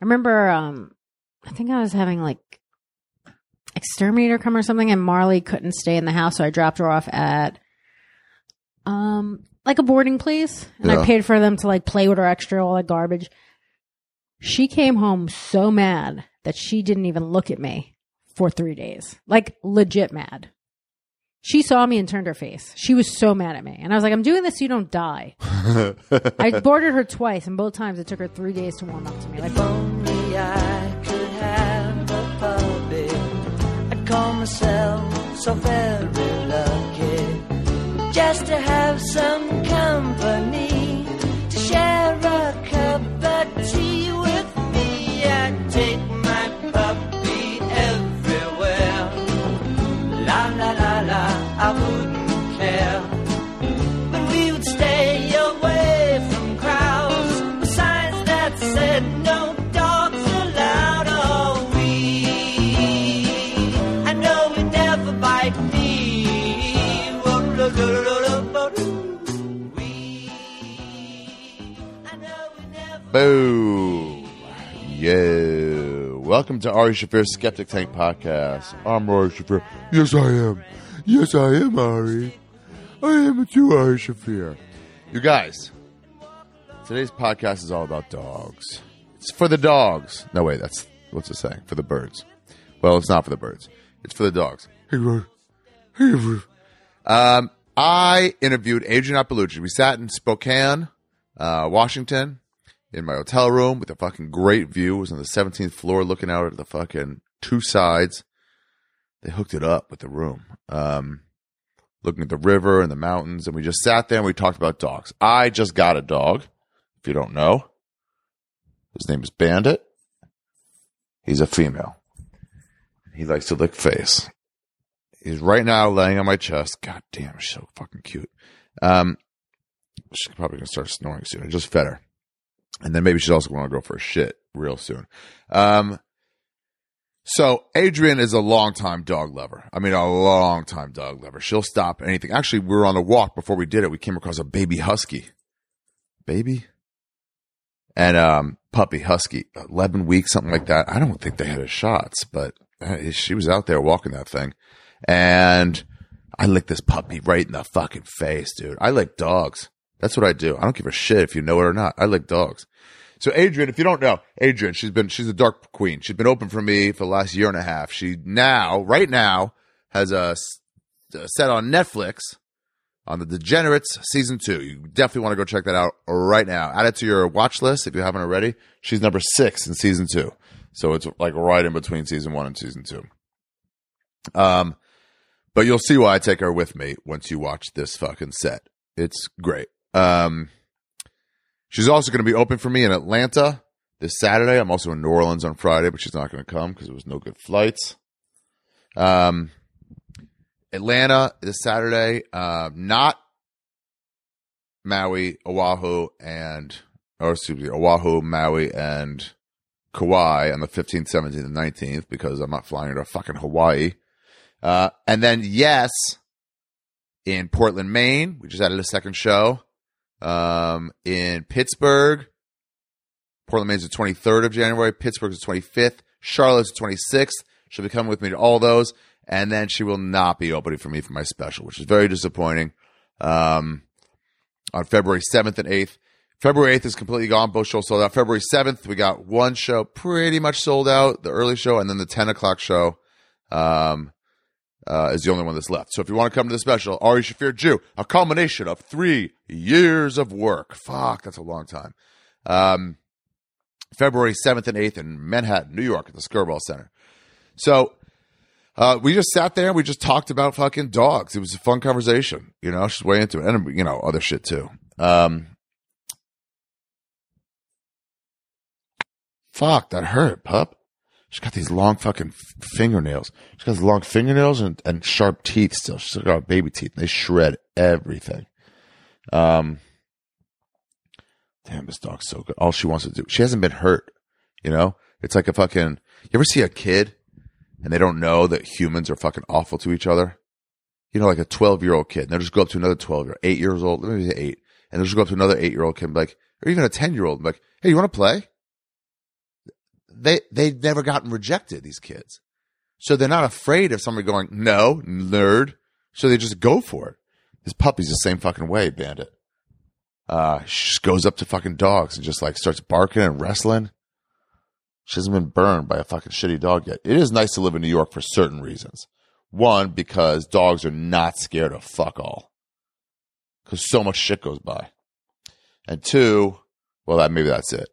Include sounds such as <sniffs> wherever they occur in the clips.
I remember, um, I think I was having like exterminator come or something, and Marley couldn't stay in the house, so I dropped her off at, um, like a boarding place, and Yeah. I paid for them to like play with her extra, all that garbage. She came home so mad that she didn't even look at me for three days, like legit mad. She saw me and turned her face. She was so mad at me, and I was like, "I'm doing this so you don't die." <laughs> I boarded her twice, and both times it took her three days to warm up to me. Like, only I could have a puppy. I call myself so very lucky. Just to have some company, Boom. Yo. Welcome to Ari Shaffir's Skeptic Tank Podcast. I'm Ari Shaffir. Yes, I am. Yes, I am, Ari. I am too, Ari Shaffir. You guys, today's podcast is all about dogs. It's for the dogs. No, wait, that's, what's it saying? For the birds. Well, it's not for the birds. It's for the dogs. Hey, Ron. Hey, Ron. Um, I interviewed Adrienne Iapalucci. We sat in Spokane, uh, Washington, in my hotel room with a fucking great view. It was on the 17th floor looking out at the fucking two sides. They hooked it up with the room. Um, looking at the river and the mountains. And we just sat there and we talked about dogs. I just got a dog. If you don't know, his name is Bandit. He's a female. He likes to lick face. He's right now laying on my chest. God damn, she's so fucking cute. Um, she's probably gonna start snoring soon. I just fed her, and then maybe she's also going to go for a shit real soon. Um, so Adrienne is a long time dog lover. I mean, a long time dog lover. She'll stop anything. Actually, we were on a walk before we did it. We came across a baby husky, baby, and um, puppy husky, eleven weeks, something like that. I don't think they had his shots, but she was out there walking that thing, and I licked this puppy right in the fucking face, dude. I like dogs. That's what I do. I don't give a shit if you know it or not. I like dogs. So Adrienne, if you don't know, Adrienne, she's been, she's a dark queen. She's been open for me for the last year and a half. She now, right now, has a, a set on Netflix on the Degenerates season two. You definitely want to go check that out right now. Add it to your watch list if you haven't already. She's number six in season two. So it's like right in between season one and season two. Um, but you'll see why I take her with me once you watch this fucking set. It's great. Um, she's also going to be open for me in Atlanta this Saturday. I'm also in New Orleans on Friday, but she's not going to come because there was no good flights. Um, Atlanta this Saturday, uh, not Maui, Oahu, and or excuse me, Oahu, Maui, and Kauai on the 15th, 17th, and 19th because I'm not flying to fucking Hawaii. Uh, and then yes, in Portland, Maine, we just added a second show. Um, in Pittsburgh, Portland, Maine's the 23rd of January. Pittsburgh's the 25th. Charlotte's the 26th. She'll be coming with me to all those. And then she will not be opening for me for my special, which is very disappointing. Um, on February 7th and 8th. February 8th is completely gone. Both shows sold out. February 7th, we got one show pretty much sold out, the early show, and then the 10 o'clock show um, uh, is the only one that's left. So if you want to come to the special, Ari Shaffir Jew, a culmination of three years of work. Fuck, that's a long time. Um, February 7th and 8th in Manhattan, New York at the Skirball Center. So uh, we just sat there and we just talked about fucking dogs. It was a fun conversation. You know, she's way into it. And, you know, other shit too. Um, fuck, that hurt, pup. She's got these long fucking fingernails. She's got these long fingernails and, and sharp teeth still. She's got baby teeth. And they shred everything. Um, damn, this dog's so good. All she wants to do, she hasn't been hurt. You know, it's like a fucking, you ever see a kid and they don't know that humans are fucking awful to each other? You know, like a 12 year old kid. And they'll just go up to another 12 year, eight years old, let me say eight. And they'll just go up to another eight year old kid and be like, or even a 10 year old and be like, hey, you want to play? They they've never gotten rejected. These kids, so they're not afraid of somebody going no nerd. So they just go for it. This puppy's the same fucking way, Bandit. Uh, she just goes up to fucking dogs and just like starts barking and wrestling. She hasn't been burned by a fucking shitty dog yet. It is nice to live in New York for certain reasons. One, because dogs are not scared of fuck all. Because so much shit goes by. And two, well, that maybe that's it.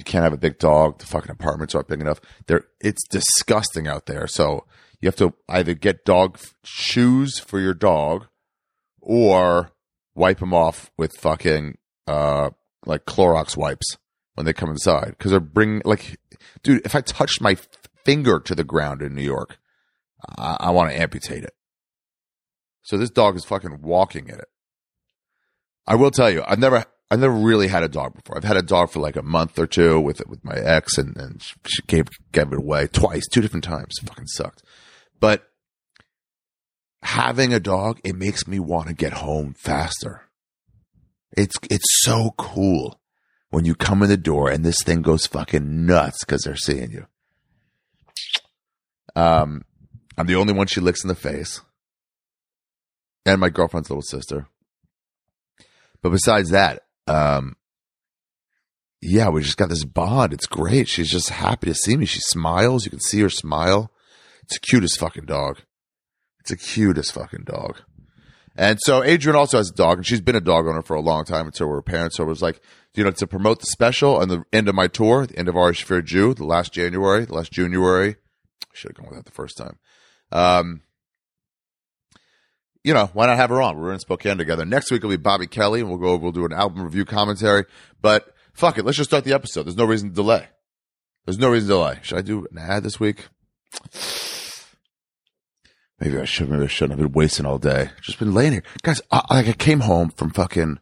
You can't have a big dog. The fucking apartments aren't big enough. There, it's disgusting out there. So you have to either get dog shoes for your dog, or wipe them off with fucking uh like Clorox wipes when they come inside because they're bringing like, dude. If I touched my finger to the ground in New York, I, I want to amputate it. So this dog is fucking walking in it. I will tell you, I've never, I've never really had a dog before. I've had a dog for like a month or two with with my ex, and and she gave gave it away twice, two different times. It fucking sucked. But having a dog, it makes me want to get home faster. It's it's so cool when you come in the door and this thing goes fucking nuts because they're seeing you. Um, I'm the only one she licks in the face, and my girlfriend's little sister. But besides that, um, yeah, we just got this bond. It's great. She's just happy to see me. She smiles. You can see her smile. It's the cutest fucking dog. It's the cutest fucking dog. And so Adrienne also has a dog, and she's been a dog owner for a long time until her parents. So it was like, you know, to promote the special on the end of my tour, the end of Ari Shaffir Jew, the last January, the last January. I Should have gone with that the first time. Um, you know, why not have her on? We're in Spokane together. Next week will be Bobby Kelly, and we'll go. We'll do an album review commentary. But fuck it, let's just start the episode. There's no reason to delay. There's no reason to delay. Should I do an ad this week? <sighs> Maybe I should. Maybe I shouldn't. I've been wasting all day. Just been laying here, guys. I, like I came home from fucking.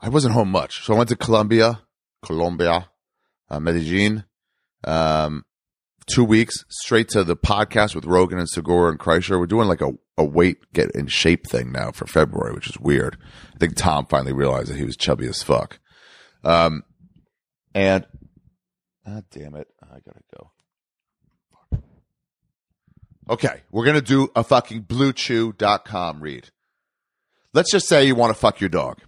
I wasn't home much, so I went to Colombia, Colombia, uh, Medellin. Um, two weeks straight to the podcast with Rogan and Segura and Kreischer. We're doing like a, a weight get in shape thing now for February, which is weird. I think Tom finally realized that he was chubby as fuck. Um, and, ah, damn it. I gotta go. Okay. We're to do a fucking bluechew.com read. Let's just say you want to fuck your dog.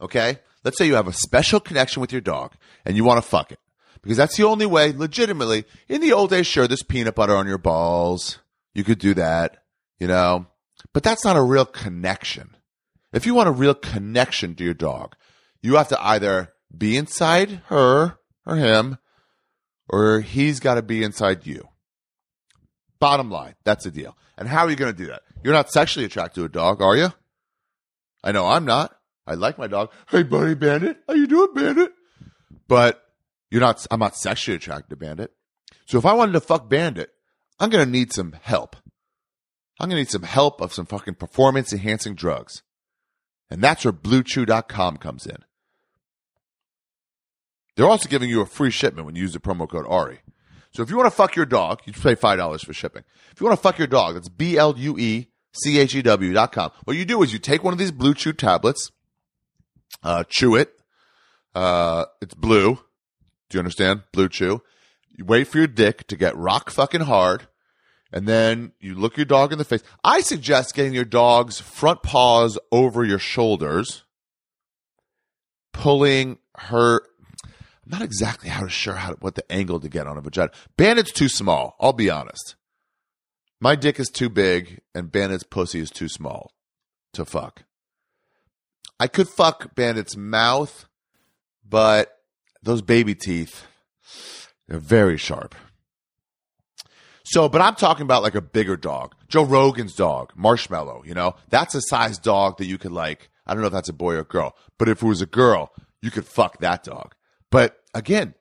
Okay. Let's say you have a special connection with your dog and you want to fuck it because that's the only way, legitimately. In the old days, sure, there's peanut butter on your balls. You could do that, you know, but that's not a real connection. If you want a real connection to your dog, you have to either be inside her or him, or he's got to be inside you. Bottom line, that's the deal. And how are you going to do that? You're not sexually attracted to a dog, are you? I know I'm not. I like my dog. Hey, buddy, Bandit. How you doing, Bandit? But you're not. I'm not sexually attracted to Bandit. So if I wanted to fuck Bandit, I'm gonna need some help. I'm gonna need some help of some fucking performance enhancing drugs, and that's where BlueChew.com comes in. They're also giving you a free shipment when you use the promo code Ari. So if you want to fuck your dog, you pay five dollars for shipping. If you want to fuck your dog, that's B L U E C H E W dot com. What you do is you take one of these Blue Chew tablets, uh, chew it. Uh, it's blue. Do you understand? Blue Chew. You wait for your dick to get rock fucking hard, and then you look your dog in the face. I suggest getting your dog's front paws over your shoulders, pulling her. I'm not exactly how to sure how to, what the angle to get on a vagina. Bandit's too small. I'll be honest. My dick is too big, and Bandit's pussy is too small to fuck. I could fuck Bandit's mouth, but those baby teeth, they're very sharp. So, but I'm talking about like a bigger dog. Joe Rogan's dog, Marshmallow, you know, that's a size dog that you could like, I don't know if that's a boy or a girl, but if it was a girl, you could fuck that dog. But again,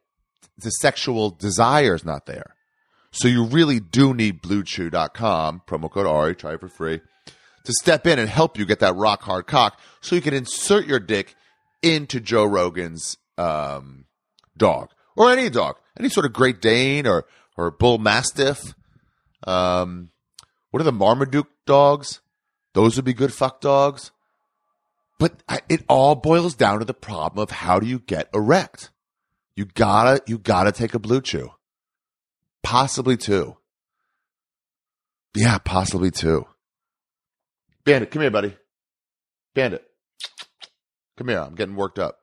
the sexual desire is not there. So you really do need bluechew.com, promo code Ari, try it for free, to step in and help you get that rock hard cock so you can insert your dick into Joe Rogan's um, dog or any dog, any sort of Great Dane or or Bull Mastiff. Um, what are the Marmaduke dogs? Those would be good fuck dogs. But I, it all boils down to the problem of how do you get erect? You gotta, you gotta take a blue chew. Possibly two. Yeah, possibly two. Bandit, come here, buddy. Bandit. Come here. I'm getting worked up.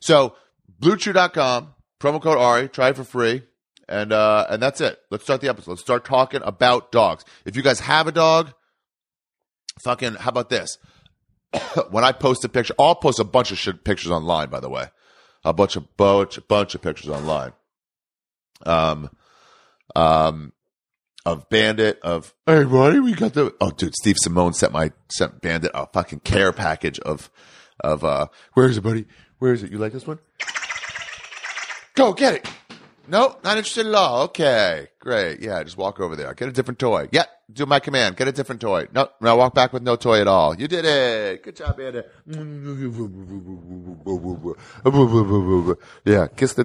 So, bluechew.com, promo code Ari, try it for free. And, uh, and that's it. Let's start the episode. Let's start talking about dogs. If you guys have a dog, fucking, how about this? <coughs> when I post a picture, I'll post a bunch of shit pictures online, by the way. A bunch of, bunch, bunch of pictures online. Um, um, of Bandit, of hey buddy, we got the oh dude, Steve Simone sent my sent Bandit a fucking care package of of uh where is it, buddy? Where is it? You like this one? Go get it. No, not interested at all. Okay, great. Yeah, just walk over there. Get a different toy. Yeah, do my command. Get a different toy. No, no, walk back with no toy at all. You did it. Good job, Bandit. Yeah, kiss the.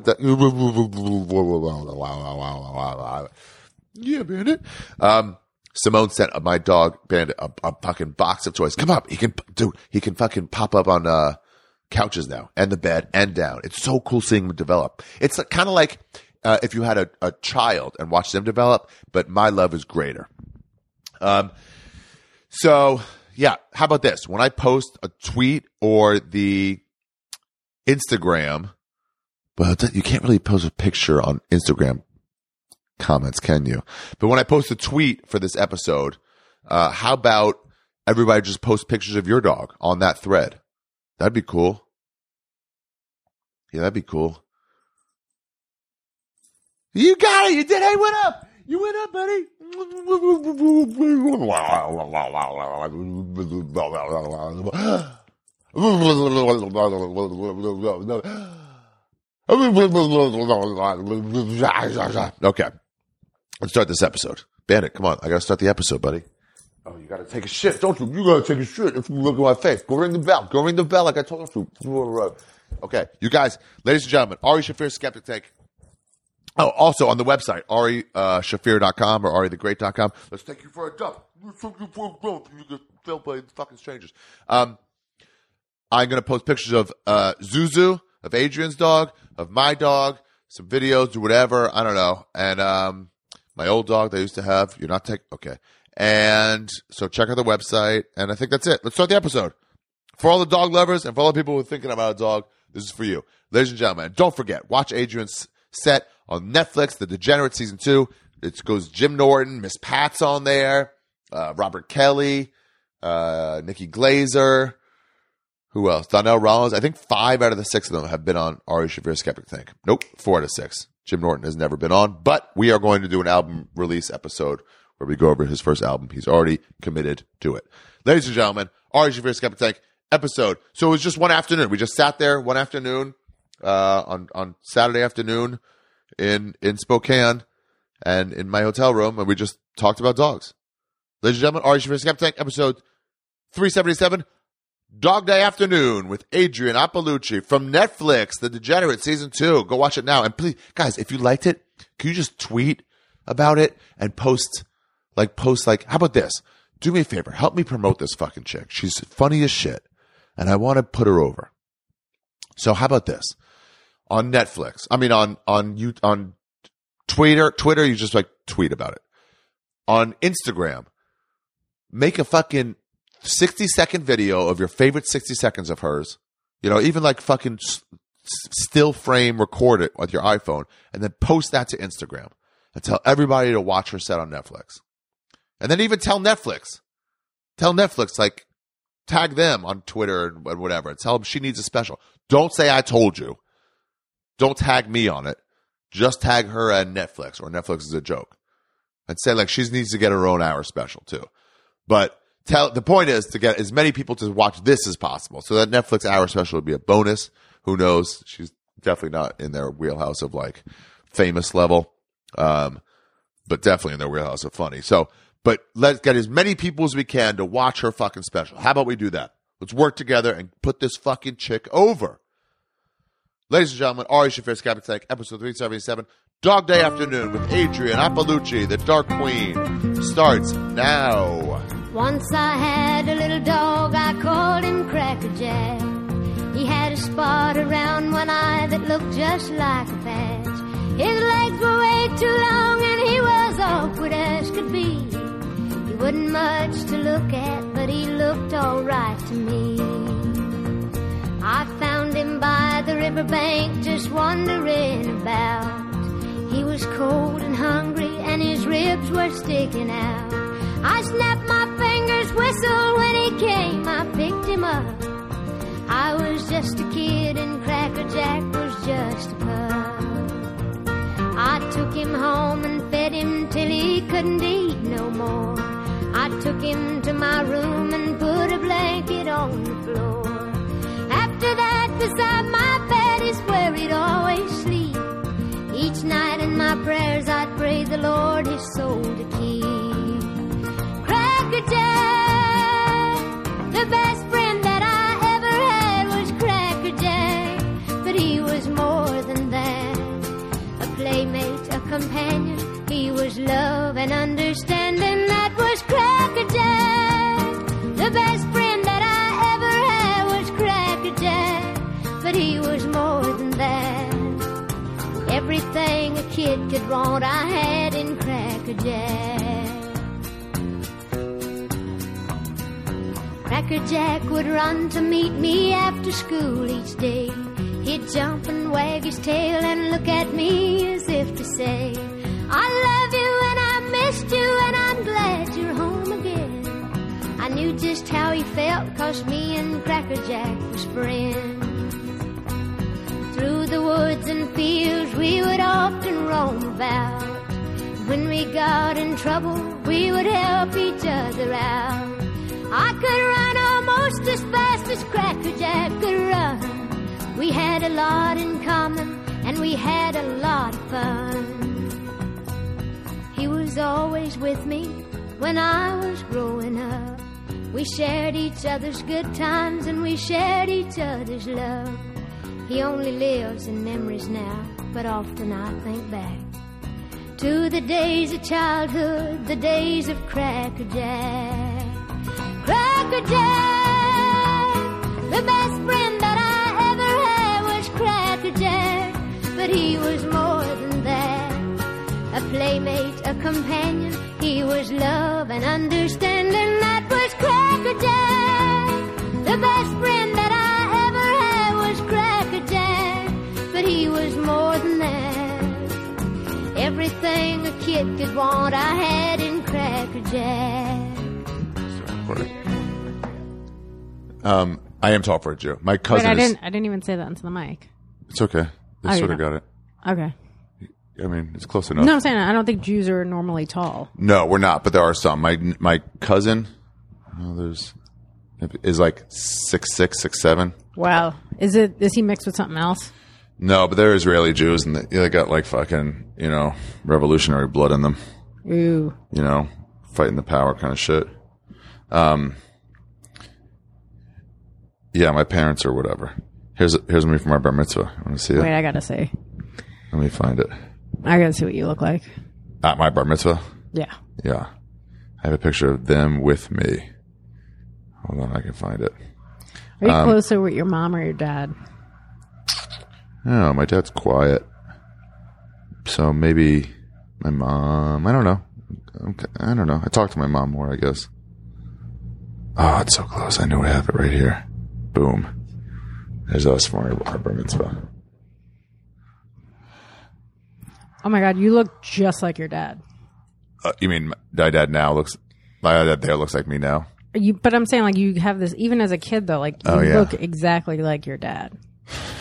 Yeah, Bandit. Um, Simone sent my dog Bandit a, a fucking box of toys. Come up, he can, dude. He can fucking pop up on uh couches now, and the bed, and down. It's so cool seeing them develop. It's kind of like uh, if you had a, a child and watched them develop, but my love is greater. Um, so yeah, how about this? When I post a tweet or the Instagram, but you can't really post a picture on Instagram comments, can you? But when I post a tweet for this episode, uh, how about everybody just post pictures of your dog on that thread? That'd be cool. Yeah, that'd be cool. You got it. You did. Hey, what up? You went up, buddy. <sighs> Okay. Let's start this episode. Bandit, come on. I gotta start the episode, buddy. Oh, you gotta take a shit, don't you? You gotta take a shit if you look at my face. Go ring the bell. Go ring the bell like I told you. Okay, you guys, ladies and gentlemen, Ari Shaffir Skeptic Tank. Oh, also on the website, arishaffir.com or arithegreat.com. Let's take you for a dump. Let's take you for a dump. You get filled by fucking strangers. Um, I'm going to post pictures of uh, Zuzu, of Adrienne's dog, of my dog, some videos whatever. I don't know. And um, my old dog I used to have. You're not taking. Okay. And so check out the website. And I think that's it. Let's start the episode. For all the dog lovers and for all the people who are thinking about a dog, this is for you. Ladies and gentlemen, don't forget, watch Adrienne's set on Netflix, The Degenerate Season 2. It goes Jim Norton, Miss Pat's on there, uh, Robert Kelly, uh, Nikki Glazer. Who else? Donnell Rawlings. I think five out of the six of them have been on Ari Shaffir Skeptic Tank. Nope, four out of six. Jim Norton has never been on, but we are going to do an album release episode where we go over his first album. He's already committed to it. Ladies and gentlemen, Ari Shaffir Skeptic episode. So it was just one afternoon. We just sat there one afternoon uh, on on Saturday afternoon in in Spokane and in my hotel room, and we just talked about dogs. Ladies and gentlemen, Ari Shaffir Skeptic episode 377. Dog Day Afternoon with Adrienne Iapalucci from Netflix, The Degenerate Season 2. Go watch it now. And please, guys, if you liked it, can you just tweet about it and post, like, post, like, how about this? Do me a favor. Help me promote this fucking chick. She's funny as shit. And I want to put her over. So how about this? On Netflix, I mean, on, on you, on Twitter, Twitter, you just like tweet about it. On Instagram, make a fucking 60 second video of your favorite 60 seconds of hers. You know, even like fucking still frame record it with your iPhone and then post that to Instagram and tell everybody to watch her set on Netflix. And then even tell Netflix, tell Netflix, like tag them on Twitter and whatever and tell them she needs a special. Don't say I told you. Don't tag me on it. Just tag her and Netflix or Netflix is a joke. And say like she needs to get her own hour special too. But tell the point is to get as many people to watch this as possible. So that Netflix hour special would be a bonus. Who knows? She's definitely not in their wheelhouse of like famous level. Um, but definitely in their wheelhouse of funny. So, but let's get as many people as we can to watch her fucking special. How about we do that? Let's work together and put this fucking chick over. Ladies and gentlemen, Ari Shaffir Skeptic Tank, episode 377, Dog Day Afternoon with Adrienne Iapalucci, the Dark Queen, starts now. Once I had a little dog, I called him Cracker Jack. He had a spot around one eye that looked just like a patch. His legs were way too long and he was awkward as could be. Wasn't much to look at, but he looked alright to me. I found him by the riverbank just wandering about. He was cold and hungry and his ribs were sticking out. I snapped my fingers, whistled when he came, I picked him up. I was just a kid and Cracker Jack was just a pup. I took him home and fed him till he couldn't eat no more. I took him to my room and put a blanket on the floor. After that, beside my bed is where he'd always sleep. Each night in my prayers, I'd pray the Lord his soul to keep. Cracker Jack, the best friend that I ever had was Cracker Jack, but he was more than that. A playmate, a companion, he was love and understanding. That was Cracker Jack, the best friend that I ever had was Cracker Jack, but he was more than that. Everything a kid could want, I had in Cracker Jack. Cracker Jack would run to meet me after school each day. He'd jump and wag his tail and look at me as if to say, I love you and I missed you and I'm glad you're home again. I knew just how he felt cause me and Cracker Jack was friends. Through the woods and fields we would often roam about. When we got in trouble, we would help each other out. I could run almost as fast as Cracker Jack could run. We had a lot in common and we had a lot of fun. He was always with me when I was growing up. We shared each other's good times and we shared each other's love. He only lives in memories now, but often I think back to the days of childhood, the days of Cracker Jack. Cracker Jack, the best friend that I ever had was Cracker Jack, but he was more than. A playmate, a companion, he was love and understanding. That was Cracker Jack, the best friend that I ever had was Cracker Jack, but he was more than that. Everything a kid could want, I had in Cracker Jack. Um, I am tall for a Jew. My Wait, cousin I is. didn't. I didn't even say that into the mic. It's okay. They Oh, you sort of know. got it. Okay. I mean, it's close enough. No, I'm saying I don't think Jews are normally tall. No, we're not, but there are some. My my cousin, oh, there's is like six six six seven. Wow. Is it? Is he mixed with something else? No, but they're Israeli Jews, and they, they got like fucking you know revolutionary blood in them. Ooh. You know, fighting the power kind of shit. Um, yeah, my parents or whatever. Here's here's me for my bar mitzvah. I Want to see it? Wait, I gotta see. Let me find it. I gotta see what you look like. At my bar mitzvah. Yeah. Yeah, I have a picture of them with me. Hold on, I can find it. Are you Um, closer with your mom or your dad? Oh, my dad's quiet. So maybe my mom. I don't know. I don't know. I talk to my mom more, I guess. Oh, it's so close. I knew I have it right here. Boom. There's us for our bar mitzvah. Oh my god, you look just like your dad. Uh, you mean my dad now looks? My dad there looks like me now. You, but I'm saying like you have this even as a kid though. Like you Oh, yeah. look exactly like your dad.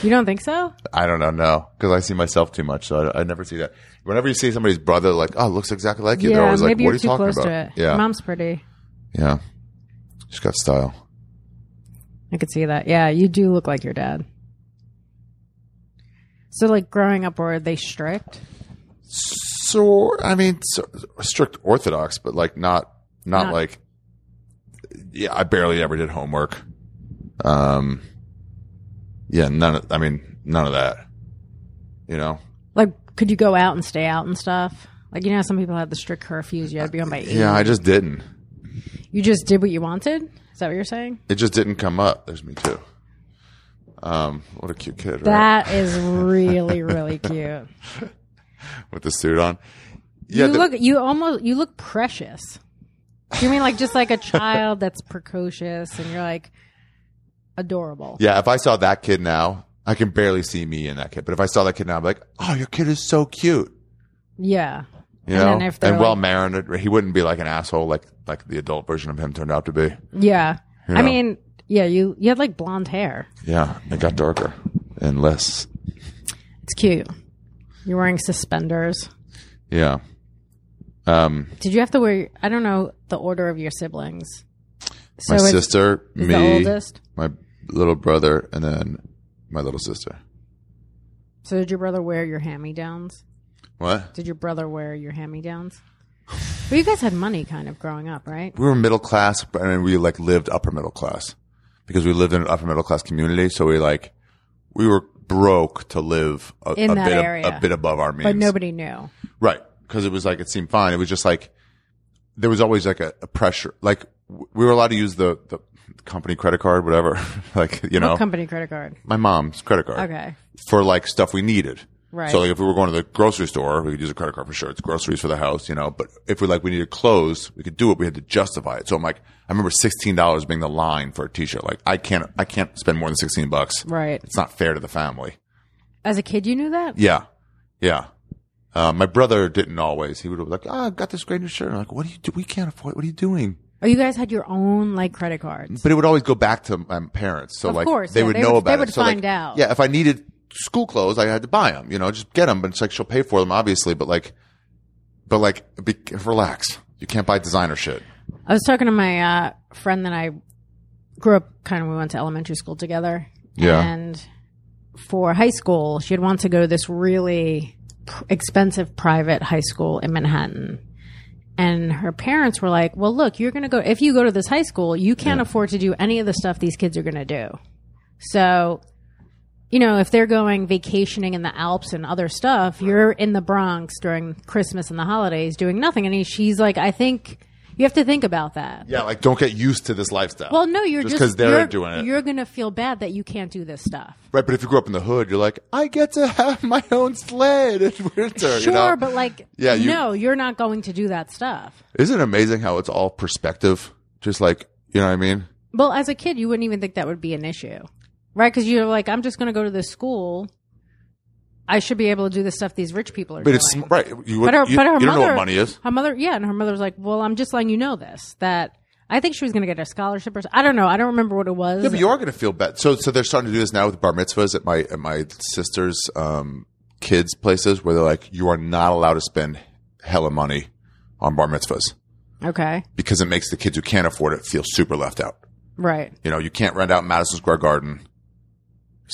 You don't think so? I don't know, no, because I see myself too much, so I, I never see that. Whenever you see somebody's brother, like, oh, looks exactly like you, they're always like, maybe what are you too talking close about? to it. Yeah, Mom's pretty. yeah, she's got style. I could see that. Yeah, you do look like your dad. So like growing up, were they strict? So I mean, so, strict Orthodox, but like not, not Not- like. Yeah, I barely ever did homework. Um. Yeah, none. Of, I mean, none of that. You know. Like, could you go out and stay out and stuff? Like you know, some people have the strict curfews. You had to be home by eight. Yeah, I just didn't. You just did what you wanted. Is that what you're saying? It just didn't come up. There's me too. Um, what a cute kid, right? That is really, really cute. <laughs> <laughs> With the suit on. Yeah, you the- look you almost you look precious. You mean like just like a child that's precocious and you're like adorable. yeah. If I saw that kid now, I can barely see me in that kid. But if I saw that kid now, I'd be like, "Oh, your kid is so cute." Yeah. You And know, then if they're and well like- marinated, he wouldn't be like an asshole like like the adult version of him turned out to be. Yeah. You I mean, yeah, you you had like blonde hair. Yeah, it got darker and less. It's cute. You're wearing suspenders. Yeah. Um, Did you have to wear I don't know the order of your siblings. So my it's- sister, is me, the oldest. my little brother, and then my little sister. So did your brother wear your hand me downs? What? Did your brother wear your hand me downs? Well, you guys had money kind of growing up, right? We were middle class, but and we like lived upper middle class because we lived in an upper middle class community. So we like we were broke to live a, In a that bit ab- area. a bit above our means. But nobody knew. Right. Because it was like, it seemed fine. It was just like, there was always like a, a pressure. Like, w- we were allowed to use the, the company credit card, whatever. <laughs> like, you know, company credit card? my mom's credit card. Okay. For like stuff we needed. Right. So like if we were going to the grocery store, we could use a credit card for sure. It's groceries for the house, you know, but if we like, we needed clothes, we could do it. We had to justify it. So I'm like, I remember $16 being the line for a t-shirt. Like I can't, I can't spend more than 16 bucks. Right. It's not fair to the family. As a kid, you knew that? Yeah. Yeah. Uh, my brother didn't always. He would be like, oh, I've got this great new shirt. I'm like, what do you do? We can't afford. It. What are you doing? Oh, you guys had your own like credit cards? But it would always go back to my parents. So Of like, course, they yeah, would they know would- about they it. They would So, like, find out. Yeah. If I needed school clothes, I had to buy them. You know, just get them. But it's like she'll pay for them, obviously. But like, but like, be, relax. You can't buy designer shit. I was talking to my uh, friend that I grew up kind of, we went to elementary school together. Yeah. And for high school, she had wanted to go to this really pr- expensive private high school in Manhattan. And her parents were like, well, look, you're going to go, if you go to this high school, you can't afford to do any of the stuff these kids are going to do. So, you know, if they're going vacationing in the Alps and other stuff, you're in the Bronx during Christmas and the holidays doing nothing. And he, she's like, I think you have to think about that. Yeah. Like, don't get used to this lifestyle. Well, no, you're just because they're you're, doing it. You're gonna feel bad that you can't do this stuff. Right. But if you grew up in the hood, you're like, I get to have <laughs> my own sled in winter. Sure, you know? but like, Yeah, you- no, you're not going to do that stuff. Isn't it amazing how it's all perspective? Just like, you know what I mean? Well, as a kid, you wouldn't even think that would be an issue, right? Because you're like, I'm just going to go to this school. I should be able to do the stuff these rich people are doing. But doing. it's right. You, But her, you, but her you don't know what money is. Her mother, yeah, and her mother was like, "Well, I'm just letting you know this that I think she was going to get a scholarship or I don't know. I don't remember what it was. Yeah, but you are going to feel bad. So, so they're starting to do this now with bar mitzvahs at my at my sister's um, kids' places, where they're like, you are not allowed to spend hella money on bar mitzvahs okay, because it makes the kids who can't afford it feel super left out. right. You know, you can't rent out Madison Square Garden.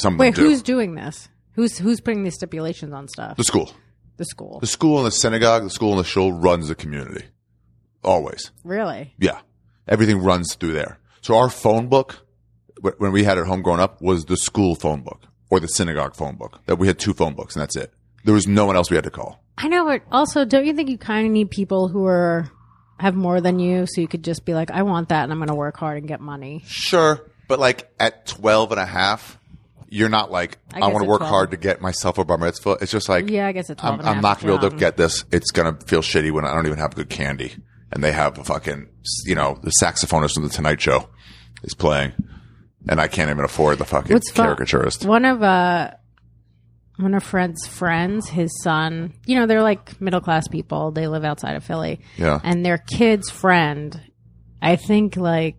Some Wait, do. who's doing this? Who's who's putting these stipulations on stuff? the school? The school, The school and the synagogue, the school and the shul runs the community. Always. really? Yeah. Everything runs through there. So our phone book, when we had it at home growing up, was the school phone book or the synagogue phone book. That we had two phone books and that's it. There was no one else we had to call. I know, but also, don't you think you kind of need people who are have more than you, so you could just be like, I want that, and I'm going to work hard and get money. Sure. But like at 12 and a half, you're not like, I I, want to work 12. hard to get myself a bar mitzvah. It's just like, Yeah, I guess it's I'm, I'm not going to be able to get this. It's going to feel shitty when I don't even have good candy. And they have a fucking, you know, the saxophonist from the Tonight Show is playing. And I can't even afford the fucking What's fun- caricaturist. One of uh, one of Fred's friends, his son. You know, they're like middle class people. They live outside of Philly. Yeah. and their kid's friend. I think like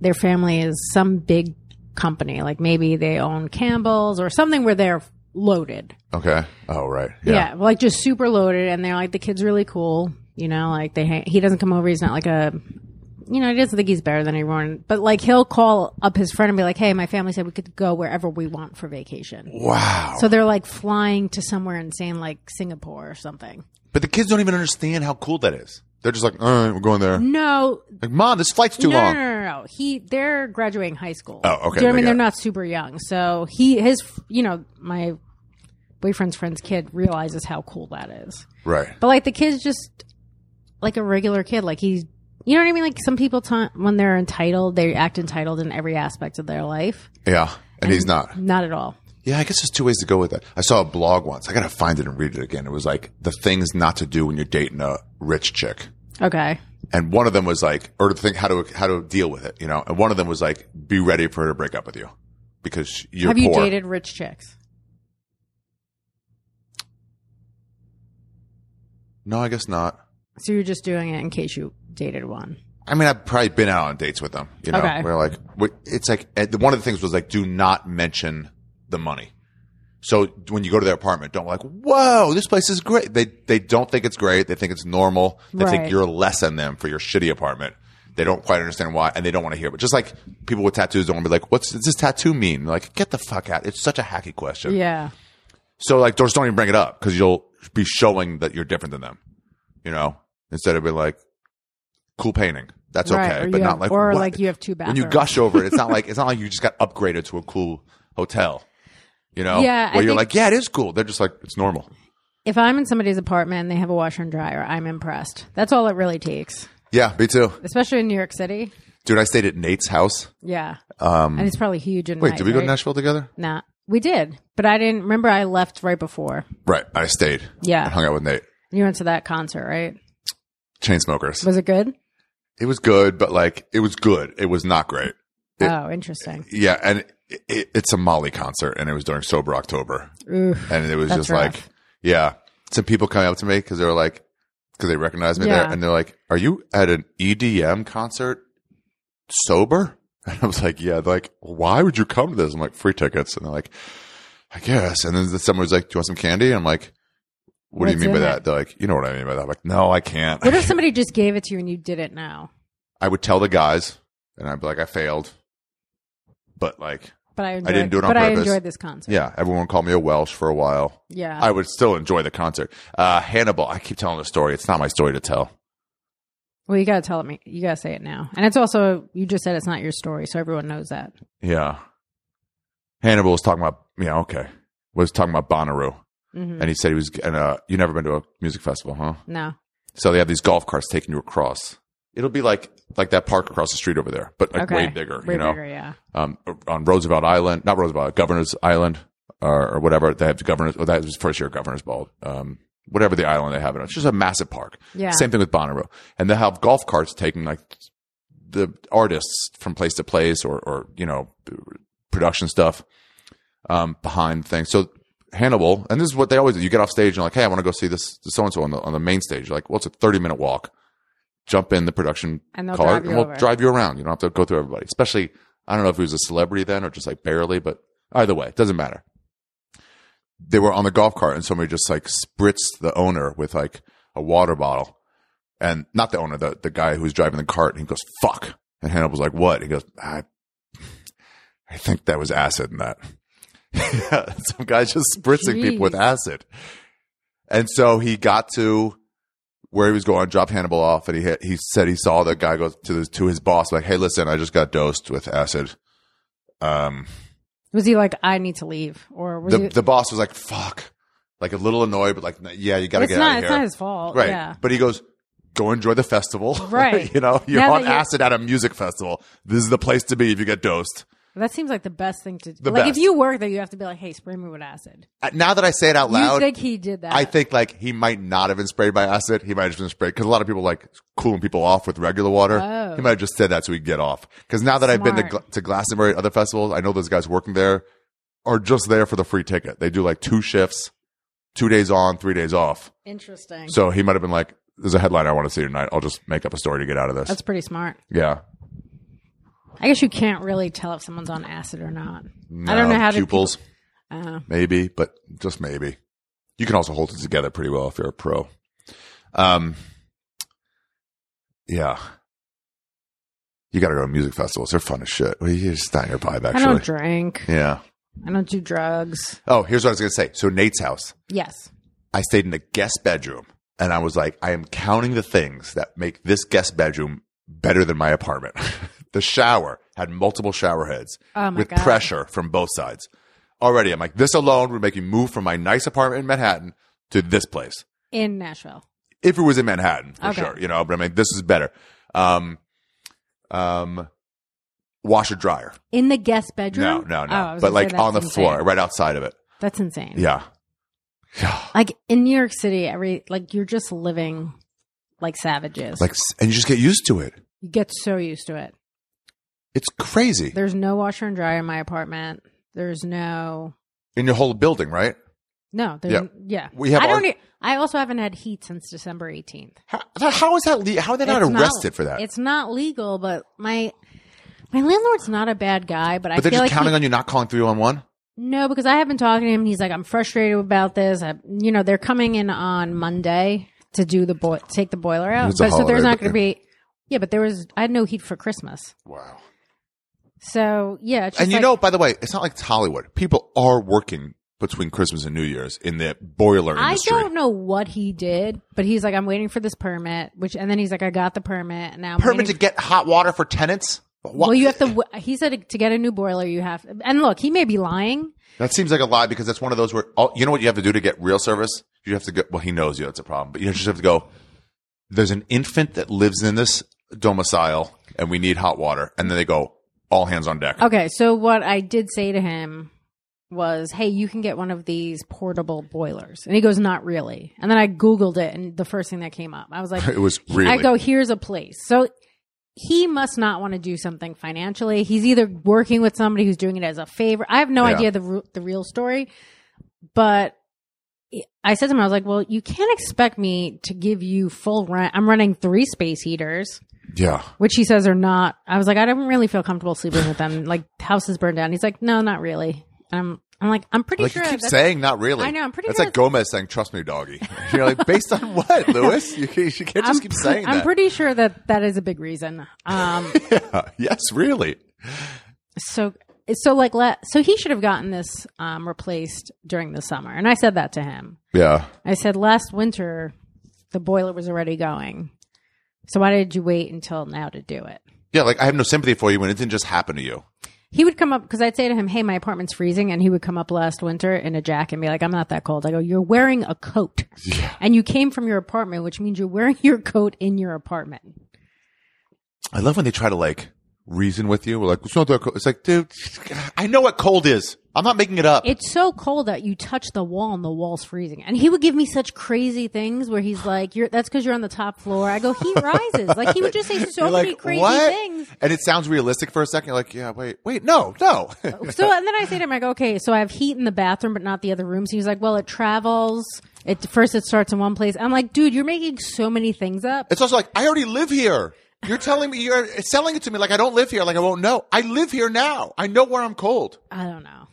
their family is some big company. Like maybe they own Campbell's or something where they're loaded. Okay. Oh, right. Yeah. Yeah. like just super loaded, and they're like the kid's really cool. You know, like they ha- he doesn't come over. He's not like a, you know, he doesn't think he's better than everyone. But like he'll call up his friend and be like, "Hey, my family said we could go wherever we want for vacation." Wow. So they're like flying to somewhere insane, like Singapore or something. but the kids don't even understand how cool that is. They're just like, all right, we're going there. No, Like, mom, this flight's too no, long. no, no, no, no. He they're graduating high school. Oh, okay, Do you know what I mean? They're not super young. So he his you know my boyfriend's friend's kid realizes how cool that is. Right. But like the kid's just like a regular kid. Like he's, you know what I mean? Like some people, t- when they're entitled, they act entitled in every aspect of their life. Yeah. And he's not. Not at all. Yeah, I guess there's two ways to go with that. I saw a blog once. I gotta find it and read it again. It was like the things not to do when you're dating a rich chick. Okay. And one of them was like, or to think how to how to deal with it, you know. And one of them was like, be ready for her to break up with you because you're Have you dated rich chicks? No, I guess not. So you're just doing it in case you dated one. I mean, I've probably been out on dates with them. You know, Okay. where like it's like eh, one of the things was like, do not mention the money. So when you go to their apartment, don't like, whoa, this place is great. They they don't think it's great. They think it's normal. They Right. think you're less than them for your shitty apartment. They don't quite understand why, and they don't want to hear. But just like people with tattoos don't want to be like, what's does this tattoo mean? Like, get the fuck out. It's such a hacky question. Yeah. So like, just don't even bring it up because you'll be showing that you're different than them. You know, instead of being like, cool painting. That's Right, okay, or but not have- like or what? like you have two When you gush over it, it's not <laughs> like it's not like you just got upgraded to a cool hotel. You know, Yeah, I where you're like, yeah, it is cool. They're just like, it's normal. If I'm in somebody's apartment and they have a washer and dryer, I'm impressed. That's all it really takes, Yeah, me too, especially in New York City. dude. I stayed at Nate's house. Yeah. Um, And it's probably huge. In wait, did we go to? Nashville together? Nah, we did, but I didn't remember. I left right before. Right, I stayed. Yeah. and hung out with Nate. You went to that concert, right? Chainsmokers. Was it good? It was good, but like, it was good. It was not great. It- oh, interesting. Yeah, and it, it, it's a Molly concert, and it was during sober October. Oof. and it was just rough. like, yeah, some people coming up to me because they were like, because they recognized me there, and they're like, "Are you at an EDM concert sober?" <laughs> And I was like, "Yeah." They're like, "Why would you come to this?" I'm like, "Free tickets," and they're like, "I guess." And then someone was like, "Do you want some candy?" I'm like, "What do you mean by that?" They're like, "You know what I mean by that?" I'm like, "No, I can't." What if <laughs> somebody just gave it to you and you didn't know? I would tell the guys, and I'd be like, "I failed," but like, But I enjoyed, didn't do it on but I enjoyed this concert. yeah, everyone called me a Welsh for a while. Yeah. I would still enjoy the concert. Uh, Hannibal, I keep telling the story. It's not my story to tell. well, you gotta tell it me. You gotta say it now. And it's also you just said it's not your story, so everyone knows that. Yeah. Hannibal was talking about, yeah, okay. Was talking about Bonnaroo. hmm And he said he was, and, uh, you never been to a music festival, huh? No. So they have these golf carts taking you across. It'll be like, like that park across the street over there, but like Okay. way bigger, Way you know? bigger, yeah. Um, on Roosevelt Island, not Roosevelt, Governor's Island, or, or whatever. They have the Governor's, oh, that was first year Governor's Ball. Um, whatever the island they have it on. It's just a massive park. Yeah. Same thing with Bonnaroo. And they have golf carts taking like the artists from place to place or, or you know, production stuff um, behind things. So Hannibal, and this is what they always do. You get off stage and like, hey, I want to go see this so and so on the on the main stage. You're like, well, it's a 30 minute walk. Jump in the production And car and we'll over. drive you around. You don't have to go through everybody. Especially, I don't know if he was a celebrity then or just like barely, but either way, it doesn't matter. They were on the golf cart and somebody just like spritzed the owner with like a water bottle and not the owner, the, the guy who was driving the cart. And he goes, fuck. And Hannibal's like, what? He goes, I, I think that was acid in that. yeah, <laughs> some guy's just spritzing people with acid. And so he got to where he was going, dropped Hannibal off, and he hit, he said he saw the guy go to the, to his boss like, "Hey, listen, I just got dosed with acid." Um, Was he like, I need to leave, or was the he? the boss was like, "Fuck," like a little annoyed, but like, "Yeah, you got to get not. out of It's here." not his fault. right? Yeah. But he goes, "Go enjoy the festival." <laughs> Right. you know, you're Now on acid at a music festival. This is the place to be if you get dosed. That seems like the best thing to do. The like best. if you work there, you have to be like, hey, spray me with acid. Uh, Now that I say it out loud, you think he did that? I think like he might not have been sprayed by acid. He might have just been sprayed because a lot of people like cooling people off with regular water. Oh. He might have just said that so he could get off. Because now that I've been to, Smart. To Glastonbury and other festivals, I know those guys working there are just there for the free ticket. They do like two shifts, two days on, three days off. Interesting. So he might have been like, "There's a headline I want to see tonight. I'll just make up a story to get out of this." That's pretty smart. yeah. I guess you can't really tell if someone's on acid or not. I don't know how to. pupils, Uh, maybe, but just maybe. You can also hold it together pretty well if you're a pro. Um, yeah. You got to go to music festivals. They're fun as shit. Well, you just not your vibe, actually. I don't drink. yeah. I don't do drugs. Oh, here's what I was going to say. So Nate's house, Yes. I stayed in a guest bedroom and I was like, I am counting the things that make this guest bedroom better than my apartment. <laughs> the shower had multiple shower heads Oh with God. pressure from both sides. Already, I'm like, this alone would make me move from my nice apartment in Manhattan to this place. In Nashville. If it was in Manhattan, for Okay. sure, you know, but I mean, this is better. Um, um, washer dryer. in the guest bedroom. no, no, no. was but like on the that's floor, right outside of it. That's insane. Yeah. Like in New York City, every like you're just living like savages. Like, and you just get used to it. you get so used to it. It's crazy There's no washer and dryer in my apartment. There's no in your whole building, right? no. There's, Yeah. yeah. We have I don't. our- e- I also haven't had heat since December 18th. How, how is that? Le- how are they not It's arrested for that? It's not legal, but my my landlord's not a bad guy. But, I they're feel just like counting he- on you not calling three one one. No, because I have been talking to him. And he's like, I'm frustrated about this. I, you know, they're coming in on Monday to do the boil, take the boiler out. But so there's not going to be. Yeah, but there was. I had no heat for Christmas. Wow. So yeah, And you like- know, by the way, it's not like it's Hollywood. People are working between Christmas and New Year's in the boiler industry. I don't know what he did, but he's like, I'm waiting for this permit. Which and then he's like, I got the permit. And now I'm Permit to get hot water for tenants. What? Well, you have to. He said to get a new boiler, you have. And look, he may be lying. That seems like a lie because that's one of those where oh, you know what you have to do to get real service. You have to go. Well, he knows you. That's a problem. But you just have to go. There's an infant that lives in this domicile, and we need hot water. And then they go all hands on deck. Okay, so what I did say to him was, "Hey, you can get one of these portable boilers," and he goes, "Not really." And then I googled it, and the first thing that came up, I was like, <laughs> It was really. I go, "Here's a place." So he must not want to do something financially. He's either working with somebody who's doing it as a favor. I have no Yeah. idea the the real story, but. I said to him, I was like, well, you can't expect me to give you full rent. I'm running three space heaters yeah. which he says are not. I was like, I don't really feel comfortable sleeping with them. Like houses burned down. He's like, no, not really. I'm, I'm like, I'm pretty Like sure. you keep saying, not really. I know, I'm pretty That's sure like Gomez saying, "Trust me, doggy." <laughs> You're like, based on what, <laughs> Lewis? You, can't- you can't just I'm, keep saying I'm that. pretty sure that that is a big reason. Um, <laughs> Yeah. Yes, really. so, so like, so he should have gotten this um, replaced during the summer, and I said that to him. Yeah. I said last winter the boiler was already going, so why did you wait until now to do it? Yeah. Like I have no sympathy for you when it didn't just happen to you. He would come up because I'd say to him, "Hey, my apartment's freezing," and he would come up last winter in a jacket and be like, "I'm not that cold." I go, "You're wearing a coat, Yeah. and you came from your apartment, which means you're wearing <laughs> your coat in your apartment." I love when they try to like reason with you. We're like, it's not that cold. It's like, dude, I know what cold is. I'm not making it up. It's so cold that you touch the wall and the wall's freezing. And he would give me such crazy things where he's like, "You're that's because you're on the top floor." I go, "He rises." like he would just say <laughs> so You're many like, crazy what? things. And it sounds realistic for a second. You're like, yeah, wait, wait, no, no. <laughs> So and then I say to him, I go, "Okay, so I have heat in the bathroom, but not the other rooms." He's like, "Well, it travels. It first it starts in one place." I'm like, "Dude, you're making so many things up." it's also like, I already live here. You're telling me, you're selling it to me like I don't live here, like I won't know. I live here now. I know where I'm cold. I don't know.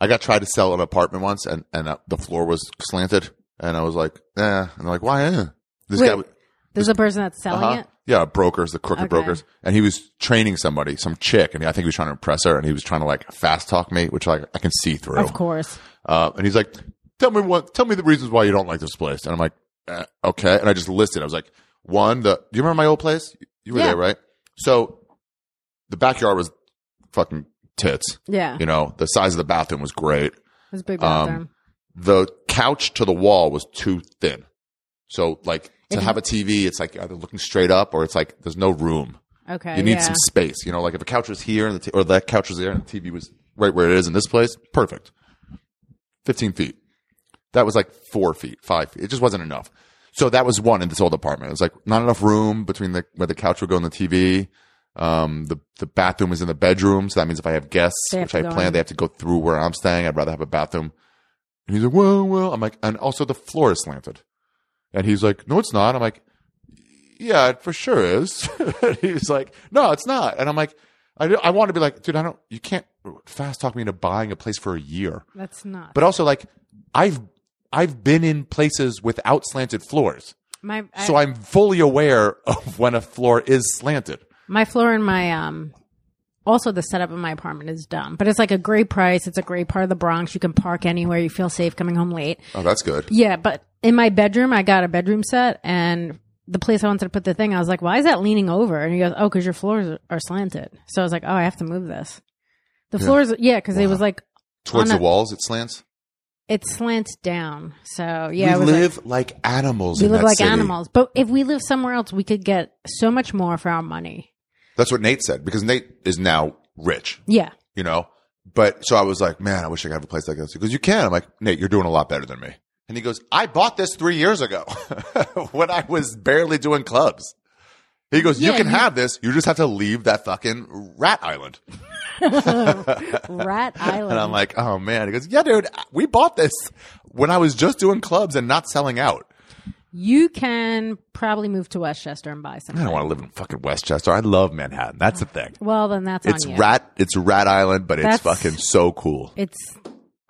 I got tried to sell an apartment once, and and uh, the floor was slanted, and I was like, eh. And they're like, why? Eh? This Wait, guy. There's a person that's selling Uh-huh. it. Yeah, brokers, the crooked Okay. brokers, and he was training somebody, some chick, and I think he was trying to impress her, and he was trying to like fast talk me, which like I can see through. Of course. Uh, and he's like, "Tell me what? Tell me the reasons why you don't like this place." And I'm like, uh, "Okay." And I just listed. I was like, "One, the do you remember my old place? You were Yeah. there, right? So the backyard was fucking tits. Yeah. You know, the size of the bathroom was great. It was a big Um, bathroom. The couch to the wall was too thin. So like to have a TV, it's like either looking straight up or it's like there's no room. okay. You need yeah. some space. You know, like if a couch was here and the t- or that couch was there and the TV was right where it is in this place, perfect. 15 feet. That was like four feet, five feet. It just wasn't enough. So that was one in this old apartment. It was like not enough room between the where the couch would go and the TV. Um, the the bathroom is in the bedroom, so that means if I have guests, They have which to I go plan, in. they have to go through where I'm staying. I'd rather have a bathroom. And he's like, well, well. I'm like, and also the floor is slanted. And he's like, no, it's not. I'm like, yeah, it for sure is. <laughs> and he's like, no, it's not. And I'm like, I, I want to be like, dude, I don't, you can't fast talk me into buying a place for a year. That's not. But also, like, I've, I've been in places without slanted floors. my I, So I'm fully aware of when a floor is slanted. My floor in my um. Also, the setup in my apartment is dumb, but it's like a great price. It's a great part of the Bronx. You can park anywhere. You feel safe coming home late. Oh, that's good. Yeah, but in my bedroom, I got a bedroom set, and the place I wanted to put the thing, I was like, "Why is that leaning over?" And he goes, "Oh, because your floors are, slanted." So I was like, "Oh, I have to move this." The floors, yeah, because it was like Towards On the walls, it slants. it slants down. So yeah, we was like- live like, animals. we live like city. animals. But if we live somewhere else, we could get so much more for our money. That's what Nate said because Nate is now rich, Yeah. you know. But so I was like, man, I wish I could have a place like this. He goes, you can. I'm like, Nate, you're doing a lot better than me. And he goes, I bought this three years ago <laughs> when I was barely doing clubs. He goes, you Yeah, can you- have this. You just have to leave that fucking rat island. <laughs> Rat Island. And I'm like, oh man. He goes, yeah, dude, we bought this when I was just doing clubs and not selling out. You can probably move to Westchester and buy something. I don't want to live in fucking Westchester. I love Manhattan. That's the oh. thing. Well, then that's It's on you. rat. It's Rat Island, but it's fucking so cool. It's.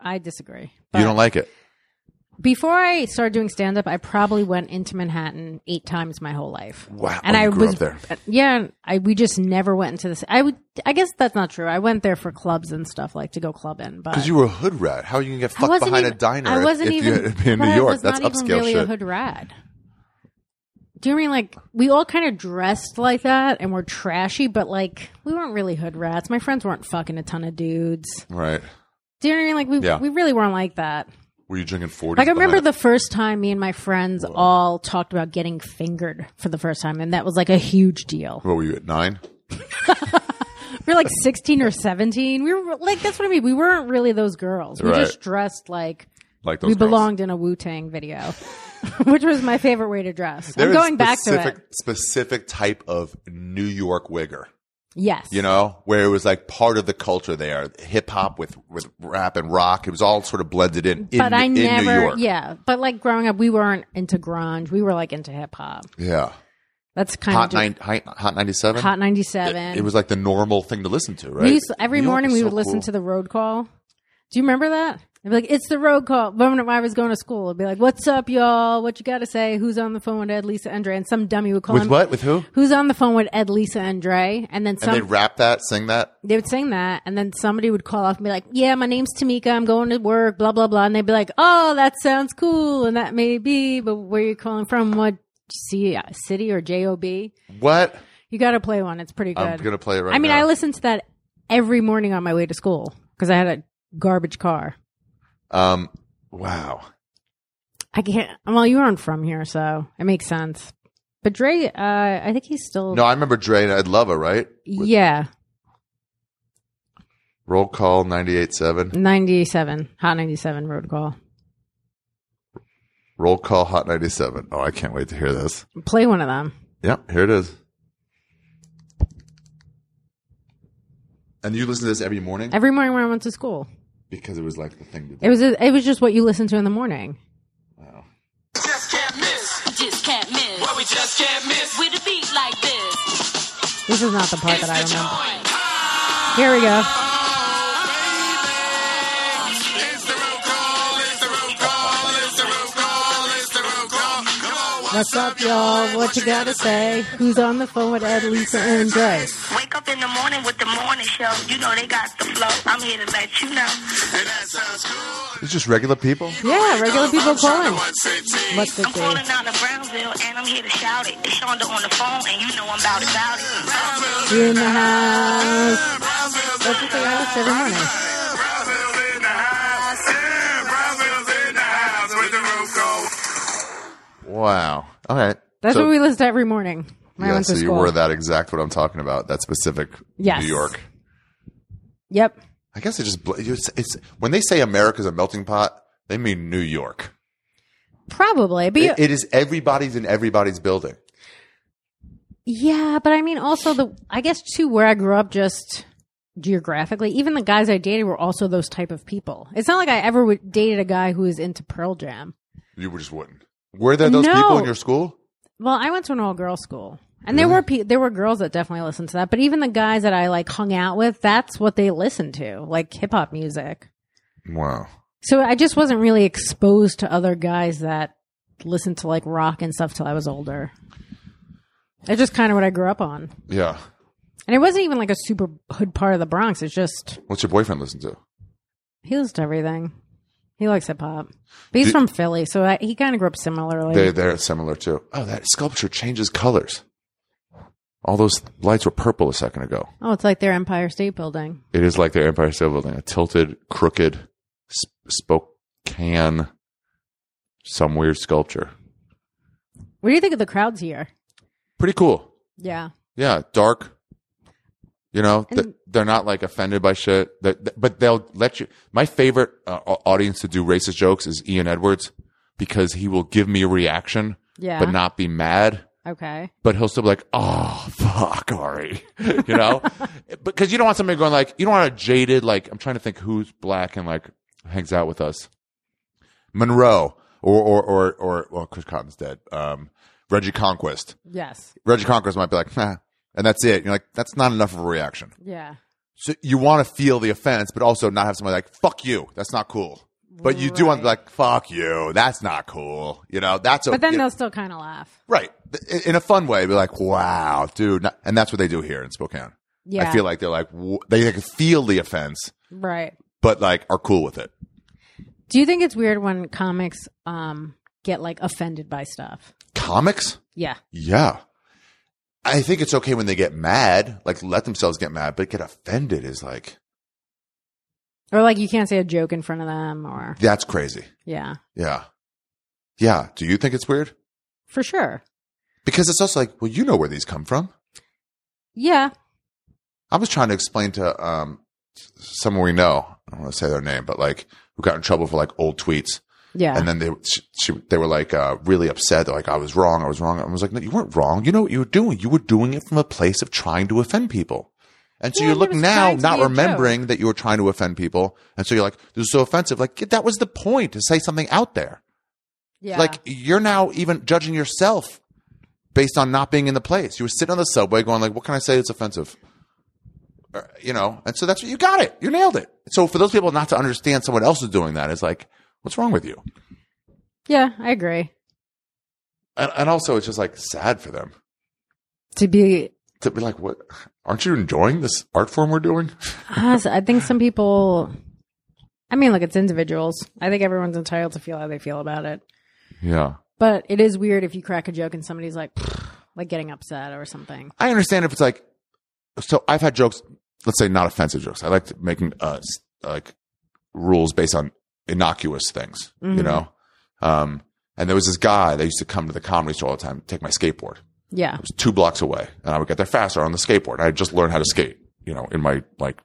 I disagree. You don't like it? Before I started doing stand up, I probably went into Manhattan eight times my whole life. Wow. And Oh, I grew was up there. Yeah, I we just never went into this. I would. I guess that's not true. I went there for clubs and stuff like to go club in, but Because you were a hood rat. How are you gonna get fucked behind even, a diner I if- wasn't if, even you had been in New York? That's not even upscale really a shit. hood rat. Do you mean like we all kind of dressed like that and were trashy, but like we weren't really hood rats. My friends weren't fucking a ton of dudes. Right. Do you know what I mean? Like we Yeah. we really weren't like that. Were you drinking 40? Like I remember the first time me and my friends all talked about getting fingered for the first time, and that was like a huge deal. What were you at nine? <laughs> We were like sixteen or seventeen. We were like that's what I mean. We weren't really those girls. We Right. just dressed like Like those we girls. belonged in a Wu Tang video, <laughs> which was my favorite way to dress. There I'm going back to it. Specific type of New York wigger. Yes, You know, where it was like part of the culture there, hip hop with with rap and rock. It was all sort of blended in. in but I in never. New York. Yeah, but like growing up, we weren't into grunge. We were like into hip hop. Yeah. That's kind Hot of just, nine, hot, ninety seven. Hot ninety seven. It was like the normal thing to listen to, right? We used to- every New morning we would listen to the road call. Do you remember that? I'd be like, "It's the road call." When I was going to school, I'd be like, "What's up, y'all? What you got to say? Who's on the phone with Ed, Lisa, and Dre?" And some dummy would call with him. what? With who? Who's on the phone with Ed, Lisa, and Dre? And then And some. they rap that, sing that. they would sing that, and then somebody would call off and be like, "Yeah, my name's Tamika. I'm going to work." Blah blah blah, and they'd be like, "Oh, that sounds cool, and that may be, but where you calling from? What C uh, city or job? What? You What? got to play one. It's pretty good. I'm gonna play it right I mean, now. I listened to that every morning on my way to school because I had a garbage car. Um. Wow. I can't. Well, you aren't from here, so it makes sense. But Dre, uh, I think he's still. No, I remember Dre and Ed Lover, right? yeah, Roll call 98.7. ninety-seven, hot ninety-seven road call. Roll call hot 97. Oh, I can't wait to hear this. Play one of them. Yep, here it is. And you listen to this every morning? Every morning when I went to school. Because it was like the thing to do. It was it was just what you listened to in the morning. Just can't miss. Just can't miss. What we just can't miss. With a beat like this. This is not the part that I remember. Here we go. What's up, y'all? What you gotta say? Who's on the phone with Ed, Lisa, and Dre? Wake up in the morning with the morning show. You know they got the flow. I'm here to let you know. It's just regular people? Yeah, regular people calling. What's the I'm calling out of Brownsville and I'm here to shout it. It's Shonda on the phone and you know I'm about it, about it. You in the house? That's what they ask every morning. Wow. All right. That's So- what we list every morning. When I Yeah, went so to you school. were that exact what I'm talking about, that specific Yes. New York. Yep. I guess it just, bl- it's, it's, when they say America's a melting pot, they mean New York. Probably, but you, It- it is everybody's in everybody's building. Yeah, but I mean, also the I guess too where I grew up, just geographically, even the guys I dated were also those type of people. It's not like I ever would dated a guy who was into Pearl Jam. You just wouldn't. Were there those No. people in your school? Well, I went to an all girls school, and there were pe- there were girls that definitely listened to that. But even the guys that I like hung out with, that's what they listened to, like hip hop music. Wow. So I just wasn't really exposed to other guys that listened to like rock and stuff till I was older. It's just kind of what I grew up on. Yeah. And it wasn't even like a super hood part of the Bronx. It's just What's your boyfriend listen to? he listens to everything. He likes hip hop, but he's Do- from Philly, so I, he kind of grew up similarly. They they're similar too. Oh, that sculpture changes colors. All those lights were purple a second ago. oh, it's like their Empire State Building. It is like their Empire State Building, a tilted, crooked, sp- Spokane, some weird sculpture. What do you think of the crowds here? Pretty cool. Yeah, Yeah, dark, You know, Th- they're not like offended by shit. That- but they'll let you. My favorite uh, audience to do racist jokes is Ian Edwards because he will give me a reaction, Yeah. but not be mad. Okay. But he'll still be like, "Oh fuck, Ari," <laughs> you know, <laughs> because you don't want somebody going like, you don't want a jaded like. I'm trying to think who's black and like hangs out with us. Monroe or or or or well, Chris Cotton's dead. Um, Reggie Conquest. Yes. Reggie Conquest might be like, nah, and that's it. You're like, that's not enough of a reaction. Yeah. So you want to feel the offense, but also not have somebody like, fuck you. That's not cool. But you do want to be like, fuck you. That's not cool. You know, that's a, But then you- they'll still kind of laugh. right. In- In a fun way, be like, wow, dude. Not- And that's what they do here in Spokane. Yeah. I feel like they're like, w- they can feel the offense, Right. but like are cool with it. Do you think it's weird when comics um get like offended by stuff? Comics? Yeah. Yeah. I think it's okay when they get mad, like let themselves get mad, but get offended is like, Or like you can't say a joke in front of them or that's crazy. yeah. Yeah. Yeah. Do you think it's weird? For sure. Because it's also like, well, you know where these come from. Yeah. I was trying to explain to um, someone we know. I don't want to say their name, but like who got in trouble for like old tweets, Yeah. and then they she, she, they were like uh, really upset. They're like, "I was wrong. I was wrong." I was like, "No, you weren't wrong. You know what you were doing. You were doing it from a place of trying to offend people." And so Yeah, you but look it was now, not remembering that you were trying to offend people, and so you're like, "This is so offensive." Like that was the point to say something out there. yeah. Like you're now even judging yourself based on not being in the place. You were sitting on the subway going like, "What can I say that's offensive?" Or, you know, and so that's what you got it. You nailed it. So for those people not to understand someone else is doing that, it's like, what's wrong with you? yeah, I agree. And, and also, it's just like sad for them To be to be like, "What? Aren't you enjoying this art form we're doing?" honest, I think some people I mean, look, it's individuals. I think everyone's entitled to feel how they feel about it. Yeah, But it is weird if you crack a joke and somebody's like <sniffs> like getting upset or something. I understand if it's like. So I've had jokes. Let's say not offensive jokes. I like making uh like rules based on innocuous things. You Mhm. know. Um, and there was this guy that used to come to the comedy store all the time, take my skateboard. Yeah. It was two blocks away, and I would get there faster on the skateboard. I had just learned how to skate, you know, in my like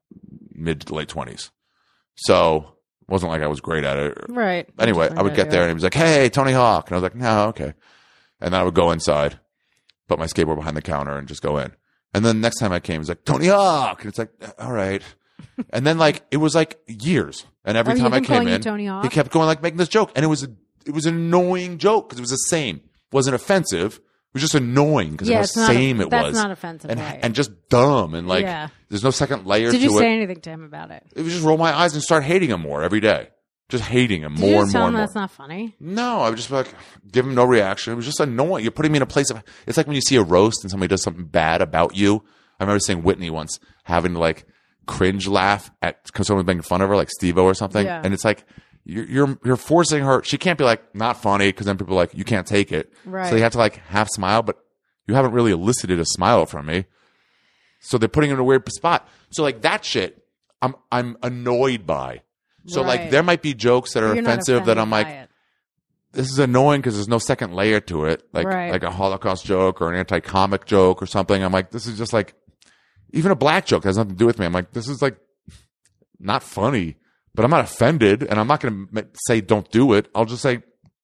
mid to late twenties. So it wasn't like I was great at it. Right. Anyway, I would get there, and he was like, "Hey, Tony Hawk," and I was like, "No, okay." And then I would go inside, put my skateboard behind the counter, and just go in. And then next time I came, he's like, "Tony Hawk," and it's like, "All right." <laughs> and then like it was like years, and every Oh, you've time I been came calling you in, Tony Hawk? he kept going like making this joke, and it was a, it was an annoying joke because it was the same. It wasn't offensive. It was just annoying because Yeah, of it's how not a- same it that's was. not offensive, and right. and just dumb and like Yeah. there's no second layer Did to you it. say anything to him about it? it was just roll my eyes and start hating him more every day. Just hating him Did more you and tell more him and more. that's not funny? No, I would just like, give him no reaction. It was just annoying. You're putting me in a place of, it's like when you see a roast and somebody does something bad about you. I remember seeing Whitney once having to like cringe laugh at because someone making fun of her, like Steve or something. Yeah. And it's like, you're, you're, you're forcing her. She can't be like, not funny because then people are like, you can't take it. Right. So you have to like half smile, but you haven't really elicited a smile from me. So they're putting you in a weird spot. So like that shit, I'm, I'm annoyed by. So like there might be jokes that are You're offensive that I'm like, it. this is annoying because there's no second layer to it, like Right. like a Holocaust joke or an anti-comic joke or something. I'm like, this is just like even a black joke has nothing to do with me. I'm like, this is like not funny, but I'm not offended, and I'm not going to say don't do it. I'll just say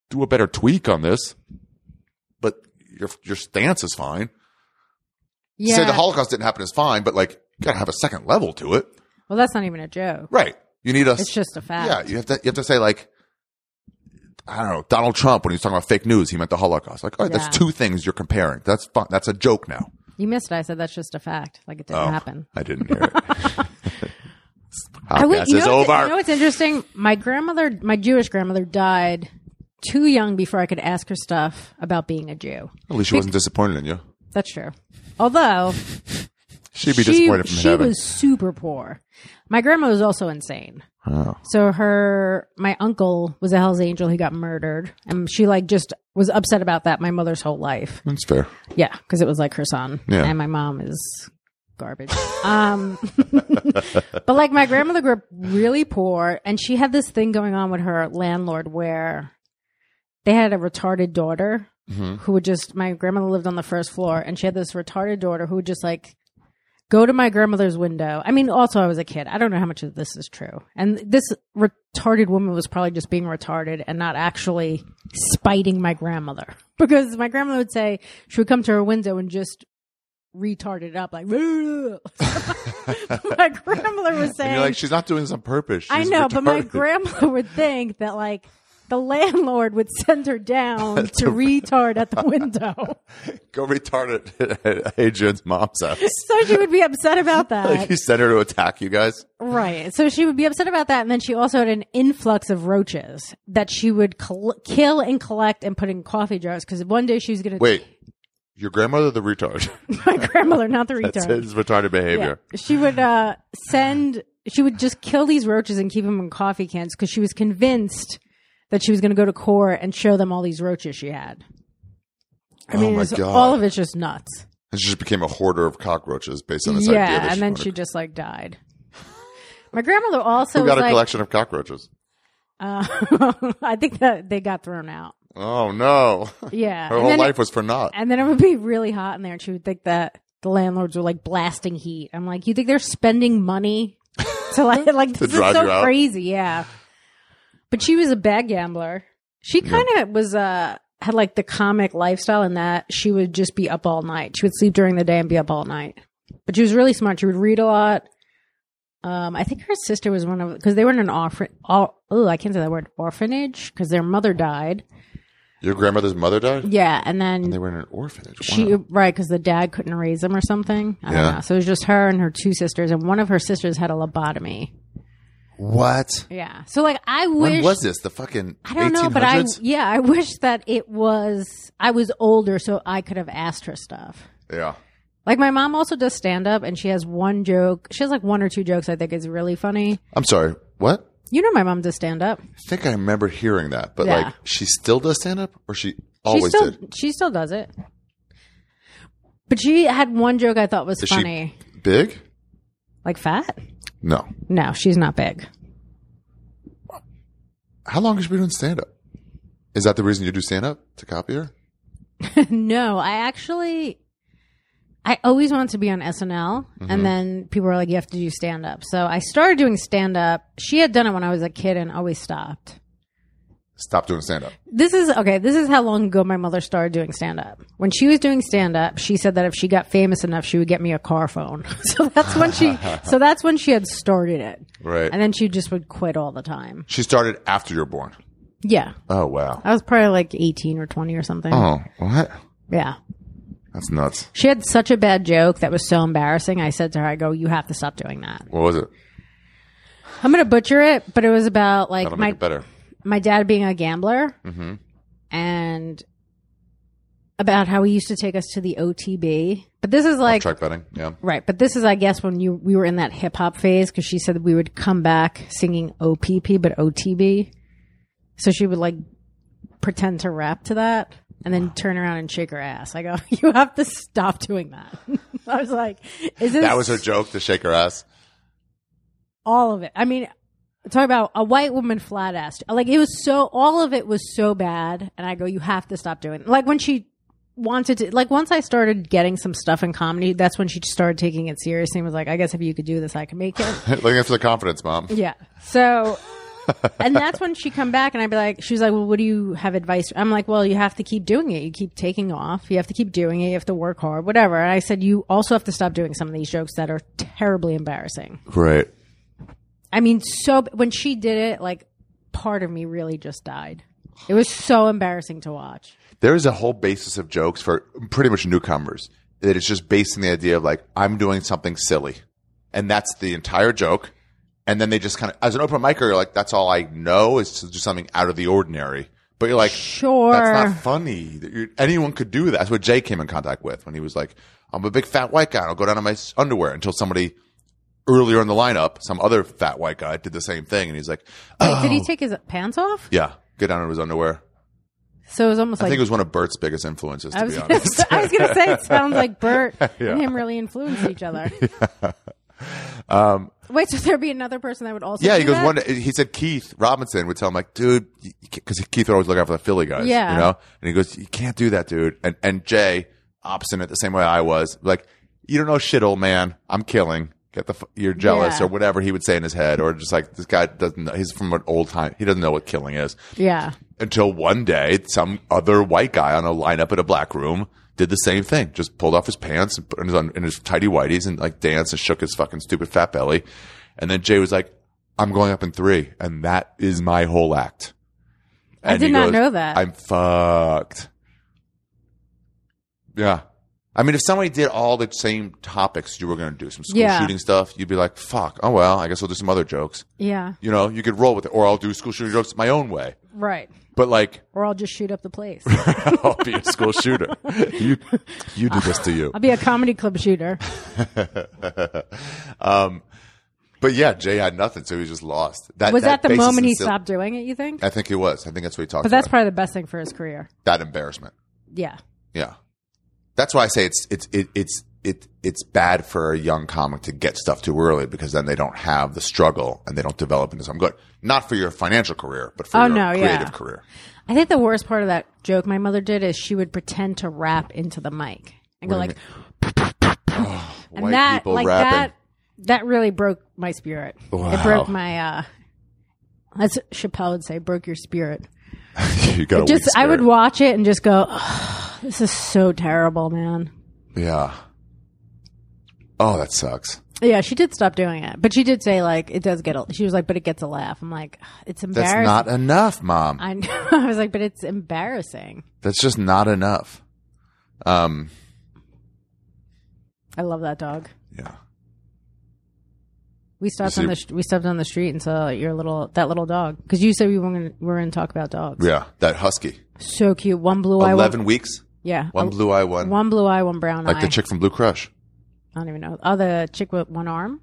do a better tweak on this. But your your stance is fine. Yeah. Say the Holocaust didn't happen is fine, but like you got to have a second level to it, well, that's not even a joke. right? You need a It's just a fact. yeah, you have to you have to say like I don't know, Donald Trump when he was talking about fake news, he meant the Holocaust. Like, all right, Yeah. that's two things you're comparing. That's fun. That's a joke now. You missed it. I said that's just a fact. Like it didn't Oh, happen. I didn't hear it. <laughs> I would- Podcast you is know what's- over. You know what's interesting? My grandmother, my Jewish grandmother, died too young before I could ask her stuff about being a Jew. At least she wasn't disappointed in you. That's true. Although <laughs> She'd be she, disappointed from heaven. she heaven. was super poor. My grandma was also insane. Oh. So her, my uncle was a Hell's Angel. He got murdered, and she like just was upset about that my mother's whole life. That's fair. Yeah, because it was like her son, Yeah. and my mom is garbage. Um, <laughs> but like my grandmother grew up really poor, and she had this thing going on with her landlord where they had a retarded daughter Mm-hmm. who would just. My grandmother lived on the first floor, and she had this retarded daughter who would just like go to my grandmother's window. I mean, also I was a kid. I don't know how much of this is true. And this retarded woman was probably just being retarded and not actually spiting my grandmother. <laughs> Because my grandmother would say she would come to her window and just retard it up like <laughs> my grandmother was <laughs> saying like, she's not doing this on purpose. I She's know, but my retarded." grandmother would think that like the landlord would send her down <laughs> to retard at the <laughs> window. Go retard at Adrian's mom's house. So she would be upset about <laughs> that. Like, you sent her to attack you guys. Right. So she would be upset about that. And then she also had an influx of roaches that she would col- kill and collect and put in coffee jars. Cause one day she was going to, Wait, your grandmother, the retard. my grandmother, not the retard. That's his retarded behavior. Yeah. She would, uh, send, she would just kill these roaches and keep them in coffee cans because she was convinced that she was going to go to court and show them all these roaches she had. I Oh mean, God. all of it's just nuts. And she just became a hoarder of cockroaches based on this idea. Yeah. And then she just like died. <laughs> My grandmother also Who got was a like, collection of cockroaches? uh, <laughs> I think that they got thrown out. Oh no. <laughs> Yeah. Her And whole then it- life was for naught. And then it would be really hot in there, and she would think that the landlords were like blasting heat. I'm like, you think they're spending money to like like this is drive you so crazy? Yeah. But she was a bad gambler. She kind of was uh had like the comic lifestyle in that she would just be up all night. She would sleep during the day and be up all night. But she was really smart. She would read a lot. Um, I think her sister was one of because they were in an orphan. Oh, I can't say that word orphanage because their mother died. Your grandmother's mother died? Yeah, and then They were in an orphanage. she Wow. right because the dad couldn't raise them or something. I Yeah. don't know. So it was just her and her two sisters, and one of her sisters had a lobotomy. What? Yeah. So like I wish When was this? The fucking I don't know, but I 1800s? yeah I wish that it was I was older so I could have asked her stuff. Yeah. Like my mom also does stand up, and she has one joke. She has like one or two jokes I think is really funny. I'm sorry. What? You know my mom does stand up. I think I remember hearing that, but Yeah. like she still does stand up, or she She always still did. she still does it. But she had one joke I thought was Is funny. she big? Like fat? No. No, she's not big. How long has she been doing stand up? Is that the reason you do stand up to copy her? <laughs> no, I actually, I always wanted to be on SNL, Mm-hmm. and then people were like, "You have to do stand up." So I started doing stand up. She had done it when I was a kid and always stopped. Stop doing stand up. This is okay. This is how long ago my mother started doing stand up. When she was doing stand up, she said that if she got famous enough, she would get me a car phone. <laughs> so that's when she. <laughs> so that's when she had started it, Right. and then she just would quit all the time. she started after you were born. Yeah, Oh wow. I was probably like eighteen or twenty or something. Oh what? Yeah. That's nuts. She had such a bad joke that was so embarrassing. I said to her, I go, you have to stop doing that. What was it? I'm going to butcher it, but it was about like That'll my, make it better. My dad being a gambler Mm-hmm. and about how he used to take us to the OTB. But this is like, Track betting. Yeah. right. But this is, I guess, when you, we were in that hip hop phase because she said we would come back singing OPP, but OTB. So she would like pretend to rap to that and then turn around and shake her ass. I go, <laughs> you have to stop doing that. <laughs> I was like, is this That was her joke to shake her ass. all of it. I mean, talk about a white woman flat ass. Like it was so, all of it was so bad. And I go, you have to stop doing. It. Like when she wanted to, like once I started getting some stuff in comedy, that's when she started taking it seriously and was like, I guess if you could do this, I can make it. <laughs> Looking for the confidence, mom. yeah. So. and that's when she come back and I'd be like, she was like, well, what do you have advice? I'm like, well, you have to keep doing it. You keep taking off. You have to keep doing it. You have to work hard, whatever. And I said, you also have to stop doing some of these jokes that are terribly embarrassing. Right. I mean, so when she did it, like part of me really just died. It was so embarrassing to watch. There is a whole basis of jokes for pretty much newcomers that it's just based on the idea of like I'm doing something silly, and that's the entire joke. And then they just kind of, as an open micer, you're like, that's all I know is to do something out of the ordinary. But you're like, Sure. that's not funny. Anyone could do that. That's what Jay came in contact with when he was like, I'm a big fat white guy. and I'll go down to my underwear until somebody earlier in the lineup, some other fat white guy did the same thing. And he's like, Wait, did he take his pants off? yeah, get down to his underwear. So it was almost like I like think it was one of Bert's biggest influences, to I was. be honest. I was gonna say it sounds like Bert <laughs> Yeah. and him really influenced each other. <laughs> Wait, so there'd be another person that would also? Um, Yeah, he goes that? one. He said Keith Robinson would tell him like, dude, because Keith would always look out for the Philly guys. Yeah. you know, and he goes, you can't do that, dude. And and Jay, obstinate the same way I was, like, you don't know shit, old man. I'm killing. Get the, f- you're jealous Yeah. or whatever he would say in his head, or just like this guy doesn't know. He's from an old time. He doesn't know what killing is. Yeah. Until one day, some other white guy on a lineup at a black room did the same thing. Just pulled off his pants and put in his, in his tidy whities and like danced and shook his fucking stupid fat belly. And then Jay was like, I'm going up in three. And that is my whole act. I did not know that. I'm fucked. Yeah. I mean, if somebody did all the same topics you were going to do, some school Yeah. shooting stuff, you'd be like, fuck. Oh, well, I guess I'll do some other jokes. Yeah. You know, you could roll with it. Or I'll do school shooting jokes my own way. Right. But like, Or I'll just shoot up the place. <laughs> I'll be a school shooter. <laughs> You, you do this to you. I'll be a comedy club shooter. <laughs> Um, but yeah, Jay had nothing, so he was just lost. That Was that, the basis moment he stopped doing it, you think? I think he was. I think that's what he talked But that's about. probably the best thing for his career. that embarrassment. Yeah. Yeah. That's why I say it's it's it, it's it it's bad for a young comic to get stuff too early because then they don't have the struggle and they don't develop into something good. Not for your financial career, but for Oh, your no, yeah. creative career. I think the worst part of that joke my mother did is she would pretend to rap into the mic and go What do like, <sighs> and that, like rapping. that, that really broke my spirit. Wow. It broke my, uh, as Chappelle would say, broke your spirit. <laughs> you got Just, I would watch it and just go, "Ugh, this is so terrible, man. Yeah. Oh, that sucks. Yeah, she did stop doing it, but she did say like it does get. A, she was like, but it gets a laugh. I'm like, it's embarrassing. That's not enough, mom. I know. <laughs> I was like, but it's embarrassing. That's just not enough. Um. I love that dog. Yeah. We stopped You on the see- we stopped on the street and saw your little that little dog because you said we were going to we're going to talk about dogs. Yeah. That husky. So cute. One blue eye. Eleven One, weeks. yeah. One blue eye. One. One blue eye. One brown like eye. Like the chick from Blue Crush. I don't even know. Oh, the chick with one arm.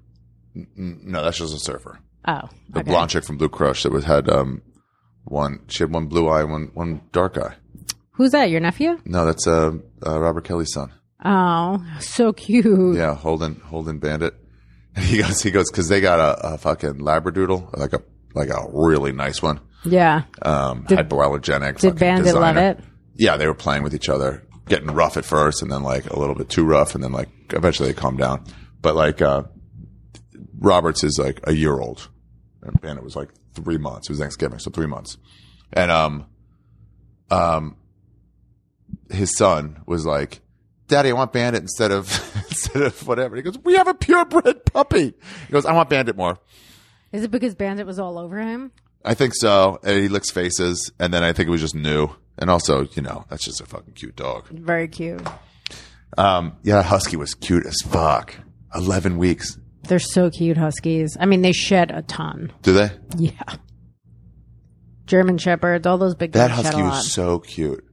N- No, that's just a surfer. Oh, The okay. blonde chick from Blue Crush that was had um one. She had one blue eye, one one dark eye. Who's that? Your nephew? No, that's uh, uh Robert Kelly's son. Oh, so cute. Yeah, Holden Holden Bandit. <laughs> He goes he goes because they got a, a fucking labradoodle, like a like a really nice one, Yeah. um, hypoallergenic. Did Bandit love it? Yeah, they were playing with each other, getting rough at first, and then like a little bit too rough, and then like eventually they calmed down. But like uh Roberts is like a year old, and Bandit was like three months. It was Thanksgiving, so three months, and um, um, his son was like, "Daddy, I want Bandit instead of <laughs> instead of whatever." He goes, "We have a purebred puppy." He goes, "I want Bandit more." Is it because Bandit was all over him? I think so. And he licks faces, and then I think it was just new, and also, you know, that's just a fucking cute dog. Very cute. Um, yeah, Husky was cute as fuck. Eleven weeks. They're so cute, huskies. I mean, they shed a ton. Do they? Yeah. German shepherds, all those big That dogs shed husky a lot. was so cute.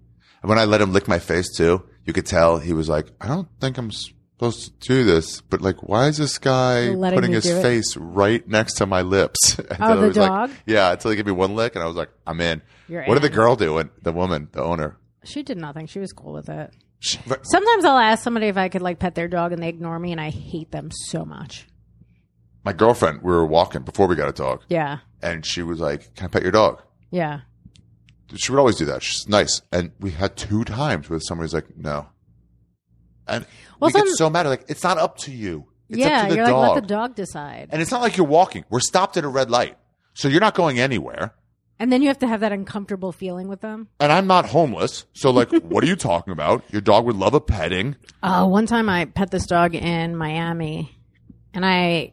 And when I let him lick my face too, you could tell he was like, I don't think I'm supposed to do this, but like, why is this guy Letting putting his face right next to my lips? <laughs> Until Oh, the was like- dog? yeah, until he gave me one lick, and I was like, I'm in. You're what did the girl do? And the woman, the owner. She did nothing. She was cool with it. She, Sometimes I'll ask somebody if I could like pet their dog and they ignore me and I hate them so much. my girlfriend, we were walking before we got a dog, Yeah. and she was like, "Can I pet your dog?" Yeah. She would always do that. She's nice. And we had two times where somebody's like, no. And Well, we get so mad. Like, it's not up to you. It's yeah. up to the You're dog. like, let the dog decide. and it's not like you're walking. We're stopped at a red light. So you're not going anywhere. And then you have to have that uncomfortable feeling with them. And I'm not homeless. So, like, <laughs> what are you talking about? Your dog would love a petting. Oh, one time I pet this dog in Miami and I,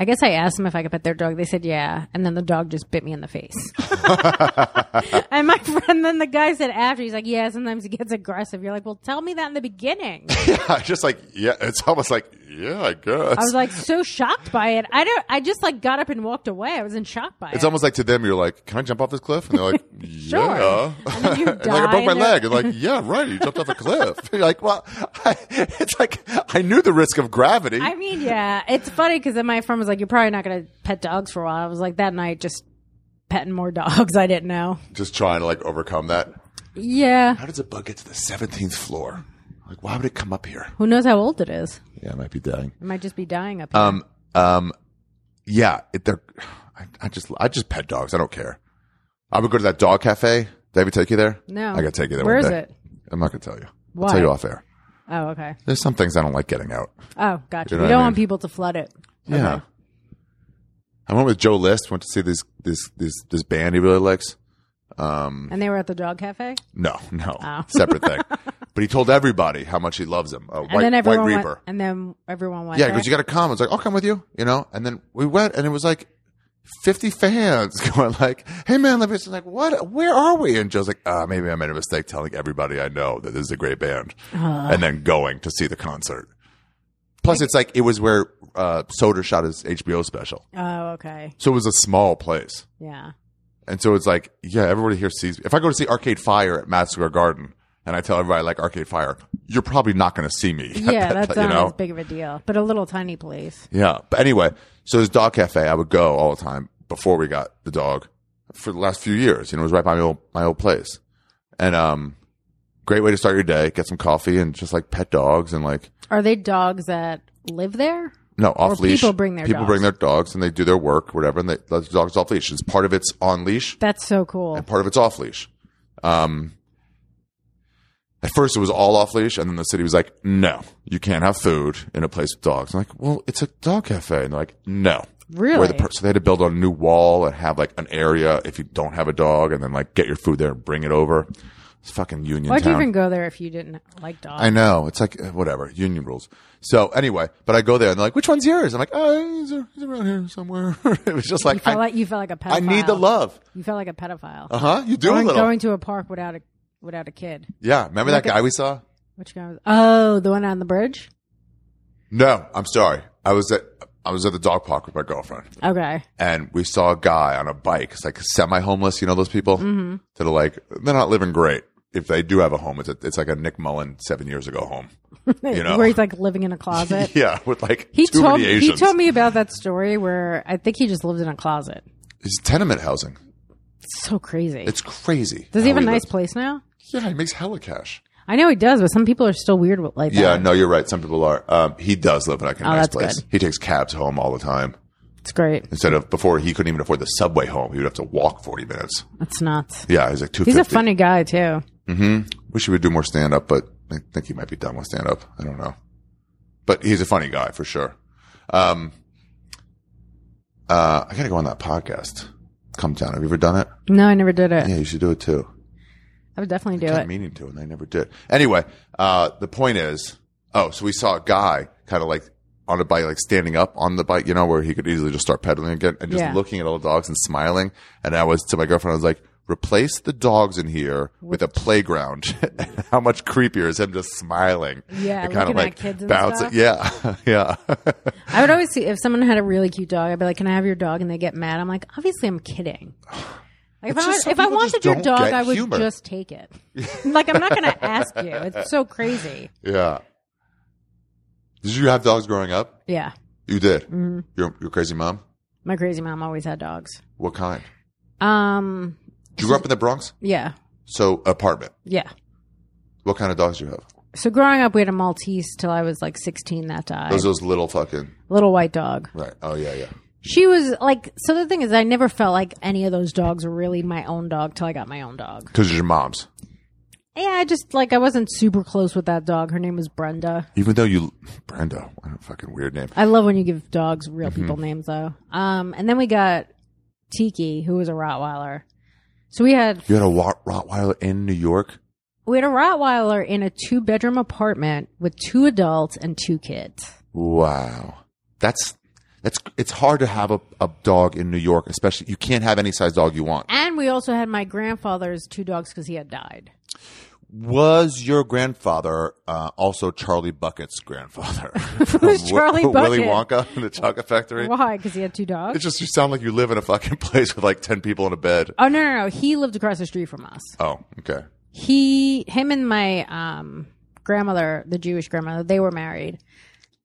I guess I asked them if I could pet their dog. They said yeah. And then the dog just bit me in the face. <laughs> and my friend, then the guy said after, he's like, yeah, sometimes he gets aggressive. You're like, well, tell me that in the beginning. <laughs> Yeah. Just like, yeah. It's almost like, yeah, I guess. I was like so shocked by it. I don't, I just like got up and walked away. I was in shock by it. it's almost like to them, you're like, can I jump off this cliff? And they're like, <laughs> Sure. yeah. And then you <laughs> like, I broke my and leg. And like, yeah, right. You jumped off a cliff. <laughs> You're like, well, I, it's like, I knew the risk of gravity. I mean, yeah, it's funny because then my friend was like, "You're probably not going to pet dogs for a while." I was like, that night, just petting more dogs. I didn't know. Just trying to like overcome that. Yeah, How does a bug get to the 17th floor? Like, why would it come up here? who knows how old it is? Yeah, it might be dying. It might just be dying up here. Um, um, yeah, it, they're, I, I just, I just pet dogs. I don't care. I would go to that dog cafe. Did I ever take you there? No. I gotta take you there. Where one is day. it? I'm not gonna tell you. Why? I'll tell you off air. Oh, okay. There's some things I don't like getting out. Oh, gotcha. You know we don't I want people to flood it. Yeah. Okay. I went with Joe List. Went to see this this this this band he really likes. Um, And they were at the dog cafe. no, no, Oh. separate thing. <laughs> But he told everybody how much he loves him. Uh, And white, then everyone White went, Reaper. and then everyone went. Yeah, because you got to come. It's like, I'll come with you, you know. And then we went, and it was like fifty fans <laughs> going like, "Hey man, let me." Like, what? Where are we? And Joe's like, "Ah, maybe I made a mistake telling everybody I know that this is a great band," and then going to see the concert. Plus, it's like it was where uh, Soder shot his HBO special, Oh, okay. so it was a small place, Yeah. and so it's like, yeah, everybody here sees. If I go to see Arcade Fire at Madison Square Garden. And I tell everybody I like Arcade Fire. You're probably not going to see me. Yeah, that's you not know? as big of a deal, but a little tiny place. Yeah. But anyway, so this dog cafe, I would go all the time before we got the dog for the last few years. You know, it was right by my old, my old place. And, um, great way to start your day, get some coffee and just like pet dogs and like, Are they dogs that live there? no, off leash. people bring their People dogs. bring their dogs and they do their work, whatever, and they the dogs off leash. It's part of it's on leash That's so cool. and part of it's off leash. Um, at first it was all off leash, and then the city was like, "No, you can't have food in a place with dogs." I'm like, "Well, it's a dog cafe," and they're like, "No." Really? Where the per- so they had to build a new wall and have like an area if you don't have a dog, and then like get your food there and bring it over. It's fucking Union Why'd you Town. even go there if you didn't like dogs? I know it's like uh, whatever union rules. So anyway, but I go there and they're like, "Which one's yours?" I'm like, "Oh, he's, he's around here somewhere." <laughs> it was just You like, felt I, like you felt like a pedophile. I need the love. You felt like a pedophile. Uh huh. You do going, a little. going to a park without a without a kid. yeah. Remember that guy we saw? Which guy was? Oh, the one on the bridge. No, I'm sorry. I was at I was at the dog park with my girlfriend, Okay. and we saw a guy on a bike. It's like semi homeless. You know those people Mm-hmm. that are like they're not living great. If they do have a home, it's a, it's like a Nick Mullen seven years ago home. <laughs> You know, Where he's like living in a closet. <laughs> yeah, with like He too told many he told me about that story where I think he just lived in a closet. it's tenement housing. It's so crazy. It's crazy. Does he how have a nice lives. place now? Yeah, he makes hella cash. I know he does, but some people are still weird with- like Yeah, that. no, you're right. Some people are. Um, he does live in like a Oh, nice that's place. good. He takes cabs home all the time. It's great. Instead of before, he couldn't even afford the subway home. He would have to walk forty minutes. It's nuts. Yeah, he's like two. He's a funny guy too. Mhm. Wish he would do more stand up, but I think he might be done with stand up. I don't know. But he's a funny guy for sure. Um, uh, I gotta go on that podcast. Come down. Have you ever done it? No, I never did it. Yeah, you should do it too. I would definitely do kept it. meaning to, and they never did. Anyway, uh, the point is, oh, so we saw a guy kind of like on a bike, like standing up on the bike, you know, where he could easily just start pedaling again and just Yeah. looking at all the dogs and smiling. And I was to my girlfriend, I was like, replace the dogs in here with a playground. <laughs> How much creepier is him just smiling? Yeah, and kind of looking at like kids and bouncing. stuff. Yeah, <laughs> yeah. I would always see if someone had a really cute dog, I'd be like, "Can I have your dog?" And they get mad. I'm like, "Obviously, I'm kidding." <sighs> <laughs> Like if I if I wanted your dog, I would humor. just take it. <laughs> like I'm not going to ask you. It's so crazy. yeah. Did you have dogs growing up? Yeah, You did. Mm-hmm. Your your crazy mom. my crazy mom always had dogs. What kind? Um, Did you grew up in the Bronx? yeah, So apartment. yeah. What kind of dogs do you have? So growing up, we had a Maltese till I was like 16. That died. Those those little fucking Little white dog. right. Oh yeah, yeah. She was like. So the thing is, I never felt like any of those dogs were really my own dog till I got my own dog. Because it's your mom's. Yeah, I just like I wasn't super close with that dog. Her name was Brenda. Even though you, Brenda, what a fucking weird name. I love when you give dogs real Mm-hmm. people names though. Um, and then we got Tiki, who was a Rottweiler. So we had You had a Rott- Rottweiler in New York. we had a Rottweiler in a two bedroom apartment with two adults and two kids. Wow, that's that's. It's hard to have a, a dog in New York, especially you can't have any size dog you want. And we also had my grandfather's two dogs because he had died. Was your grandfather uh, also Charlie Bucket's grandfather? <laughs> Who's Charlie Willy Bucket? Wonka in the Chocolate Factory. Why? Because he had two dogs. It's just you sound like you live in a fucking <laughs> place with like ten people in a bed. oh no, no, no! He lived across the street from us. Oh, okay. he him and my um grandmother the jewish grandmother they were married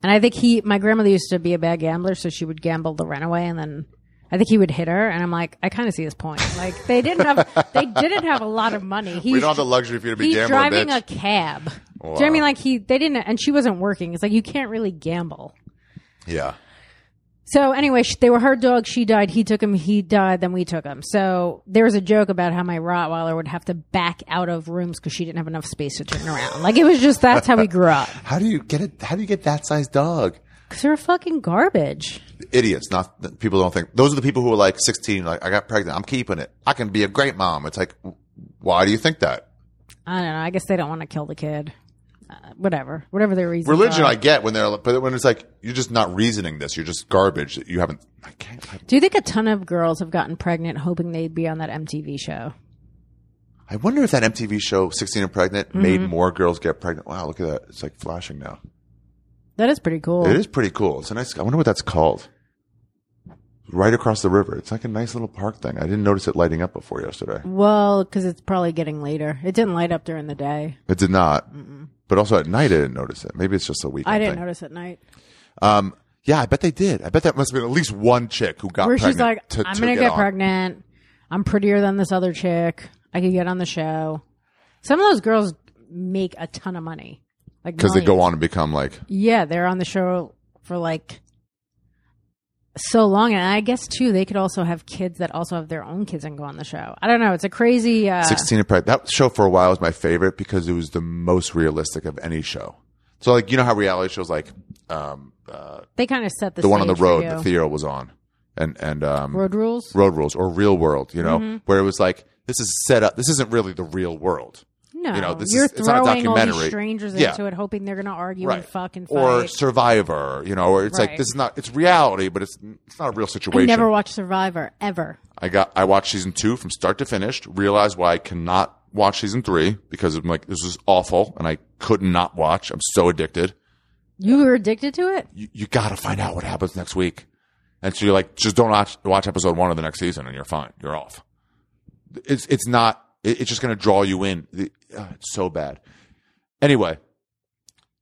and i think he my grandmother used to be a bad gambler so she would gamble the runaway, and then i think he would hit her and i'm like i kind of see his point. Like they didn't have they didn't have a lot of money. He's, We don't have the luxury for you to be he's gambling, driving bitch. a cab. Do you know what i mean? Like he they didn't and she wasn't working. It's like you can't really gamble. Yeah. So anyway, they were her dog. She died. He took him. He died. Then we took him. So there was a joke about how my Rottweiler would have to back out of rooms because she didn't have enough space to turn around. Like it was just that's how we grew up. <laughs> How do you get it? How do you get that size dog? Because they're fucking garbage. Idiots. Not people don't think those are the people who are like 16. Like I got pregnant. I'm keeping it. I can be a great mom. It's like, why do you think that? I don't know. I guess they don't want to kill the kid. Uh, whatever. Whatever their reason. Religion, I get when they're, but when it's like you're just not reasoning this. You're just garbage. You haven't. I can't. I, Do you think a ton of girls have gotten pregnant hoping they'd be on that MTV show? I wonder if that MTV show 16 and Pregnant Mm-hmm. made more girls get pregnant. Wow, look at that. It's like flashing now. That is pretty cool. It is pretty cool. It's a nice. I wonder what that's called. Right across the river. It's like a nice little park thing. I didn't notice it lighting up before yesterday. Well, because it's probably getting later. It didn't light up during the day. It did not. But also at night, I didn't notice it. Maybe it's just a weekend I didn't thing. notice at night. Um, yeah, I bet they did. I bet that must have been at least one chick who got Where pregnant. she's like, to- I'm to going to get on. pregnant. I'm prettier than this other chick. I could get on the show. Some of those girls make a ton of money. Like because they go millions. on and become like Yeah, they're on the show for like so long. And I guess too, they could also have kids that also have their own kids and go on the show. I don't know. It's a crazy. Uh, 16 and pregnant. That show for a while was my favorite because it was the most realistic of any show. So like you know how reality shows like um, uh, they kind of set the the one on the road that Theo was on, and and um, Road rules. Road Rules or Real World, you know, Mm-hmm. where it was like this is set up. This isn't really the real world, No, you know, this you're is- it's not a throwing all these documentary. strangers Yeah. into it, hoping they're going to argue and fuck and fight. Or Survivor, you know, where it's like this is not it's reality, but it's it's not a real situation. I never watched Survivor ever. I got I watched season two from start to finish. Realized why I cannot watch season three because I'm like this is awful, and I could not watch. I'm so addicted. You were addicted to it. You, you got to find out what happens next week, and so you're like, just don't watch watch episode one of the next season, and you're fine. You're off. It's it's not. It, it's just going to draw you in. The- uh, it's so bad. Anyway,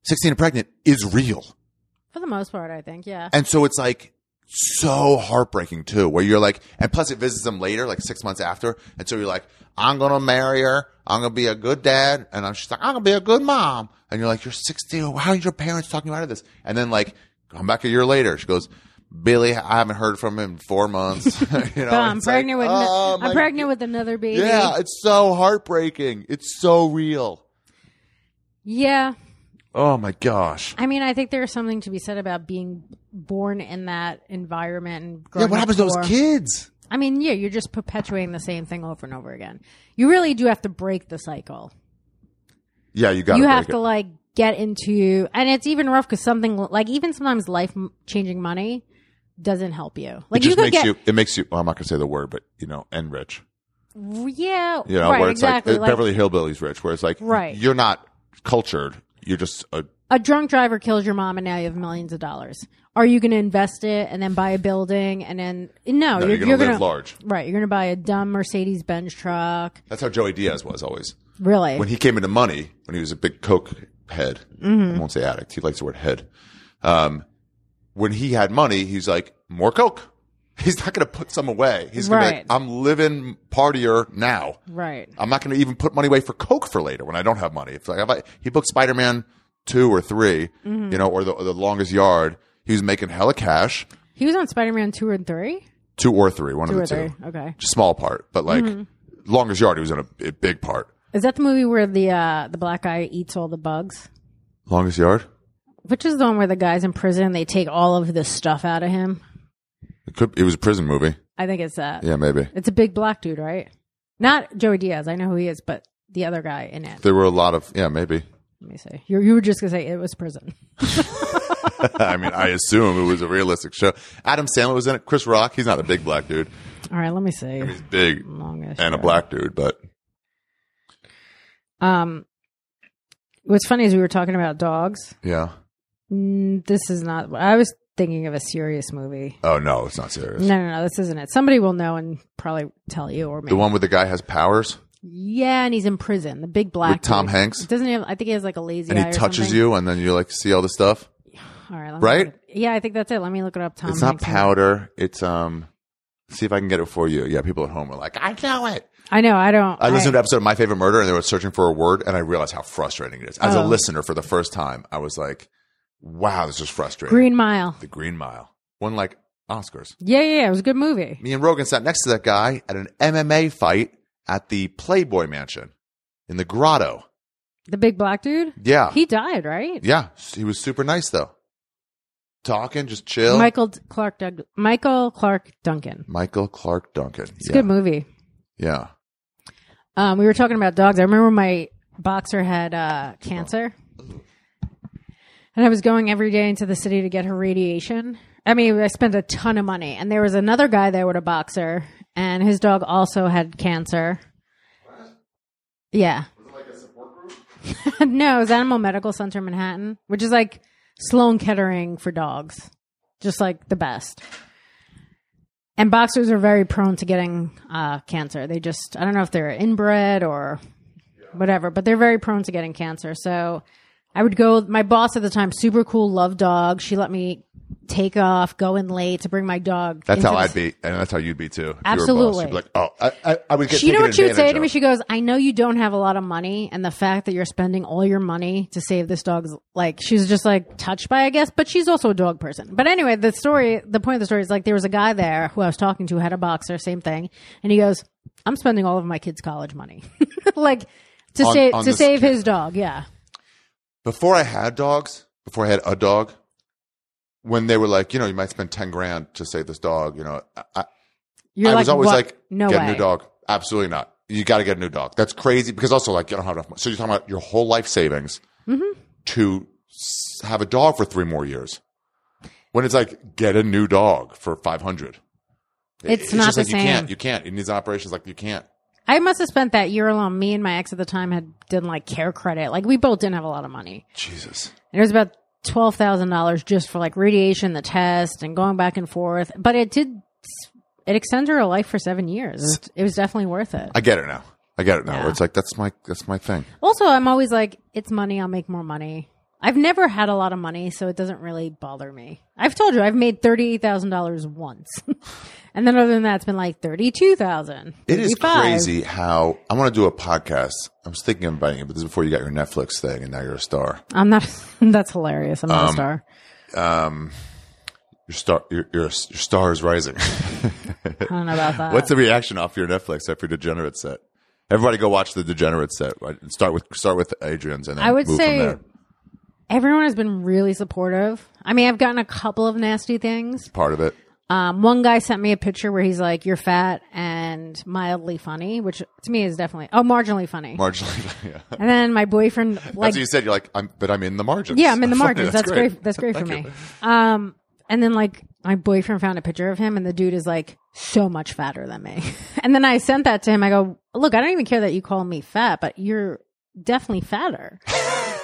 sixteen and pregnant is real. For the most part, I think. Yeah. And so it's like so heartbreaking too, where you're like, and plus it visits them later, like six months after. And so you're like, I'm going to marry her. I'm going to be a good dad. And I'm, just like, I'm going to be a good mom. And you're like, you're 16. How are your parents talking you out of this? And then like, come back a year later. She goes, Billy, I haven't heard from him in four months. <laughs> you know, But I'm it's like, pregnant with. oh, I'm pregnant with another baby. Yeah, it's so heartbreaking. It's so real. Yeah. Oh my gosh. I mean, I think there's something to be said about being born in that environment and growing Yeah, what happens to those kids? I mean, yeah, you're just perpetuating the same thing over and over again. You really do have to break the cycle. Yeah, you got you have it. to like get into, and it's even rough because something like even sometimes life changing money doesn't help you. It Like you just could makes get, you. It makes you. Well, I'm not gonna say the word, but you know, and rich. yeah, You know, right, where it's exactly. like, like Beverly Hillbillies rich, where it's like, Right. you're not cultured. You're just a. a drunk driver kills your mom, and now you have millions of dollars. Are you going to invest it and then buy a building and then no? No, you're, you're gonna live large. right? You're going to buy a dumb Mercedes Benz truck. That's how Joey Diaz was always. Really? When he came into money, when he was a big coke head, Mm-hmm. I won't say addict. He likes the word head. Um, when he had money, he's like more coke. <laughs> He's not going to put some away. He's going to be like, I'm living partier now. right. I'm not going to even put money away for Coke for later when I don't have money. If like I, he booked Spider Man two or 3 Mm-hmm. you know, or the, or the longest yard, he was making hella cash. He was on Spider Man two and three. Two or three, one Two of the three. two. Okay. Just small part, but like longest yard, he was in a, a big part. Is that the movie where the uh, the black guy eats all the bugs? Longest yard. Which is the one where the guy's in prison? They take all of the stuff out of him. It could. It was a prison movie. I think it's that. Yeah, maybe. It's a big black dude, right? Not Joey Diaz. I know who he is, but the other guy in it. There were a lot of. Yeah, maybe. Let me see. You you were just gonna say it was prison. <laughs> I mean, I assume it was a realistic show. Adam Sandler was in it. Chris Rock. He's not a big black dude. All right, let me see. He's big Longest and a black dude, but Um, what's funny is we were talking about dogs. yeah. Mm, this is not. I was thinking of a serious movie. Oh no, it's not serious. No, no, no. This isn't it. Somebody will know and probably tell you or me. The one where the guy has powers Yeah, and he's in prison. The big black. with Tom dude. Hanks, Doesn't he have? I think he has like a lazy and he touches something. you, and then you like see all the stuff. All right, Right? Yeah, I think that's it. Let me look it up. Tom. it's not powder. It's um. See if I can get it for you. Yeah, people at home are like, I know it. I know. I don't. I listened to an episode of My Favorite Murder, and they were searching for a word, and I realized how frustrating it is. As a Oh. listener, for the first time, I was like, "Wow, this is frustrating." Green Mile. the Green Mile. One like Oscars. Yeah, yeah, yeah. It was a good movie. Me and Rogan sat next to that guy at an MMA fight at the Playboy Mansion in the Grotto. The big black dude. Yeah. He died, right? yeah. He was super nice though. Talking, just chill. Michael Clark Doug- Michael Clarke Duncan. Michael Clarke Duncan. It's yeah. a good movie. Yeah. Um, we were talking about dogs. I remember my boxer had uh, cancer, and I was going every day into the city to get her radiation. I mean, I spent a ton of money, and there was another guy there with a boxer, and his dog also had cancer. What? Yeah. <laughs> no, it was Animal Medical Center Manhattan, which is like Sloan Kettering for dogs, just like the best. And boxers are very prone to getting uh, cancer. They just, I don't know if they're inbred or whatever, but they're very prone to getting cancer. So I would go, my boss at the time, super cool, love dog. She let me take off, go in late to bring my dog. That's how the I'd be, and that's how you'd be too. if you were a boss. Absolutely. You'd be like, oh, I, I, I would get. You know taken what she would say to me? of. She goes, I know you don't have a lot of money, and the fact that you're spending all your money to save this dog's, like, she's just like touched by, I guess, but she's also a dog person. But anyway, the story, the point of the story is like, there was a guy there who I was talking to, had a boxer, same thing, and he goes, I'm spending all of my kids' college money. <laughs> like, to On- save, on to this save kid. his dog, yeah. Before I had dogs, before I had a dog, when they were like, you know, you might spend ten grand to save this dog, you know, I, I, You're I like, was always "What? like, no get way. a new dog. Absolutely not. You got to get a new dog. That's crazy because also like you don't have enough money. So you're talking about your whole life savings Mm-hmm. to have a dog for three more years. When it's like get a new dog for five hundred. It's not just the like you can't. You can't. It needs operations like you can't. I must have spent that year alone. Me and my ex at the time had done like care credit. Like, we both didn't have a lot of money. Jesus. And it was about twelve thousand dollars just for like radiation, the test, and going back and forth. But it did. It extended her life for seven years. It was, it was definitely worth it. I get it now. I get it now. Yeah. It's like that's my that's my thing. Also, I'm always like, it's money. I'll make more money. I've never had a lot of money, so it doesn't really bother me. I've told you I've made thirty eight thousand dollars once, <laughs> and then other than that, it's been like thirty two thousand. It is crazy how I want to do a podcast. I was thinking of inviting you, but this is before you got your Netflix thing, and now you're a star. I'm not. <laughs> That's hilarious. I'm not Um, a star. Um, Your star, your, your, your star is rising. <laughs> I don't know about that. What's the reaction off your Netflix after Degenerate set? Everybody go watch the Degenerate set. Right? And Start with start with Adrienne's, and then I would say everyone has been really supportive. I mean, I've gotten a couple of nasty things. Part of it. Um, one guy sent me a picture where he's like, "You're fat and mildly funny," which to me is definitely oh, marginally funny. Marginally, <laughs> yeah. and then my boyfriend, like, what you said. You're like, I'm, but I'm in the margins. yeah, I'm in the <laughs> margins. That's, great. That's great for Thank me. you. Um, and then like my boyfriend found a picture of him, and the dude is like so much fatter than me. <laughs> and then I sent that to him. I go, "Look, I don't even care that you call me fat, but you're definitely fatter."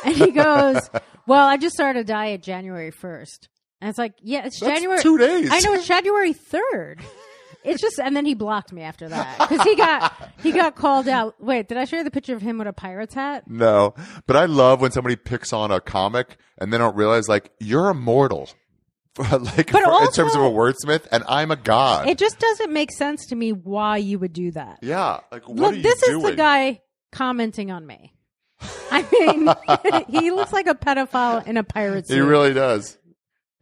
and he goes, "Well, I just started a diet January 1st. And it's like, yeah, it's That's January. two days. I know it's January third. It's just, and then he blocked me after that because he got he got called out. Wait, did I show you the picture of him with a pirate's hat? No, but I love when somebody picks on a comic and they don't realize like you're immortal, <laughs> like But for- in terms of a wordsmith, and I'm a god. It just doesn't make sense to me why you would do that. yeah, like what Look, are you this doing? is the guy commenting on me. I mean, <laughs> he looks like a pedophile in a pirate suit. He really does.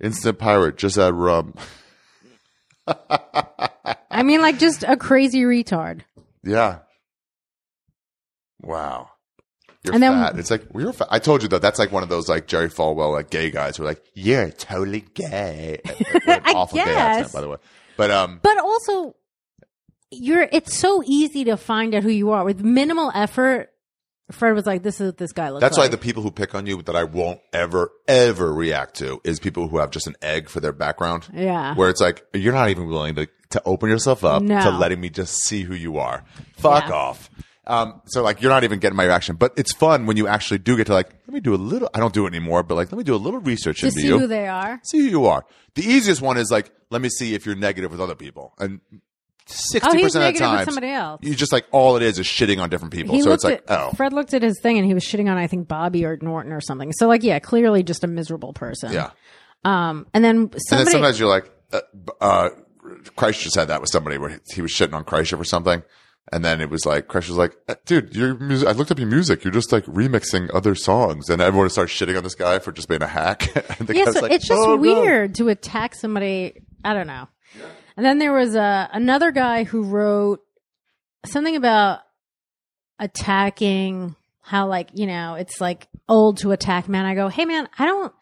Instant pirate, just add rum. I mean, like just a crazy retard. Yeah. Wow. You're And then- fat. It's like well, you're fat. I told you though. That's like one of those like Jerry Falwell like gay guys who are like, "You're totally gay." <laughs> I awful gay accent, by the way. But um, But also, you're. It's so easy to find out who you are with minimal effort. Fred was like, "This is what this guy looks that's like." why the people who pick on you that I won't ever ever react to is people who have just an egg for their background. Yeah. Where it's like you're not even willing to to open yourself up No. to letting me just see who you are. Fuck Yeah. off. Um, so like you're not even getting my reaction, but it's fun when you actually do get to like let me do a little. I don't do it anymore, but like let me do a little research to into see you. who they are. see who you are. The easiest one is like, let me see if you're negative with other people. And sixty Oh, he's percent of the with time, somebody else. you just like all it is is shitting on different people. He so it's like, at oh, Fred looked at his thing and he was shitting on I think Bobby or Norton or something. So like, yeah, clearly just a miserable person. yeah. Um, and then And then sometimes you're like, uh, uh, Christ just had that with somebody where he was shitting on Kreischer for something. And then it was like, Kreischer was like, uh, dude, your music, I looked up your music. You're just like remixing other songs. And everyone starts shitting on this guy for just being a hack. <laughs> yeah, so like, it's just "Oh, no." weird to attack somebody. I don't know. And then there was a another guy who wrote something about attacking how like, you know, it's like old to attack man. I go, "Hey man, I don't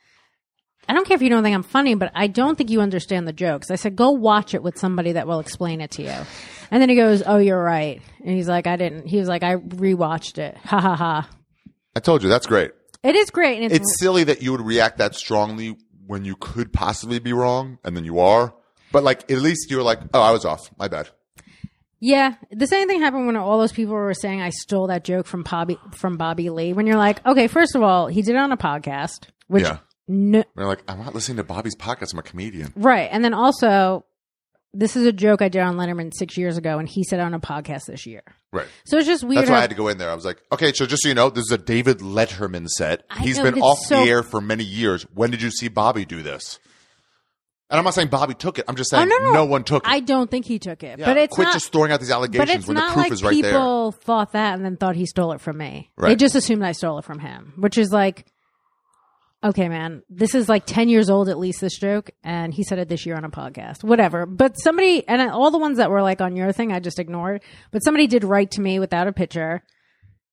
I don't care if you don't think I'm funny, but I don't think you understand the jokes." I said, "Go watch it with somebody that will explain it to you." And then he goes, "Oh, you're right." And he's like, "I didn't." He was like, "I rewatched it." Ha ha ha. I told you that's great. It is great and it's, It's silly that you would react that strongly when you could possibly be wrong, and then you are. But like, at least you were like, oh, I was off. My bad. Yeah, the same thing happened when all those people were saying I stole that joke from Bobby from Bobby Lee. When you're like, okay, first of all, he did it on a podcast, which Yeah. no, You're like, I'm not listening to Bobby's podcast. I'm a comedian. right, and then also, this is a joke I did on Letterman six years ago, and he said it on a podcast this year. Right. So it's just weird. That's why I had to go in there. I was like, okay, so just so you know, this is a David Letterman set. I He's know, been off so- the air for many years. When did you see Bobby do this? And I'm not saying Bobby took it. I'm just Oh, saying no, no, one took it. I don't think he took it, Yeah, but it's quit not. just throwing out these but allegations it's when the proof like is right there. people thought that and then thought he stole it from me. They just assumed I stole it from him, which is like, okay, man, this is like 10 years old at least, this joke. And he said it this year on a podcast, whatever. But somebody, and all the ones that were like on your thing, I just ignored. But somebody did write to me without a picture.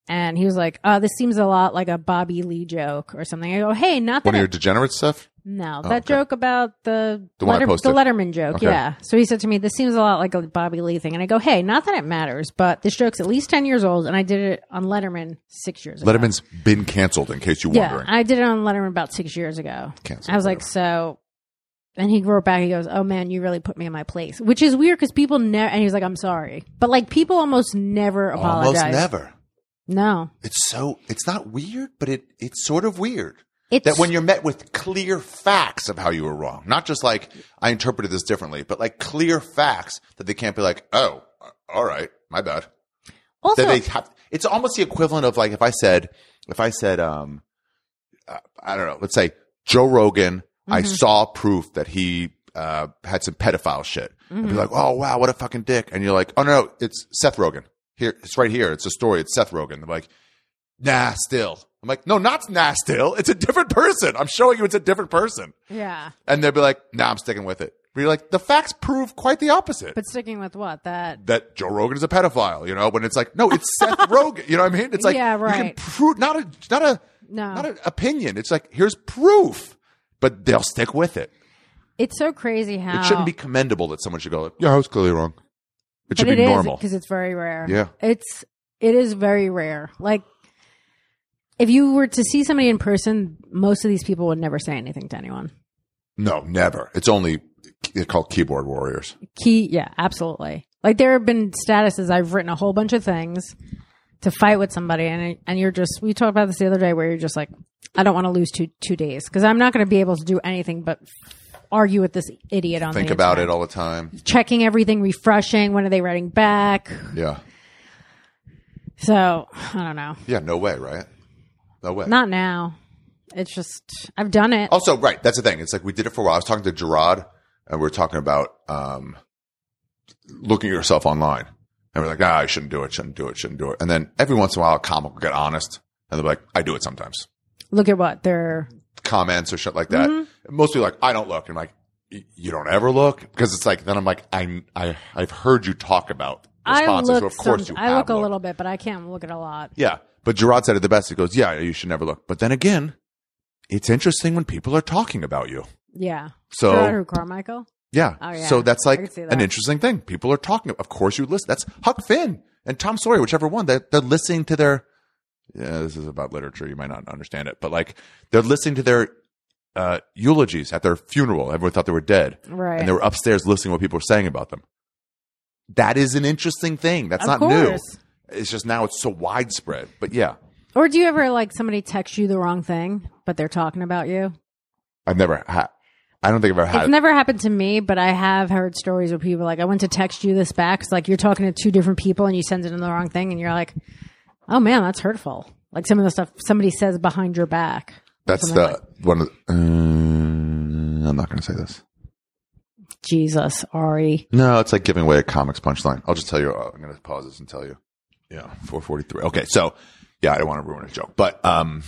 And he was like, oh, this seems a lot like a Bobby Lee joke or something. I go, hey, not that One of your degenerate stuff? No, oh, that okay. joke about the The Letter- the Letterman joke, Okay. yeah. So he said to me, "This seems a lot like a Bobby Lee thing," and I go, "Hey, not that it matters, but this joke's at least ten years old, and I did it on Letterman six years ago." Letterman's been canceled, in case you're yeah, wondering. I did it on Letterman about six years ago. Canceled, I was like, so. And he wrote back. He goes, "Oh man, you really put me in my place," which is weird because people never. And he's like, "I'm sorry," but like people almost never apologize. Almost never. No, It's so, it's not weird, but it it's sort of weird. It's that when you're met with clear facts of how you were wrong, not just like I interpreted this differently, but like clear facts that they can't be like, oh, all right, my bad. also that they have. It's almost the equivalent of like if I said, if I said, um, uh, I don't know, let's say Joe Rogan, I saw proof that he uh, had some pedophile shit. I'd be like, oh wow, what a fucking dick, and you're like, oh no, no, it's Seth Rogen. Here, it's right here. It's a story. It's Seth Rogen. Like, nah, still. I'm like, no, not nah, still. It's a different person. I'm showing you it's a different person. yeah. And they'll be like, nah, I'm sticking with it. But you're like, the facts prove quite the opposite. But sticking with what that that Joe Rogan is a pedophile, you know, when it's like, no, it's <laughs> Seth Rogen. You know what I mean? It's like, Yeah, you can right. prove, not a, not a, No. not an opinion. It's like, here's proof, but they'll stick with it. it's so crazy how It shouldn't be commendable that someone should go, like, yeah, I was clearly wrong. It should but be it is normal. because it's very rare. Yeah. it's it is very rare. Like if you were to see somebody in person, most of these people would never say anything to anyone. no, never. It's only, they're called keyboard warriors. Key, yeah, absolutely. Like there have been statuses I've written a whole bunch of things to fight with somebody, and and you're just we talked about this the other day where you're just like, I don't want to lose two two days because I'm not going to be able to do anything but argue with this idiot on Think about it all the time. checking everything, refreshing. When are they writing back? Yeah. So I don't know. Yeah, no way, right? No way. Not now. It's just I've done it. Also, right. That's the thing. It's like we did it for a while. I was talking to Jerrod and we are talking about um, looking at yourself online. And we're like, ah, I shouldn't do it, shouldn't do it, shouldn't do it. And then every once in a while, a comic will get honest and they're like, I do it sometimes. Look at what they're. Comments or shit like that. Mm-hmm. Most people like, I don't look. And I'm like, you don't ever look? Because it's like, then I'm like, I, I, I've heard you talk about I look. so of course some- you I look a looked. little bit, but I can't look at a lot. Yeah. But Jerrod said it the best. He goes, yeah, you should never look. But then again, it's interesting when people are talking about you. Yeah. So- Jerrod who Carmichael. Yeah. Oh, yeah. So that's like that. an interesting thing. People are talking. Of course, you listen. That's Huck Finn and Tom Sawyer, whichever one. They're, they're listening to their. Yeah, this is about literature. You might not understand it, but like they're listening to their uh, eulogies at their funeral. Everyone thought they were dead, Right. and they were upstairs listening to what people were saying about them. That is an interesting thing. That's Of not new. It's just now it's so widespread. But yeah, Or do you ever like somebody text you the wrong thing, but they're talking about you? I've never had. I don't think I've ever had. It's never happened to me, but I have heard stories where people like, I went to text you this back. It's like you're talking to two different people and you send it in the wrong thing, and you're like, oh man, that's hurtful. Like some of the stuff somebody says behind your back. That's the one of. The, uh, I'm not going to say this. Jesus, Ari. No, it's like giving away a comics punchline. I'll just tell you. I'm going to pause this and tell you. Yeah, 443. Okay, so yeah, I don't want to ruin a joke, but um,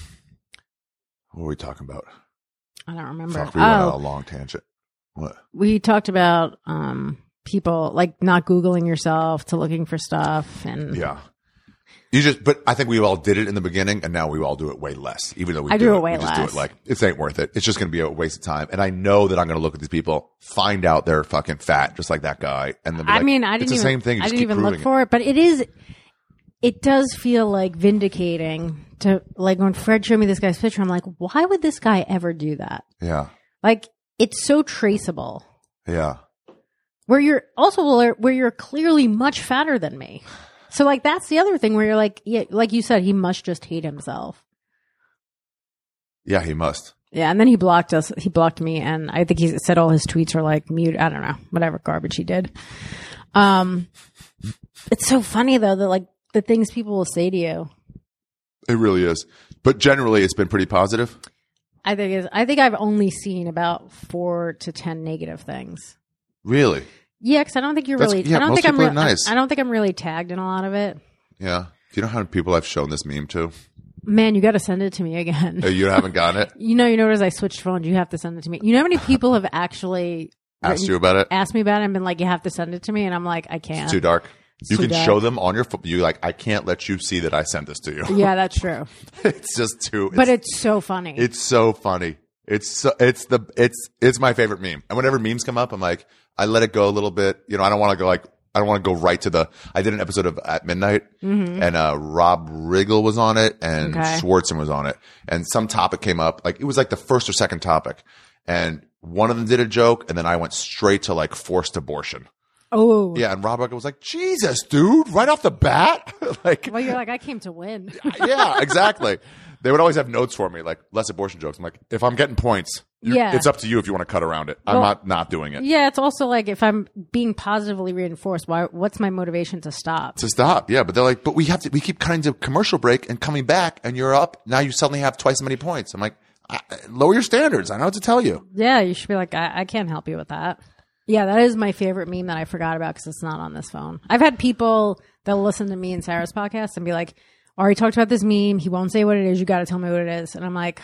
what were we talking about? I don't remember. Fuck, we went on a Oh, long tangent. What? We talked about um people like not googling yourself to looking for stuff and Yeah. You just, but I think we all did it in the beginning, and now we all do it way less. Even though we I do, do it it, way we just do it like it ain't worth it. It's just going to be a waste of time. And I know that I'm going to look at these people, find out they're fucking fat, just like that guy, and then I like, mean, I it's didn't the even same thing. You I didn't even look proving for it, but it is it does feel like vindicating to like when Fred showed me this guy's picture, I'm like, why would this guy ever do that? Yeah, Like it's so traceable. yeah, where you're also where you're clearly much fatter than me. So like that's the other thing where you're like yeah, like you said he must just hate himself. yeah. He must. Yeah, and then he blocked us. He blocked me, and I think he said all his tweets are like mute. I don't know, whatever garbage he did. Um, it's so funny though that like the things people will say to you. It really is. But generally, it's been pretty positive. I think is I think I've only seen about four to ten negative things. Really? Yeah, because I don't think you're That's- really. yeah, I don't most think I'm. people are re- nice. I, I don't think I'm really tagged in a lot of it. Yeah. Do you know how many people I've shown this meme to? Man, you got to send it to me again. Oh, you haven't gotten it? <laughs> You know, you notice I switched phones. You have to send it to me. You know how many people have actually Asked written- you about it? asked me about it and been like, "You have to send it to me," and I'm like, "I can't." It's too dark. You can show them on your. You like, I can't let you see that I sent this to you. Yeah, that's true. <laughs> it's just too. But it's so funny. It's so funny. It's so, it's the it's it's my favorite meme. And whenever memes come up, I'm like, I let it go a little bit. You know, I don't want to go like I don't want to go right to the. I did an episode of At Midnight, and uh, Rob Riggle was on it, and Mm-hmm. Okay. Schwartzen was on it, and some topic came up. Like it was like the first or second topic, and one of them did a joke, and then I went straight to like forced abortion. Oh, Yeah, and Rob Riggle was like, Jesus, dude, right off the bat, <laughs> like Well, you're like, I came to win. <laughs> yeah, exactly. They would always have notes for me, like less abortion jokes. I'm like, if I'm getting points, Yeah. it's up to you if you want to cut around it. I'm not not doing it. yeah, it's also like if I'm being positively reinforced, why? What's my motivation to stop? To stop, yeah, but they're like, but we have to. We keep cutting to commercial break and coming back, and you're up. Now you suddenly have twice as many points. I'm like, I, lower your standards. I know what to tell you. Yeah, you should be like, I, I can't help you with that. Yeah, that is my favorite meme that I forgot about because it's not on this phone. I've had people that listen to me and Sarah's podcast and be like, Ari talked about this meme. He won't say what it is. You got to tell me what it is. And I'm like,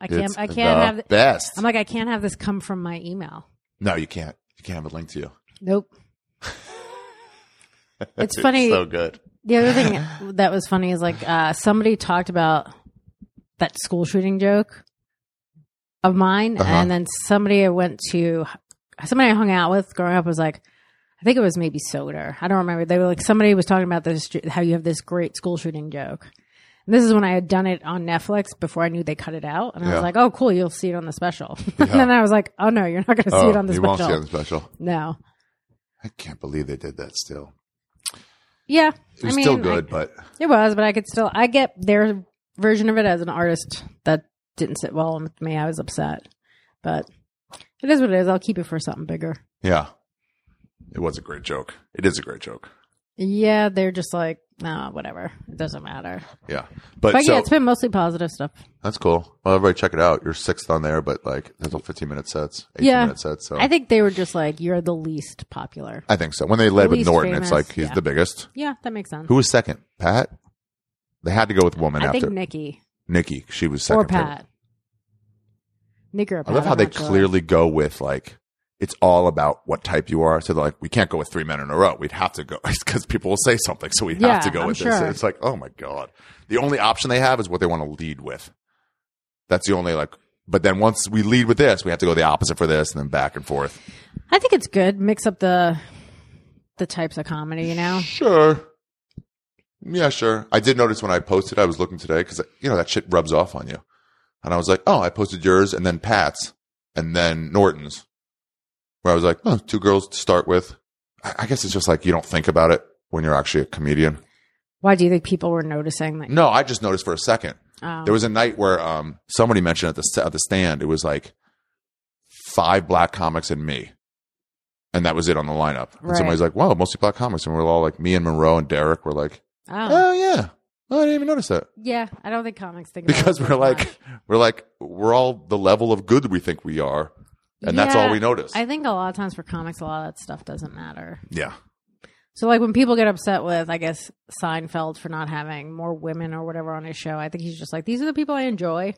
I can't. It's I can't the have. th- best. I'm like, I can't have this come from my email. no, you can't. You can't have a link to you. Nope. <laughs> It's funny. so good. The other thing <laughs> that was funny is like uh, somebody talked about that school shooting joke of mine, Uh-huh. and then somebody I went to, somebody I hung out with growing up was like, I think it was maybe Soder. I don't remember. They were like somebody was talking about this how you have this great school shooting joke. And this is when I had done it on Netflix before I knew they cut it out, and I Yeah. was like, "Oh, cool, you'll see it on the special." <laughs> and then I was like, "Oh no, you're not going to see it oh, on the you special." won't see it on the special. no, I can't believe they did that. Still, yeah, it was I mean, still I- good, but It was, but I could still I get their version of it as an artist that didn't sit well with me. I was upset. But it is what it is. I'll keep it for something bigger. yeah, it was a great joke. It is a great joke. Yeah, they're just like, no, whatever. It doesn't matter. Yeah, but, But so yeah, it's been mostly positive stuff. that's cool. Well, everybody check it out. You're sixth on there, but like there's all 15 minute sets, 18 Yeah. minute sets. So I think they were just like, you're the least popular. I think so. When they led with least Norton, famous, it's like he's yeah. the biggest. Yeah, that makes sense. Who was second? Pat. They had to go with woman I after think Nikki Nikki. She was second. or favorite. Pat. I love how they clearly go with like it's all about what type you are. So they're like, we can't go with three men in a row. We'd have to go <laughs> because people will say something, so we Yeah, have to go I'm with this. sure. It's like, oh my god, the only option they have is what they want to lead with. That's the only like. But then once we lead with this, we have to go the opposite for this, and then back and forth. I think it's good. Mix up the the types of comedy, you know? Sure. Yeah, sure. I did notice when I posted, I was looking today because you know that shit rubs off on you, and I was like, oh, I posted yours and then Pat's and then Norton's, where I was like, oh, two girls to start with. I, I guess it's just like you don't think about it when you're actually a comedian. Why do you think people were noticing that? No, I just noticed for a second. Oh. There was a night where um somebody mentioned at the at the stand it was like five black comics and me, and that was it on the lineup. And Right. somebody's like, "Wow, mostly black comics," and we're all like, me and Monroe and Derek were like, oh. "Oh yeah, oh, I didn't even notice that." Yeah, I don't think comics think about because it we're like much. we're like we're all the level of good we think we are and that's all we notice I think a lot of times for comics, a lot of that stuff doesn't matter. yeah So, like when people get upset with, I guess Seinfeld for not having more women or whatever on his show, I think he's just like, these are the people I enjoy.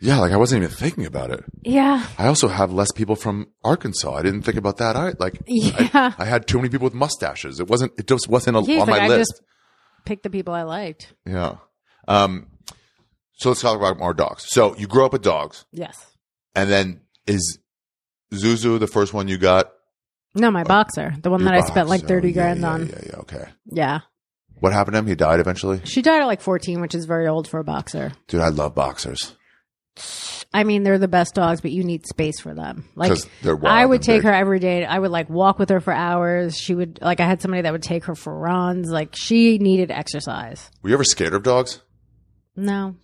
Yeah, like I wasn't even thinking about it. Yeah. I also have less people from Arkansas. I didn't think about that. I like, <laughs> Yeah. I, had too many people with mustaches. It wasn't. It just wasn't a, He's on like, my I list. just picked the people I liked. Yeah. Um. So let's talk about more dogs. So you grew up with dogs, Yes. and then is Zuzu the first one you got? No, my boxer, the one Your that I spent like boxer. 30 Yeah, grand yeah, on. Yeah, yeah, okay. Yeah. What happened to him? He died eventually. She died at like 14, which is very old for a boxer. Dude, I love boxers. I mean, they're the best dogs, but you need space for them. Like, 'Cause they're wild I would and take big. her every day. I would like walk with her for hours. She would, like, I had somebody that would take her for runs. Like, she needed exercise. Were you ever scared of dogs? No.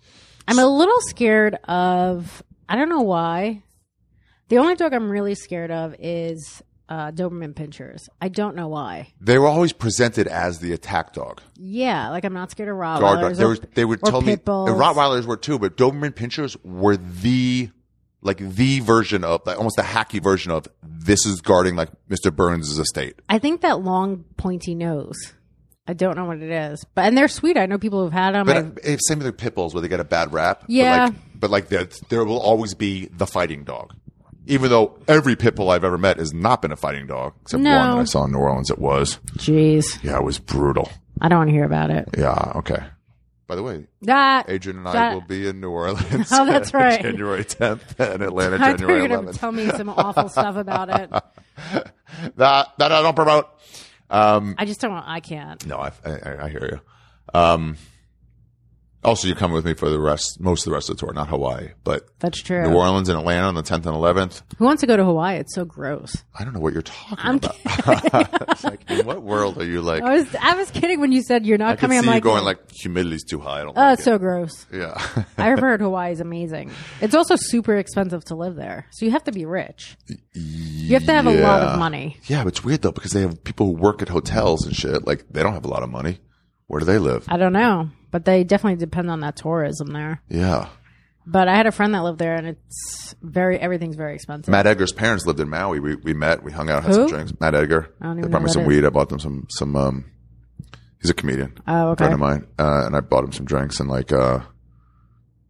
I'm a little scared of, I don't know why. The only dog I'm really scared of is uh, Doberman Pinschers. I don't know why. They were always presented as the attack dog. Yeah, like I'm not scared of Rottweilers. They, or- were, they would tell me bulls. Rottweilers were too, but Doberman Pinschers were the like the version of like almost the hacky version of this is guarding like Mr. Burns' estate. I think that long pointy nose. I don't know what it is, but and they're sweet. I know people who've had them. But uh, same with the pit bulls where they get a bad rap. Yeah. But like, but like there, there will always be the fighting dog. Even though every pit bull I've ever met has not been a fighting dog, except No. one that I saw in New Orleans, it was. jeez, Yeah, it was brutal. I don't want to hear about it. Yeah, okay. By the way, That Adrienne and I that- will be in New Orleans. <laughs> Oh, that's <laughs> right. January 10th and Atlanta, I thought you January were going to 11th. tell me some awful stuff about it. <laughs> that that I don't promote. Um, I just don't. want I can't. no, I, I, I hear you. Um, also, you're coming with me for the rest, most of the rest of the tour, not Hawaii, but That's true. New Orleans and Atlanta on the 10th and 11th. Who wants to go to Hawaii? It's so gross. I don't know what you're talking I'm about. <laughs> It's like, in what world are you like? I was I was kidding when you said you're not I coming. see I'm you like, going like humidity's too high. I don't oh, like it's it. so gross. Yeah. <laughs> I've heard Hawaii is amazing. It's also super expensive to live there, so you have to be rich. You have to have a lot of money. yeah, but it's weird though because they have people who work at hotels and shit. Like they don't have a lot of money. Where do they live? I don't know, but they definitely depend on that tourism there. Yeah. But I had a friend that lived there, and it's very everything's very expensive. Matt Edgar's parents lived in Maui. We we met. We hung out, had Who? some drinks. Matt Edgar. I don't They even brought know me some that weed. I bought them some some. um He's a comedian. Oh, okay. Friend of mine, uh, and I bought him some drinks. And like, uh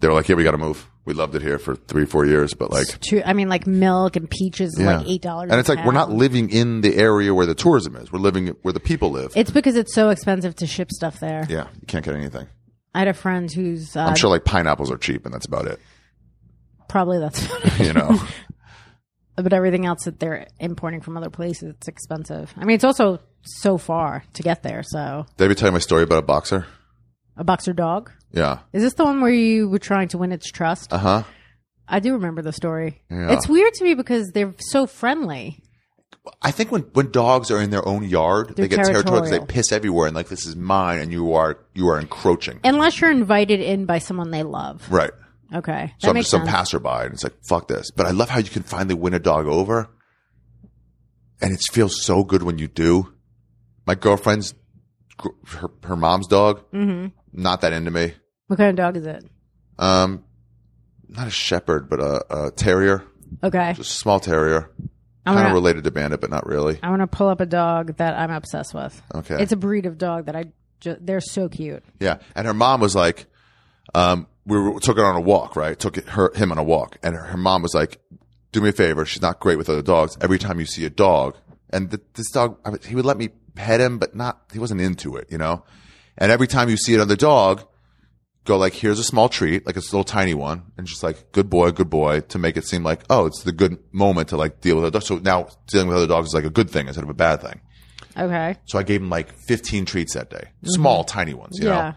they were like, "Here, we got to move." We loved it here for three, four years, but like, True. I mean, like milk and peaches, is like eight dollars. And it's like we're not living in the area where the tourism is. We're living where the people live. It's because it's so expensive to ship stuff there. yeah, you can't get anything. I had a friend who's uh, I'm sure like pineapples are cheap, and that's about it. probably that's, <laughs> You know. <laughs> but everything else that they're importing from other places, it's expensive. I mean, it's also so far to get there. So Did I ever tell you my story about a boxer? A boxer dog. Yeah. Is this the one where you were trying to win its trust? Uh huh. I do remember the story. Yeah. It's weird to me because they're so friendly. I think when, when dogs are in their own yard, they They're get territorial because they piss everywhere and like this is mine, and you are you are encroaching. Unless you're invited in by someone they love. Right. Okay. So that I'm makes just some sense. passerby, and it's like fuck this. But I love how you can finally win a dog over, and it feels so good when you do. My girlfriend's gr- her her mom's dog, mm-hmm. Not that into me. what kind of dog is it? Um, not a shepherd, but a, a terrier, Okay. just a small terrier. I'm Kind of related to Bandit, but not really. I want to pull up a dog that I'm obsessed with. Okay. It's a breed of dog that I just, they're so cute. Yeah, and her mom was like, um, we were, took her on a walk, right? Took it, her him on a walk, and her, her mom was like, "Do me a favor. She's not great with other dogs. Every time you see a dog, and th- this dog, I mean, he would let me pet him, but not. He wasn't into it, you know. And every time you see another dog, go like, here's a small treat, like it's a little tiny one, and just like, good boy, good boy, to make it seem like, oh, it's the good moment to like deal with other dogs. So now dealing with other dogs is like a good thing instead of a bad thing. Okay. So I gave him like 15 treats that day, small, tiny ones, you Mm-hmm. Yeah. know.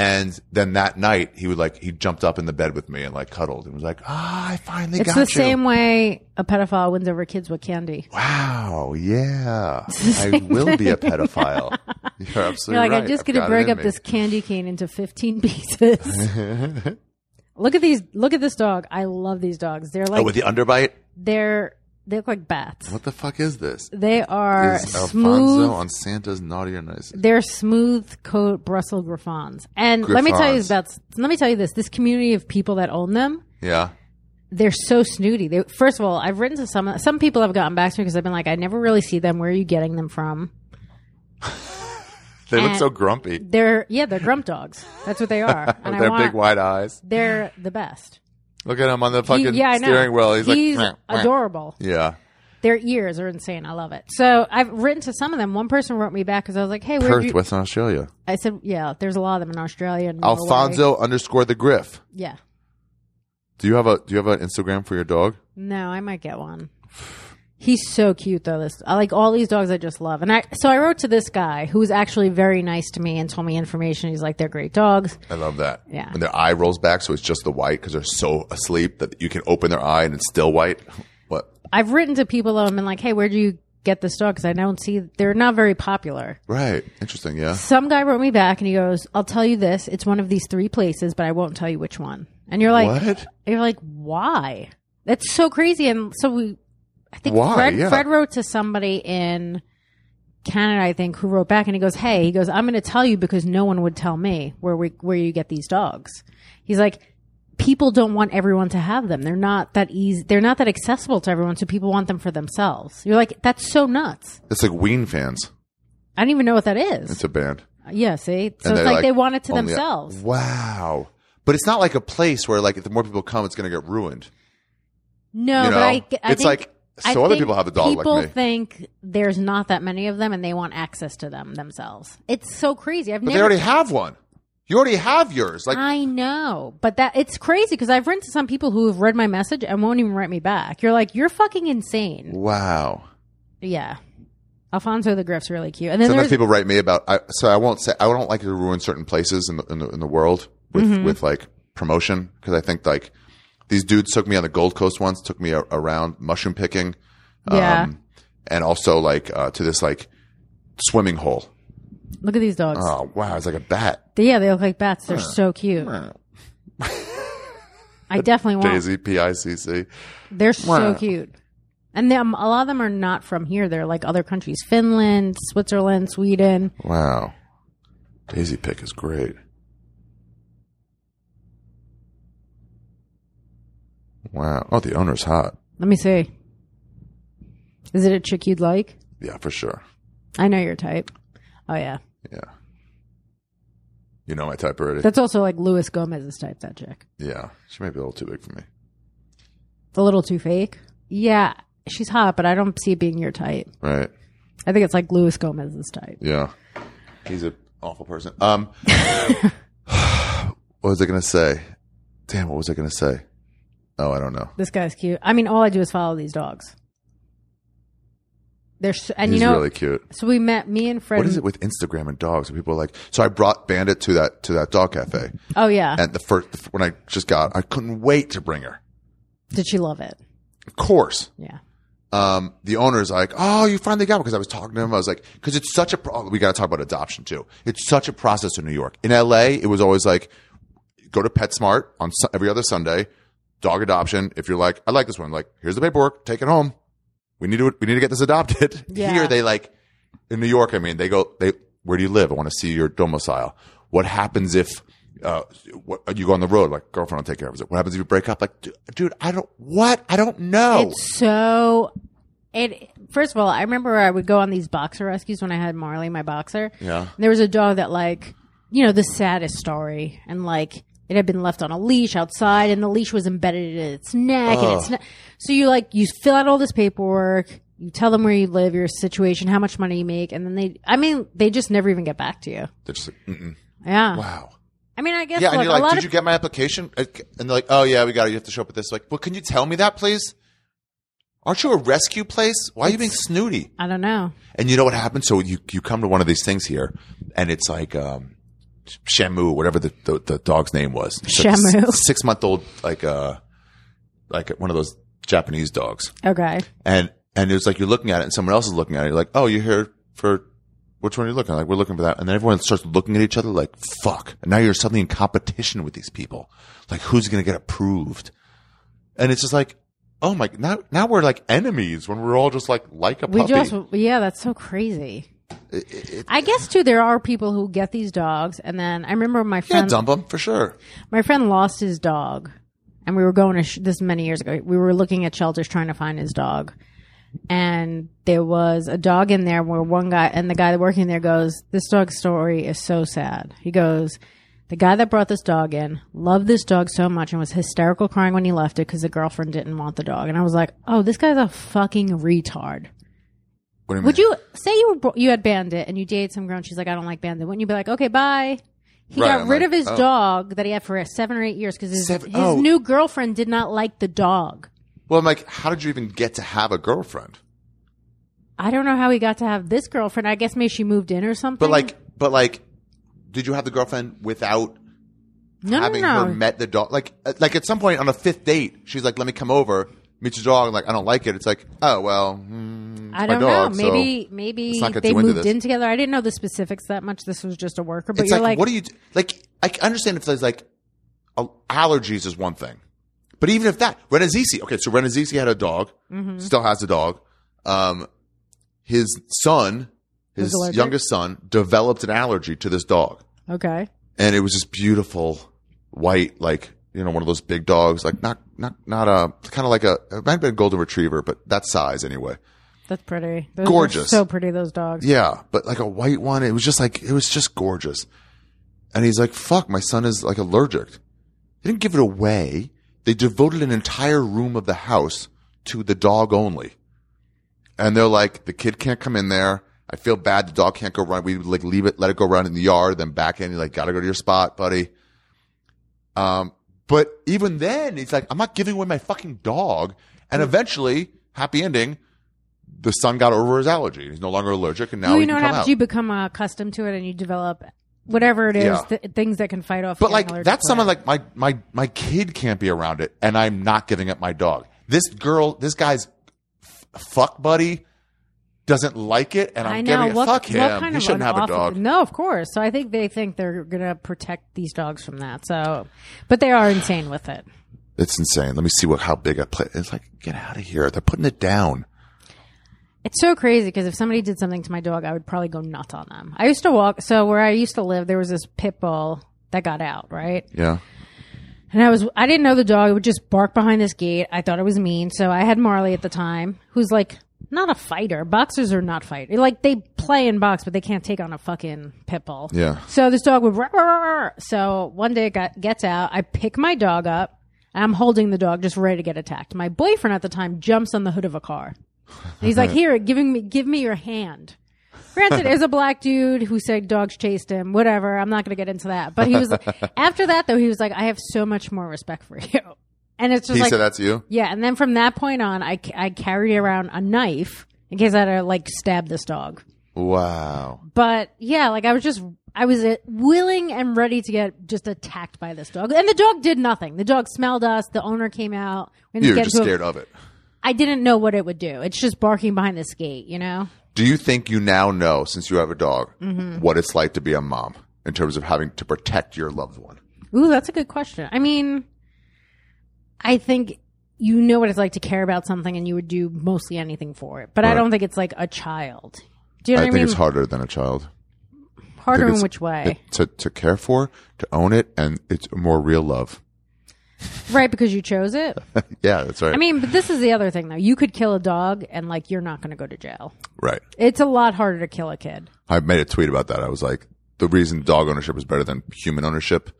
And then that night, he would like he jumped up in the bed with me and like cuddled and was like, "Ah, I finally It's got the you." same way a pedophile wins over kids with candy. Wow, yeah, <laughs> I will be a pedophile. <laughs> You're absolutely You're like, right. I'm just I've going to break up me. this candy cane into 15 <laughs> pieces. look at these. Look at this dog. I love these dogs. They're like oh, with the underbite. they're they look like bats. What the fuck is this? They are Is Alfonso smooth. on Santa's naughty or nice? They're smooth coat Brussels Griffons. And let me tell you Griffons. about. Let me tell you this. This community of people that own them. Yeah, they're so snooty. They, first of all, I've written to some some people have gotten back to me because I've been like, I never really see them. Where are you getting them from? <laughs> they look And- so grumpy. They're yeah, they're grump dogs. That's what they <laughs> are. And With I their want, big wide eyes. They're the best. Look at him on the He- fucking yeah, I know. steering wheel. He's, He's like, "Meh, meh." adorable. Yeah. Their ears are insane. I love it. So I've written to some of them. One person wrote me back because I was like, "Hey, where Perth, you?" Western Australia. I said, "Yeah, there's a lot of them in Australia." And Norway." Alfonso underscore the Griff. Yeah. Do you have a Do you have an Instagram for your dog? No, I might get one. <sighs> <sighs> <sighs> He's so cute though. This I like all these dogs. I just love. And I so I wrote to this guy who was actually very nice to me and told me information. He's like, they're great dogs. I love that. Yeah. When their eye rolls back, so it's just the white because they're so asleep that you can open their eye and it's still white. <laughs> What? I've written to people though and been like, hey, where'd you get this dog? Because I don't see they're not very popular. Right. Interesting. Yeah. Some guy wrote me back and he goes, I'll tell you this. It's one of these three places, but I won't tell you which one. And you're like, what? you're like, why? That's so crazy. And so we, I think Why? Fred, Yeah. Fred wrote to somebody in Canada, I think, who wrote back and he goes, Hey, he goes, I'm going to tell you because no one would tell me where we, where you get these dogs. He's like, people don't want everyone to have them. They're not that easy. They're not that accessible to everyone. So people want them for themselves. You're like, that's so nuts. It's like Ween fans. I don't even know what that is. It's a band. yeah. See, so it's they're like, they want it to only- themselves. Wow. But it's not like a place where like if the more people come, it's going to get ruined. No, You know? but I, I It's think, like- I so other people have a dog like me. People think there's not that many of them, and they want access to them themselves. It's so crazy. I've But never. they already have one. You already have yours. Like I know, but that it's crazy because I've written to some people who have read my message and won't even write me back. You're like, you're fucking insane. wow. Yeah, Alfonso the Griff's really cute, and then Sometimes there's people write me about. I, so I won't say I don't like to ruin certain places in the in the, in the world with Mm-hmm. with like promotion because I think like these dudes took me on the Gold Coast once, took me a, around mushroom picking, um, Yeah. and also like uh, to this like swimming hole. look at these dogs. Oh wow, it's like a bat. yeah, they look like bats. They're so cute. I definitely want. Daisy P I C C. They're so cute. And them, a lot of them are not from here. They're like other countries Finland, Switzerland, Sweden. Wow, Daisy pick is great. Wow. Oh, the owner's hot. Let me see. Is it a chick you'd like? Yeah, for sure. I know your type. Oh, yeah. Yeah. You know my type already. That's also like Luis Gomez's type, that chick. yeah, she might be a little too big for me. It's a little too fake. Yeah, she's hot, but I don't see it being your type. Right. I think it's like Luis Gomez's type. Yeah. He's an awful person. Um, <sighs> what was I going to say? Damn, what was I going to say? Oh, I don't know. This guy's cute. I mean, all I do is follow these dogs. They're so, and He's you know, really cute. so we met me and Fred. What is it with Instagram and dogs? People are like, so I brought Bandit to that to that dog cafe, Oh yeah, and the first when I just got, I couldn't wait to bring her. did she love it? Of course, Yeah. um, the owner's like, "Oh, you finally got one." Because I was talking to him, I was like, "Because it's such a pro- we got to talk about adoption too. It's such a process in New York. In L.A., it was always like, go to PetSmart on su- every other Sunday, dog adoption. If you're like, I like this one, like, here's the paperwork, take it home. We need to we need to get this adopted. <laughs> Yeah. Here, they like in New York. I mean, they go, they where do you live? I want to see your domicile. What happens if uh, what, you go on the road? Like girlfriend I'll take care of it. What happens if you break up? Like, dude, I don't what I don't know. It's so. It first of all, I remember I would go on these boxer rescues when I had Marley, my boxer. Yeah. And there was a dog that, like, you know, the saddest story, and like it had been left on a leash outside, and the leash was embedded in its neck, and it's ne- so you like you fill out all this paperwork. You tell them where you live, your situation, how much money you make, and then they, I mean, they just never even get back to you. They're just like, Mm-mm. Yeah. wow. I mean, I guess Yeah, and you're a like, lot did of you get my application? And they're like, oh yeah, we got it. You have to show up at this. Like, well, can you tell me that, please? Aren't you a rescue place? Why are you being snooty? I don't know. And you know what happens? So you you come to one of these things here, and it's like um, Shamu, whatever the, the, the dog's name was. Shamu. six month old, like uh, like one of those Japanese dogs. Okay. And and it's like you're looking at it, and someone else is looking at it. You're like, oh, you're here for which one are you looking? at? Like we're looking for that, and then everyone starts looking at each other like, fuck. And now you're suddenly in competition with these people. Like who's going to get approved? And it's just like, oh my, now now we're like enemies when we're all just like like a We puppy. just, yeah, that's so crazy. I guess too, there are people who get these dogs, and then I remember my yeah, friend, dump them for sure. my friend lost his dog, and we were going to sh- this many years ago. We were looking at shelters trying to find his dog, and there was a dog in there where one guy and the guy that working there goes, "This dog's story is so sad." He goes, The guy that brought this dog in loved this dog so much and was hysterical crying when he left it because the girlfriend didn't want the dog. And I was like, oh, this guy's a fucking retard. What do you mean? Would you say you were bro- you had Bandit and you dated some girl and she's like, I don't like Bandit? Wouldn't you be like, okay, bye? He Right, got I'm rid like, of his oh. dog that he had for seven or eight years because his, Seven- his oh. new girlfriend did not like the dog. Well, I'm like, how did you even get to have a girlfriend? I don't know how he got to have this girlfriend. I guess maybe she moved in or something. But like, but like, did you have the girlfriend without no, no, having no. her met the dog? Like, uh, like at some point on a fifth date, she's like, "Let me come over, meet your dog." I'm like, I don't like it. It's like, oh well, mm, I don't dog, know. so- Maybe maybe not get they moved this. in together. I didn't know the specifics that much. This was just a worker. But it's you're like, like, what do you like? I understand if there's like allergies is one thing, but even if that Renazizi, okay, so Renazizi had a dog, Mm-hmm. still has a dog. Um, his son, his youngest son, developed an allergy to this dog, okay, and it was this beautiful white, like you know, one of those big dogs, like not not not a kind of like a it might have been a golden retriever, but that size anyway. that's pretty. Those Gorgeous. so pretty. Those dogs. Yeah, but like a white one, it was just like it was just gorgeous. And he's like, "Fuck, my son is like allergic." They didn't give it away. They devoted an entire room of the house to the dog only. And they're like, "The kid can't come in there. I feel bad. The dog can't go run. We like leave it, let it go run in the yard, then back in. You're like, gotta go to your spot, buddy." Um, but even then, he's like, "I'm not giving away my fucking dog." And eventually, happy ending the son got over his allergy. He's no longer allergic, and now well, he you know can what come happens? out. You become uh, accustomed to it, and you develop whatever it is, Yeah. th- things that can fight off. but getting like allergic that's to someone it. like my my my kid can't be around it, and I'm not giving up my dog. This girl, this guy's f- fuck buddy doesn't like it, and I'm I know giving it. what, fuck him. kind he shouldn't have a dog. No, of course. So I think they think they're gonna protect these dogs from that. So, but they are insane with it. It's insane. Let me see what how big I play. It's like get out of here. They're putting it down. It's so crazy because if somebody did something to my dog, I would probably go nuts on them. I used to walk. So where I used to live, there was this pit bull that got out, right? Yeah. And I was, I didn't know the dog would just bark behind this gate. I thought it was mean. So I had Marley at the time, who's like not a fighter. Boxers are not fight. Like they play in box, but they can't take on a fucking pit bull. Yeah. So this dog would. "Rah, rah, rah, rah." So one day it got, gets out. I pick my dog up. And I'm holding the dog, just ready to get attacked. My boyfriend at the time jumps on the hood of a car. And he's like, "Here, giving me, give me your hand." Granted, there's a black dude who said dogs chased him. Whatever. I'm not going to get into that. But he was <laughs> after that though. He was like, "I have so much more respect for you." And it's just He like, said that's you. yeah. And then from that point on, I I carried around a knife in case I had to like stab this dog. Wow. But yeah, like I was just I was uh, willing and ready to get just attacked by this dog, and the dog did nothing. The dog smelled us. The owner came out. We You were just into a- scared of it. I didn't know what it would do. It's just barking behind this gate, you know. Do you think you now know, since you have a dog, Mm-hmm. what it's like to be a mom in terms of having to protect your loved one? Ooh, that's a good question. I mean, I think you know what it's like to care about something, and you would do mostly anything for it. But I don't think it's like a child. Do you know I what I think mean? it's harder than a child. Harder in which way? it- to to care for, to own it, and it's more real love. right, because you chose it. <laughs> yeah, that's right. I mean, but this is the other thing, though. You could kill a dog, and like you're not going to go to jail. right. It's a lot harder to kill a kid. I made a tweet about that. I was like, the reason dog ownership is better than human ownership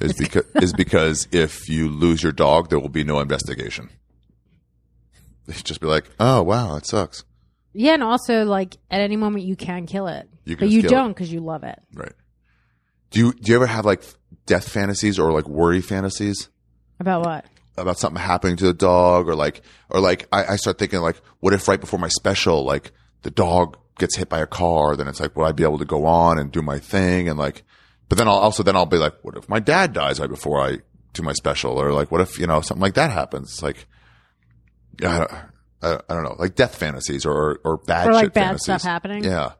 is because is because if you lose your dog, there will be no investigation. They <laughs> just be like, oh wow, that sucks. Yeah, and also like at any moment you can kill it, You can but you don't because you love it. Right. Do you do you ever have like death fantasies or like worry fantasies? About what? about something happening to the dog or like or like I, I start thinking like what if right before my special like the dog gets hit by a car then it's like will I be able to go on and do my thing and like but then I'll also then I'll be like what if my dad dies right before I do my special or like what if you know something like that happens it's like I don't, I, I don't know like death fantasies or or bad Or, like, shit bad fantasies. stuff happening? yeah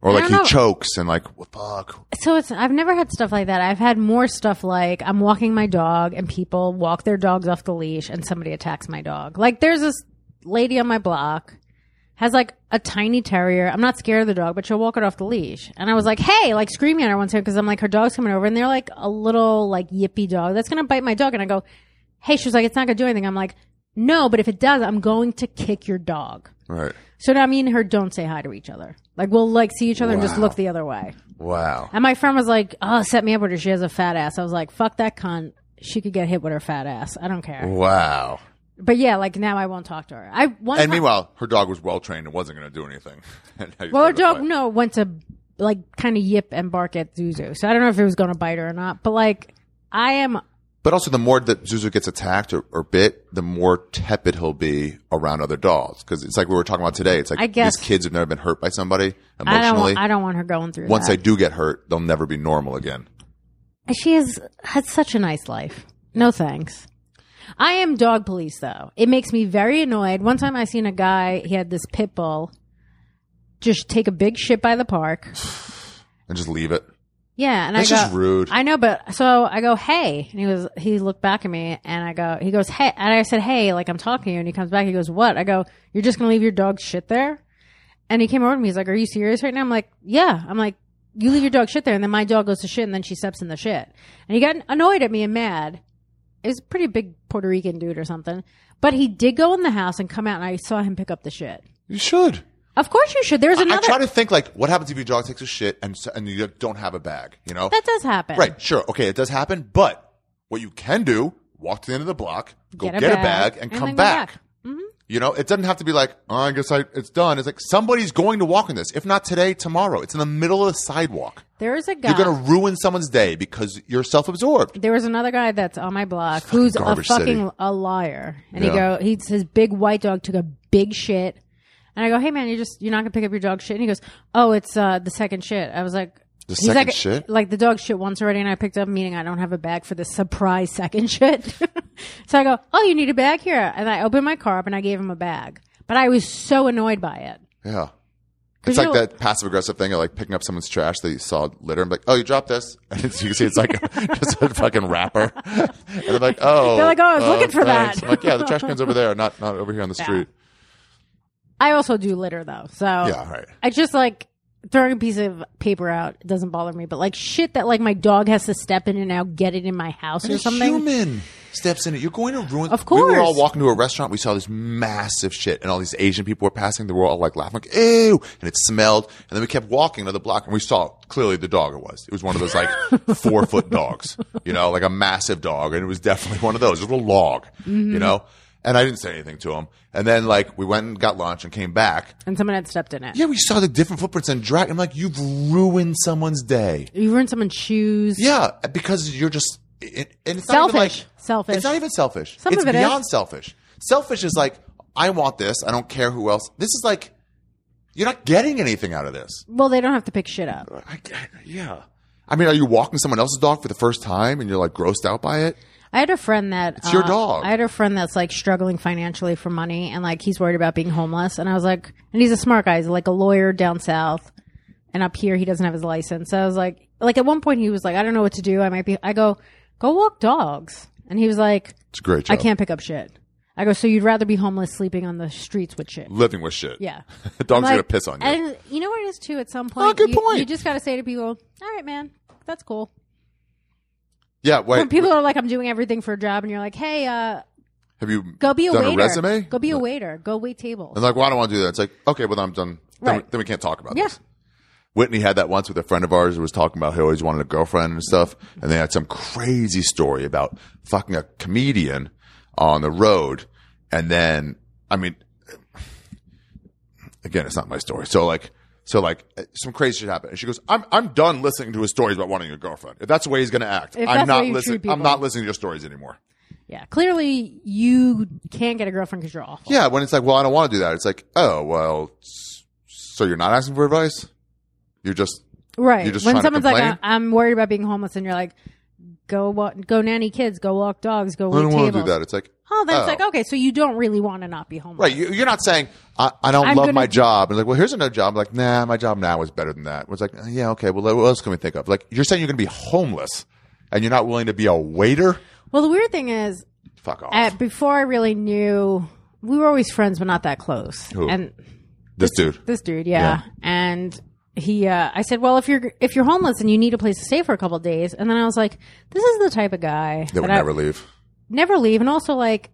or I like he know. chokes and like what fuck So it's I've never had stuff like that. I've had more stuff like I'm walking my dog and people walk their dogs off the leash and somebody attacks my dog. Like there's this lady on my block has like a tiny terrier. I'm not scared of the dog, but she'll walk it off the leash. And I was like, "Hey!" Like screaming at her one time because I'm like, her dog's coming over, and they're like a little like yippy dog that's gonna bite my dog. And I go, "Hey!" She was like, "It's not gonna do anything." I'm like, no, but if it does, I'm going to kick your dog. Right. So now me and her don't say hi to each other. Like we'll like see each other and just Wow. look the other way. Wow. And my friend was like, "Oh, set me up with her. She has a fat ass." I was like, "Fuck that cunt. She could get hit with her fat ass. I don't care." Wow. But yeah, like now I won't talk to her. I one And time- meanwhile, her dog was well trained and wasn't going to do anything. <laughs> And now you well, her dog no went to like kind of yip and bark at Zuzu. So I don't know if it was going to bite her or not. But like I am But also, the more that Zuzu gets attacked or, or bit, the more tepid he'll be around other dogs. Because it's like we were talking about today. It's like I guess- these kids have never been hurt by somebody I don't emotionally. want, I don't want her going through Once that. they do get hurt, they'll never be normal again. She has had such a nice life. No thanks. I am dog police though. It makes me very annoyed. One time I seen a guy, he had this pit bull just take a big shit by the park. And just leave it. Yeah, and That's I go, just rude. I know, but so I go, hey, and he was, he looked back at me, and I go, he goes, hey, and I said, hey, like I'm talking to you, and he comes back, he goes, what? I go, you're just gonna leave your dog shit there? And he came over to me, he's like, are you serious right now? I'm like, yeah. I'm like, you leave your dog shit there, and then my dog goes to shit, and then she steps in the shit, and he got annoyed at me and mad. A pretty big Puerto Rican dude or something, but he did go in the house and come out, and I saw him pick up the shit. You should. Of course you should. There's I another. I try to think like, what happens if your dog takes a shit and s- and you don't have a bag? You know, that does happen. right? Sure, okay, it does happen. But what you can do, walk to the end of the block, go get a, bag, and, come then go back. You know, it doesn't have to be like, oh, I guess I, it's done. It's like somebody's going to walk in this. If not today, tomorrow. It's in the middle of the sidewalk. There is a guy. You're going to ruin someone's day because you're self-absorbed. There was another guy that's on my block who's a garbage fucking city. a liar, and he Yeah. go, he's his big white dog took a big shit, and I go, hey man, you just you're not gonna pick up your dog shit, and he goes, oh, it's uh the second shit. I was like. The he's second like, shit? Like the dog shit once already, and I picked up, meaning I don't have a bag for the surprise second <laughs> shit. so I go, oh, you need a bag here, and I opened my car up and I gave him a bag, but I was so annoyed by it. Yeah. It's like that passive aggressive thing of like picking up someone's trash that you saw litter and be like, oh, you dropped this. <laughs> And you can see it's like <laughs> just a fucking wrapper. And they're like, oh. They're like, oh, I was looking for thanks. that. I'm like, yeah, the trash can's over there, not not over here on the street. I also do litter though, so Yeah, right. I just like throwing a piece of paper out doesn't bother me, but like shit that like my dog has to step in and now get it in my house And or a something. human steps in it. You're going to ruin. Of course, We were all walking to a restaurant. We saw this massive shit, and all these Asian people were passing. They were all like laughing, like "ew," and it smelled. And then we kept walking another block, and we saw clearly the dog it was. It was one of those like <laughs> four foot dogs, you know, like a massive dog, and it was definitely one of those. It was a little log, Mm-hmm. you know. And I didn't say anything to him. And then like we went and got lunch and came back. And someone had stepped in it. Yeah, we saw the different footprints and drag. I'm like, you've ruined someone's day. You ruined someone's shoes. Yeah, because you're just it, and it's not even Selfish. like Selfish. It's not even selfish. Some it's of it beyond is. selfish. Selfish is like I want this. I don't care who else. This is like you're not getting anything out of this. Well, they don't have to pick shit up. I, I- yeah. I mean, are you walking someone else's dog for the first time and you're like grossed out by it? I had a friend that It's your uh, dog. I had a friend that's like struggling financially for money and like he's worried about being homeless. And I was like, and he's a smart guy. He's like a lawyer down south, and up here he doesn't have his license. So I was like, like at one point he was like, I don't know what to do. I might be. I go, go walk dogs. And he was like, It's a great Job. I can't pick up shit. I go, so you'd rather be homeless sleeping on the streets with shit? living with shit. Yeah. <laughs> dog's like- gonna piss on you. And you know what it is too. At some point, Oh, good you, point. You just got to say to people, "All right, man, that's cool." Yeah. Wait. when people are like, "I'm doing everything for a job," and you're like, "Hey, uh, have you go be a done waiter. a resume? Go be a waiter. Go wait tables." And like, well, I don't I want to do that. It's like, okay, well, then I'm done. Then, we, Right. then we can't talk about Yeah. this. Whitney had that once with a friend of ours who was talking about how he always wanted a girlfriend and stuff. And they had some crazy story about fucking a comedian on the road. And then, I mean, again, it's not my story. So like, so like, eh, some crazy shit happened. And she goes, I'm, I'm done listening to his stories about wanting a girlfriend. If that's the way he's going to act, If I'm that's not listening. I'm not listening to your stories anymore. Yeah, clearly you can't get a girlfriend because you're awful. Yeah, when it's like, well, I don't want to do that. It's like, oh, well, s- so you're not asking for advice? You're just right. You're just when trying to someone's like, complain? I- "I'm worried about being homeless," and you're like, "Go wa- go nanny kids, go walk dogs, go I wait don't tables." want to do that. It's like, Oh, then Oh. it's like, okay, so you don't really want to not be homeless, right? You, you're not saying I, I don't I'm love gonna my job. And like, well, here's another job. like, nah, my job now is better than that. It's like, yeah, okay. Well, what else can we think of? Like, you're saying you're going to be homeless, and you're not willing to be a waiter? Well, the weird thing is, Fuck off. at, before I really knew, we were always friends, but not that close. Who? And this dude. This dude, yeah. And he, uh, I said, well, if you're if you're homeless and you need a place to stay for a couple of days, and then I was like, this is the type of guy That would I never leave. Never leave, and also like,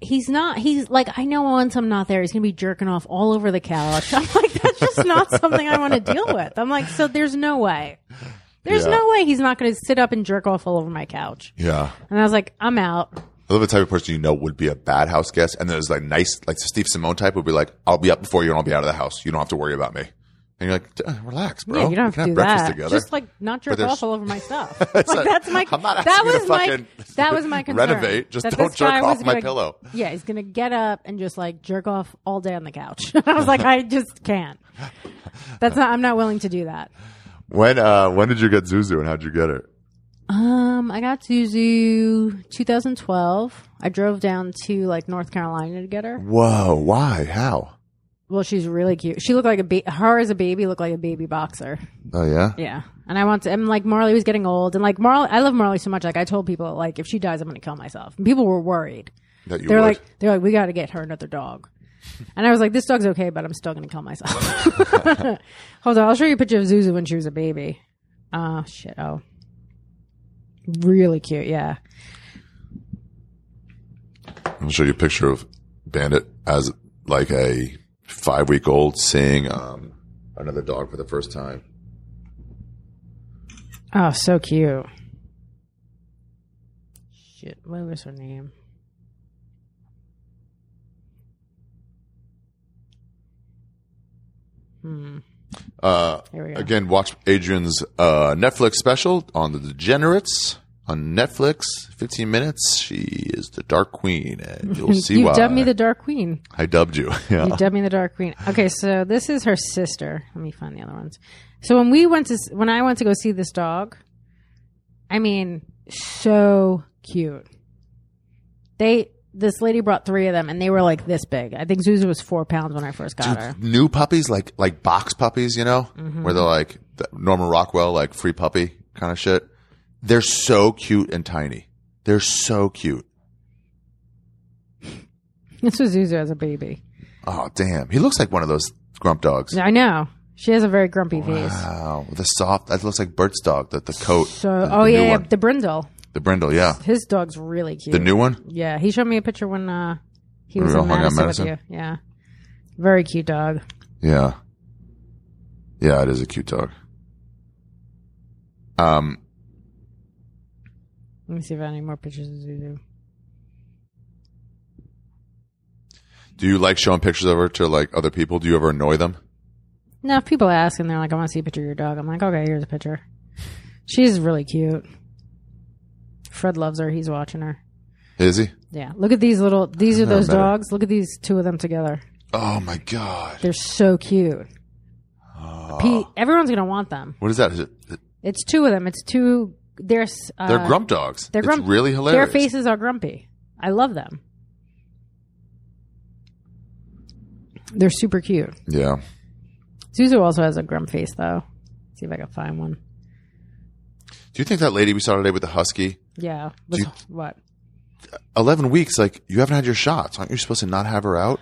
he's not. He's like I know once I'm not there, he's gonna be jerking off all over the couch. <laughs> I'm like, that's just not something I want to deal with. I'm like, so there's no way. There's Yeah. no way he's not going to sit up and jerk off all over my couch. Yeah. And I was like, I'm out. I love the type of person you know would be a bad house guest, and there's like nice, like Steve Simeone type would be like, "I'll be up before you, and I'll be out of the house. You don't have to worry about me." And you're like, "Relax, bro. yeah, you don't have to can do breakfast that. together." Just like not jerk off all over my stuff. <laughs> Like, like, that's my. <laughs> I'm not that was my. fucking <laughs> That was my concern. renovate. Just don't jerk off my gonna- pillow. Yeah, he's gonna get up and just like jerk off all day on the couch. I was like, I just can't. That's not. I'm not willing to do that. when uh, when did you get Zuzu, and how'd you get her? Um, I got Zuzu 2012. I drove down to like North Carolina to get her. Whoa, why? How? Well, she's really cute. She looked like a ba- her as a baby looked like a baby boxer. Oh yeah, Yeah. And I want to, and like Marley was getting old and like Marley, I love Marley so much. Like I told people, like if she dies, I'm going to kill myself. And people were worried. that you They're would. like, they're like, we got to get her another dog. <laughs> And I was like, this dog's okay, but I'm still going to kill myself. <laughs> Hold on. I'll show you a picture of Zuzu when she was a baby. Oh, shit. Oh. Really cute. Yeah. I'll show you a picture of Bandit as like a five week old seeing um, another dog for the first time. Oh, so cute. Shit. What was her name? Hmm. Uh, Here we go. again, watch Adrienne's uh, Netflix special on the Degenerates on Netflix. Fifteen minutes. She is the Dark Queen, and <laughs> you'll see you why. dubbed me the Dark Queen. I dubbed you. <laughs> Yeah. You dubbed me the Dark Queen. Okay, so this is her sister. Let me find the other ones. So when we went to when I went to go see this dog, I mean, so cute. They this lady brought three of them, and they were like this big. I think Zuzu was four pounds when I first got her. New puppies, like like box puppies, you know, Mm-hmm. where they're like the Norman Rockwell, like free puppy kind of shit. They're so cute and tiny. They're so cute. This was Zuzu as a baby. Oh damn, he looks like one of those grump dogs. I know she has a very grumpy face. Wow, the soft. That looks like Bert's dog. The the coat. So, the, oh the yeah, yeah, the brindle. the brindle. Yeah, His dog's really cute. the new one. Yeah, he showed me a picture when uh, he When was we in out Madison, with you. Yeah, very cute dog. Yeah, yeah, it is a cute dog. Um, Let me see if I have any more pictures of Zuzu. do you like showing pictures of her to like other people? Do you ever annoy them? No, if people ask and they're like, "I want to see a picture of your dog," I'm like, "Okay, here's a picture." She's really cute. Fred loves her. He's watching her. Is he? Yeah, look at these little. These are never those met her. dogs. Look at these two of them together. Oh my god. They're so cute. Pete, everyone's gonna want them. What is that? Is it, It's two of them. It's two. They're uh, they're grump dogs. They're it's really hilarious. Their faces are grumpy. I love them. They're super cute. Yeah. Zuzu also has a grump face, though. see if I can find one. Do you think that lady we saw today with the husky, Yeah. You- what? eleven weeks? Like you haven't had your shots. Aren't you supposed to not have her out?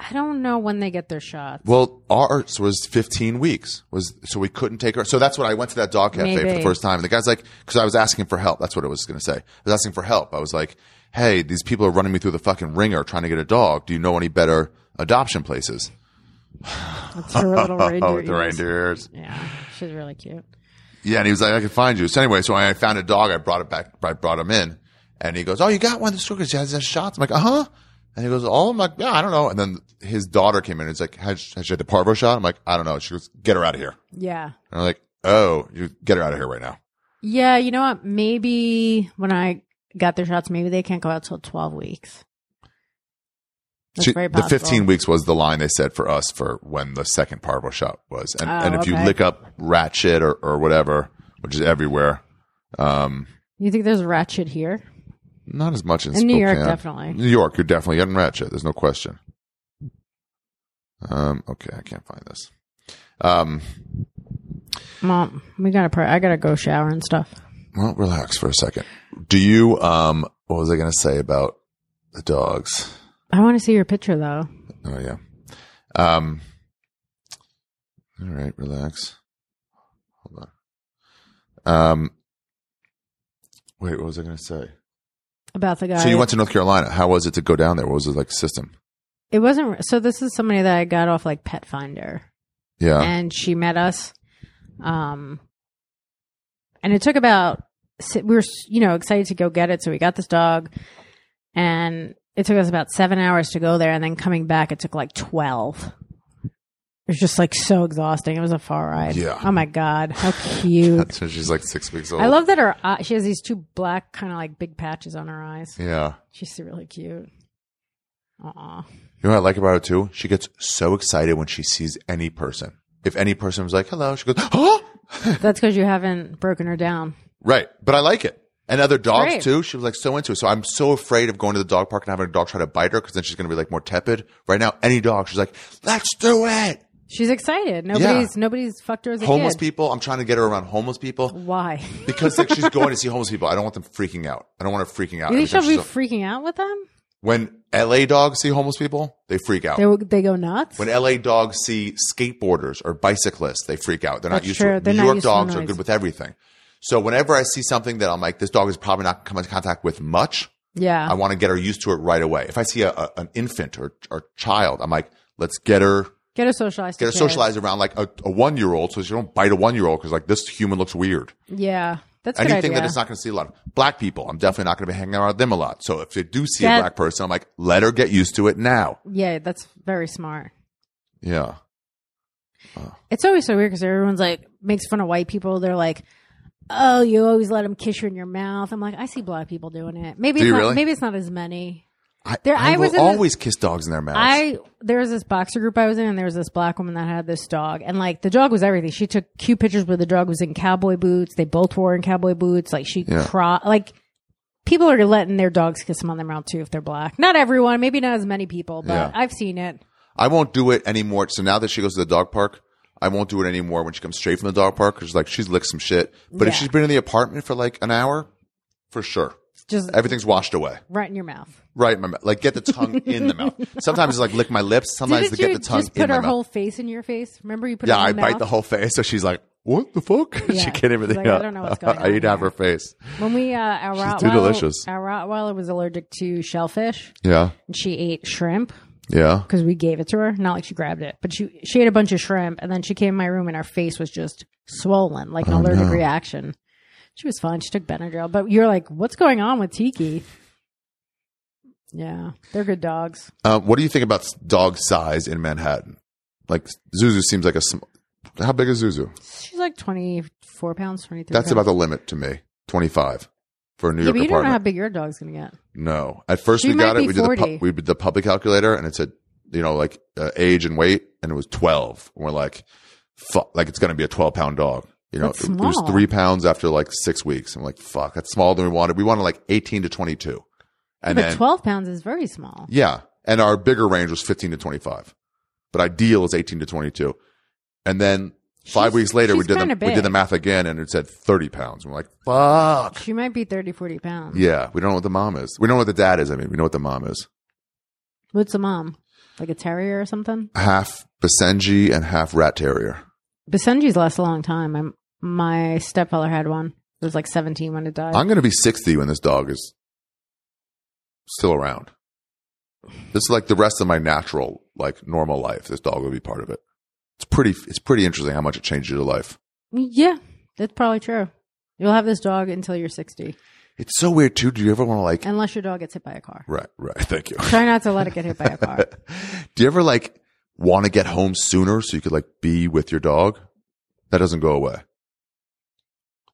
I don't know when they get their shots. Well, ours was 15 weeks. Was so we couldn't take her. So that's what I went to that dog cafe for the first time. And the guy's like, because I was asking for help. That's what I was going to say. I was asking for help. I was like, hey, these people are running me through the fucking ringer trying to get a dog. Do you know any better adoption places? It's her little <laughs> reindeer. Oh, the reindeer ears. Yeah, she's really cute. Yeah, and he was like, I can find you. So anyway, so I found a dog. I brought it back. I brought him in, and he goes, "Oh, you got one of the? Has has shots?" I'm like, "Uh huh." And he goes, "Oh, I'm like, yeah, I don't know." And then his daughter came in. and He's like, "Has, has she had the parvo shot?" I'm like, "I don't know." She goes, "Get her out of here." Yeah. And I'm like, "Oh, you get her out of here right now." Yeah, you know what? Maybe when I got their shots, maybe they can't go out till 12 weeks. That's She- very the possible. 15 weeks was the line they said for us for when the second parvo shot was. And, Oh, and if you lick up rat shit or, or whatever, which is everywhere, um, You think there's rat shit here? Not as much in, In New York, definitely. New York, you're definitely getting Ratchet. There's no question. Um, okay, I can't find this. Um, Mom, we gotta pray. I gotta go shower and stuff. well, relax for a second. Do you, um, what was I going to say about the dogs? I want to see your picture though. Oh yeah. Um. All right, relax. Hold on. Um. Wait, what was I going to say? About the guy. So you went to North Carolina. How was it to go down there? What was it like system? it wasn't so. This is somebody that I got off like Pet Finder. Yeah. and she met us. Um, and it took about we were you know excited to go get it, so we got this dog, and it took us about seven hours to go there, and then coming back it took like twelve. It was just like so exhausting. It was a far ride. Yeah. Oh my god, how <laughs> cute! so she's like six weeks old. I love that her eye, she has these two black kind of like big patches on her eyes. Yeah. She's really cute. Aw. You know what I like about her too? She gets so excited when she sees any person. If any person was like, hello, she goes, huh? <laughs> That's because you haven't broken her down. Right. But I like it. And other dogs Great. too. She was like so into it. So I'm so afraid of going to the dog park and having a dog try to bite her because then she's going to be like more tepid. Right now, any dog, she's like, let's do it. She's excited. Nobody's nobody's fucked her as a Homeless kid. people. I'm trying to get her around homeless people Why? because like she's going to see <laughs> homeless people. I don't want them freaking out. I don't want her freaking out. You think she'll be freaking out with them? when LA dogs see homeless people, they freak out. They they go nuts. When LA dogs see skateboarders or bicyclists, they freak out. They're not used true. to it. They're New York used to the dogs are good with everything. So whenever I see something that I'm like, this dog is probably not come into contact with much, yeah, I want to get her used to it right away. If I see a, a, an infant or, or child, I'm like, let's get her get her socialized. get her socialized around like a, a one year old, so she don't bite a one year old because like this human looks weird. Yeah, that's Anything that it's not going to see a lot of black people, I'm definitely not going to be hanging around with them a lot. So if they do see That- a black person, I'm like, let her get used to it now. yeah, that's very smart. Yeah. Uh. It's always so weird because everyone's like makes fun of white people. They're like, "Oh, you always let them kiss you in your mouth." I'm like, I see black people doing it. Maybe Do it's you not, really? maybe it's not as many. I, There- I, I was always kiss dogs in their mouths. I there was this boxer group I was in, and there was this black woman that had this dog, and like the dog was everything. She took cute pictures where the dog was in cowboy boots. They both were in cowboy boots. Like she Yeah. like people are letting their dogs kiss them on their mouth too if they're black. Not everyone, maybe not as many people, but Yeah. I've seen it. I won't do it anymore. So now that she goes to the dog park, I won't do it anymore when she comes straight from the dog park because like she's licked some shit. But if she's been in the apartment for like an hour, for sure, Just everything's washed away. right in your mouth. Right, in my mouth. like get the tongue <laughs> in the mouth. Sometimes it's like lick my lips. Sometimes Didn't to get the tongue just in put my her mouth. whole face in your face? Remember you put yeah, I in bite mouth? the whole face. So she's like, "What the fuck?" <laughs> she Yeah. can't even She's like, I don't know what's going <laughs> I on eat here. her face. When we uh, our Rottweiler, too delicious. Our Rottweiler was allergic to shellfish, Yeah, and she ate shrimp. yeah. because we gave it to her. Not like she grabbed it, but she she ate a bunch of shrimp, and then she came in my room and her face was just swollen, like an Oh, allergic reaction. She was fine. She took Benadryl, but you're like, what's going on with Tiki? Yeah, they're good dogs. Uh, what do you think about dog size in Manhattan? Like Zuzu seems like a. Sm- How big is Zuzu? She's like twenty four pounds, twenty three. That's about the limit to me. Twenty five for a New Yeah, York but you don't know how big your dog's gonna get. No. At first She we got it. We did the 40. pu- we did the puppy calculator and it said, you know, like uh, age and weight, and it was twelve. And we're like, fuck, like it's gonna be a twelve pound dog. You know, it, it was three pounds after like six weeks. I'm like, fuck, that's smaller than we wanted. We wanted like eighteen to twenty two, and but then twelve pounds is very small. yeah, and our bigger range was fifteen to twenty five, but ideal is eighteen to twenty two, and then. Five She's- weeks later, we did the, we did the math again, and it said thirty pounds. We're like, "Fuck!" She might be 30, 40 pounds. Yeah, we don't know what the mom is. We don't know what the dad is. I mean, we know what the mom is. What's the mom? Like a terrier or something? half Basenji and half Rat Terrier. Basenji's last a long time. I'm, my stepfather had one. It was like seventeen when it died. I'm going to be 60 when this dog is still around. This is like the rest of my natural, like normal life. This dog will be part of it. It's pretty. It's pretty interesting how much it changed your life. Yeah, that's probably true. You'll have this dog until you're 60, It's so weird too. Do you ever want to like? unless your dog gets hit by a car. Right, right. <laughs> Thank you. Try not to let it get hit by a car. <laughs> Do you ever like want to get home sooner so you could like be with your dog? That doesn't go away.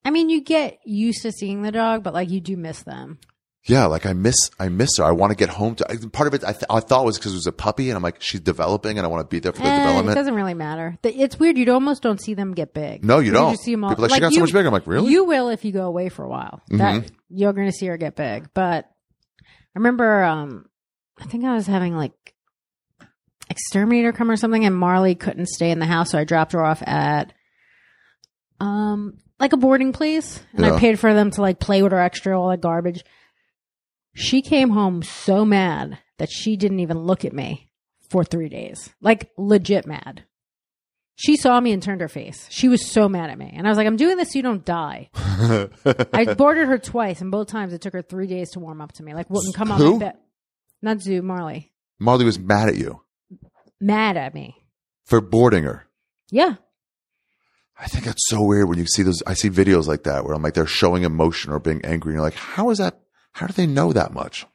I mean, you get used to seeing the dog, but like you do miss them. Yeah, like I miss, I miss her. I want to get home to. I- Part of it, I, th- I thought was because it was a puppy, and I'm like, she's developing, and I want to be there for the Eh, it development. doesn't really matter. The- It's weird. You almost don't see them get big. No, you don't. You see them all- People are like, she got so you- much bigger. I'm like, really? You will if you go away for a while. That you're going to see her get big. But I remember, um, I think I was having like exterminator come or something, and Marley couldn't stay in the house, so I dropped her off at um like a boarding place, and Yeah. I paid for them to like play with her extra all that garbage. She came home so mad that she didn't even look at me for three days, like legit mad. She saw me and turned her face. She was so mad at me. And I was like, I'm doing this so you don't die. <laughs> I boarded her twice, and both times it took her three days to warm up to me. Like, wouldn't come on Who? my bed. Not Zoo, Marley. Marley was mad at you Mad at me. for boarding her. Yeah. I think that's so weird when you see those. I see videos like that where I'm like they're showing emotion or being angry. And you're like, how is that? How do they know that much?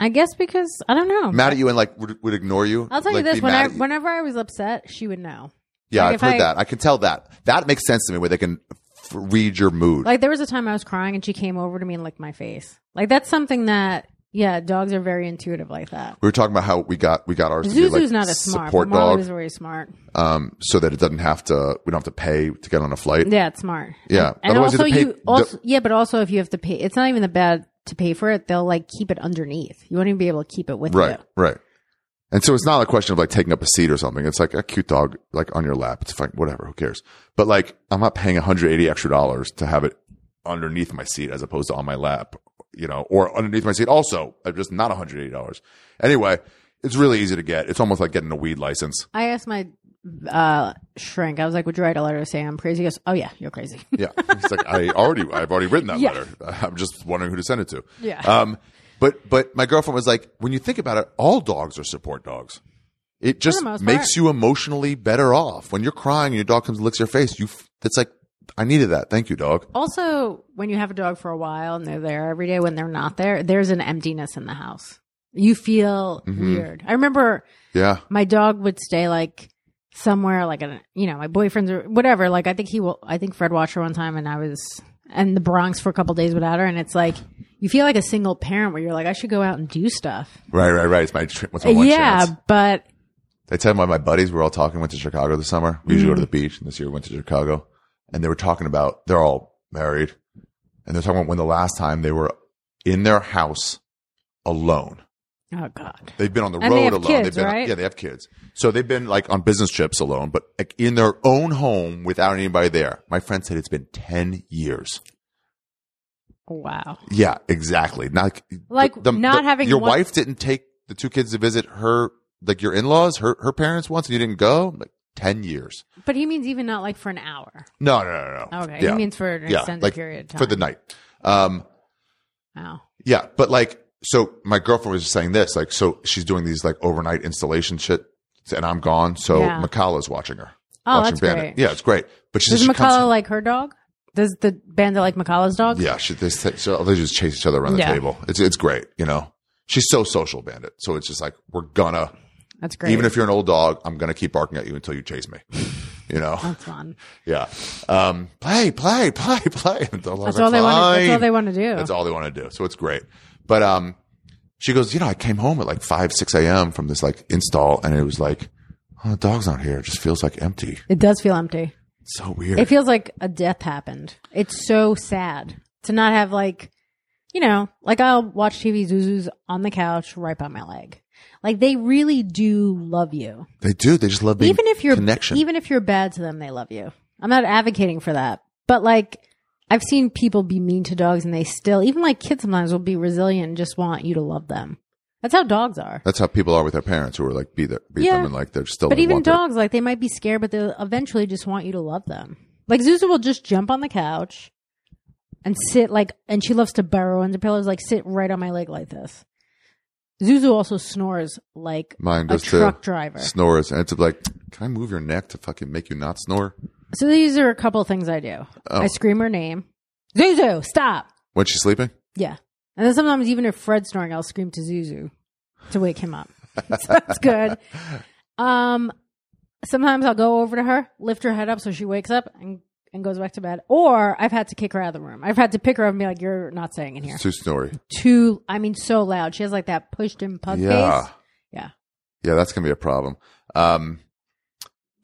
I guess because, I don't know. Mad at you and like would, would ignore you. I'll tell Like, you this: when I, whenever I was upset, she would know. yeah, like, I've heard I- that. I can tell that. That makes sense to me where they can f- read your mood. Like there was a time I was crying and she came over to me and licked my face. Like that's something that yeah, dogs are very intuitive like that. we were talking about how we got we got ours to be Zuzu's like not a smart, but support Marley dog, was very smart. um, so that it doesn't have to. We don't have to pay to get on a flight. Yeah, it's smart. Yeah. and, you also have to pay you also yeah, but also if you have to pay, it's not even the bad to pay for it. They'll like keep it underneath. You won't even be able to keep it with Right, you. right. And so it's not a question of like taking up a seat or something. It's like a cute dog like on your lap. It's fine, whatever. Who cares? But like, I'm not paying 180 extra dollars to have it underneath my seat as opposed to on my lap, you know, or underneath my seat. Also, uh, just not 180 dollars. Anyway, it's really easy to get. It's almost like getting a weed license. I asked my uh shrink. I was like, "Would you write a letter saying I'm crazy?" He goes, "Oh yeah, you're crazy." Yeah, it's like I already, I've already written that <laughs> Yeah. letter. I'm just wondering who to send it to. Yeah. Um, but but my girlfriend was like, when you think about it, all dogs are support dogs. It just makes part. you emotionally better off when you're crying and your dog comes and licks your face. You, f- it's like I needed that. Thank you, dog. Also, when you have a dog for a while and they're there every day, when they're not there, there's an emptiness in the house. You feel Mm-hmm. weird. I remember Yeah, my dog would stay like somewhere, like a you know, my boyfriend's or whatever. Like I think he will. I think Fred watched her one time, and I was in the Bronx for a couple days without her, and it's like you feel like a single parent where you're like, I should go out and do stuff. right, right, right. It's my, tr- what's my one yeah, chance? but I tell my my buddies we were all talking. Went to Chicago this summer. We usually go to the beach, and this year we went to Chicago, and they were talking about they're all married, and they're talking about when the last time they were in their house alone. oh god, They've been on the And road alone. kids, they've been, right? Yeah, they have kids. So they've been like on business trips alone, but like in their own home without anybody there. My friend said it's been 10 years. wow. Yeah, exactly. Not Like, not having your one- wife didn't take the two kids to visit her, like your in-laws, her, her parents once and you didn't go. Like 10 years. But he means even not like for an hour. No, no, no, no. Okay, Yeah. he means for an yeah, extended like period of time for the night. Um, Wow. Yeah, but like, so my girlfriend was just saying this, like, so she's doing these like overnight installation shit, and I'm gone. So Yeah. Makala's watching her. Oh, watching that's Bandit. great. Yeah, it's great. But she, Does she Makala like her dog? Does the bandit like Makala's dog? yeah, she, they, so they just chase each other around the Yeah. table. It's it's great, you know. She's so social, Bandit. So it's just like we're gonna, That's great. even if you're an old dog, I'm gonna keep barking at you until you chase me. <laughs> You know, that's fun. <laughs> yeah. Um, play, play, <laughs> play, play. That's like, all they want. to That's all they want to do. That's all they want to do. So it's great. But um, she goes, you know, I came home at like five, six a.m. from this like install, and it was like, oh, the dog's not here. It just feels like empty. It does feel empty. It's so weird. It feels like a death happened. It's so sad to not have like, you know, like I'll watch TV Zuzu's on the couch right by my leg. Like they really do love you. they do. They just love being even if you're connection. even if you're bad to them, they love you. I'm not advocating for that, but like I've seen people be mean to dogs and they still, even like kids sometimes will be resilient and just want you to love them. That's how dogs are. That's how people are with their parents who are like beat, their, beat Yeah. them and like they're still. But even want their- dogs, like they might be scared, but they'll eventually just want you to love them. Like Zuzu will just jump on the couch and sit like, and she loves to burrow under pillows, like sit right on my leg like this. Zuzu also snores like Mine a does too. truck driver. snores, and it's like, can I move your neck to fucking make you not snore? So these are a couple of things I do. Oh. I scream her name, Zuzu, stop. When she's sleeping, Yeah, and then sometimes even if Fred's snoring, I'll scream to Zuzu to wake him up. <laughs> so that's good. <laughs> Um, sometimes I'll go over to her, lift her head up so she wakes up and and goes back to bed. Or I've had to kick her out of the room. I've had to pick her up and be like, "You're not staying in here." it's too snory. Too, I mean, so loud. She has like that pushed in pug Yeah, face. Yeah. yeah, that's gonna be a problem. Um,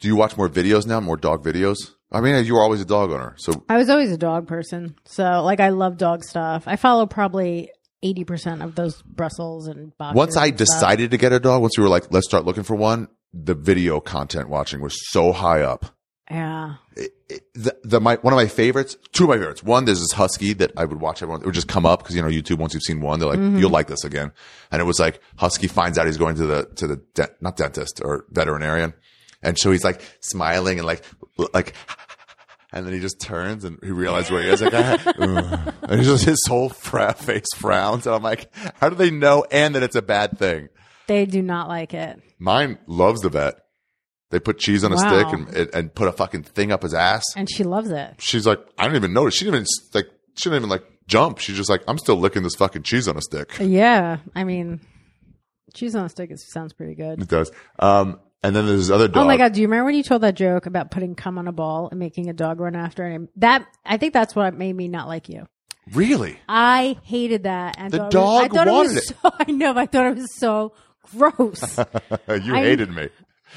do you watch more videos now? More dog videos? I mean, you were always a dog owner, so I was always a dog person, so like I love dog stuff. I follow probably eighty percent of those Brussels and boxers. once I and stuff. decided to get a dog, once we were like, let's start looking for one, the video content watching was so high up. Yeah, It- it- the, the my one of my favorites, two of my favorites. One, there's this husky that I would watch everyone. It would just come up because you know YouTube. Once you've seen one, they're like, Mm-hmm. you'll like this again. And it was like husky finds out he's going to the to the de- not dentist or veterinarian, And so he's like smiling and like, like, <laughs> and then he just turns and he realizes where he is. Like, <laughs> I, and he's just his whole fra- face frowns. And I'm like, how do they know and that it's a bad thing? They do not like it. Mine loves the vet. They put cheese on a Wow. stick and, and put a fucking thing up his ass. And she loves it. She's like, I don't even notice. She didn't even like, she didn't even like jump. She's just like, I'm still licking this fucking cheese on a stick. Yeah. I mean, cheese on a stick is, sounds pretty good. It does. Um, and then there's this other dog. Oh my god! Do you remember when you told that joke about putting cum on a ball and making a dog run after it? That I think that's what made me not like you. Really? I hated that. And The thought dog it was, I thought wanted it. it. Was so, <laughs> I know, but I thought it was so gross. <laughs> you I- hated me.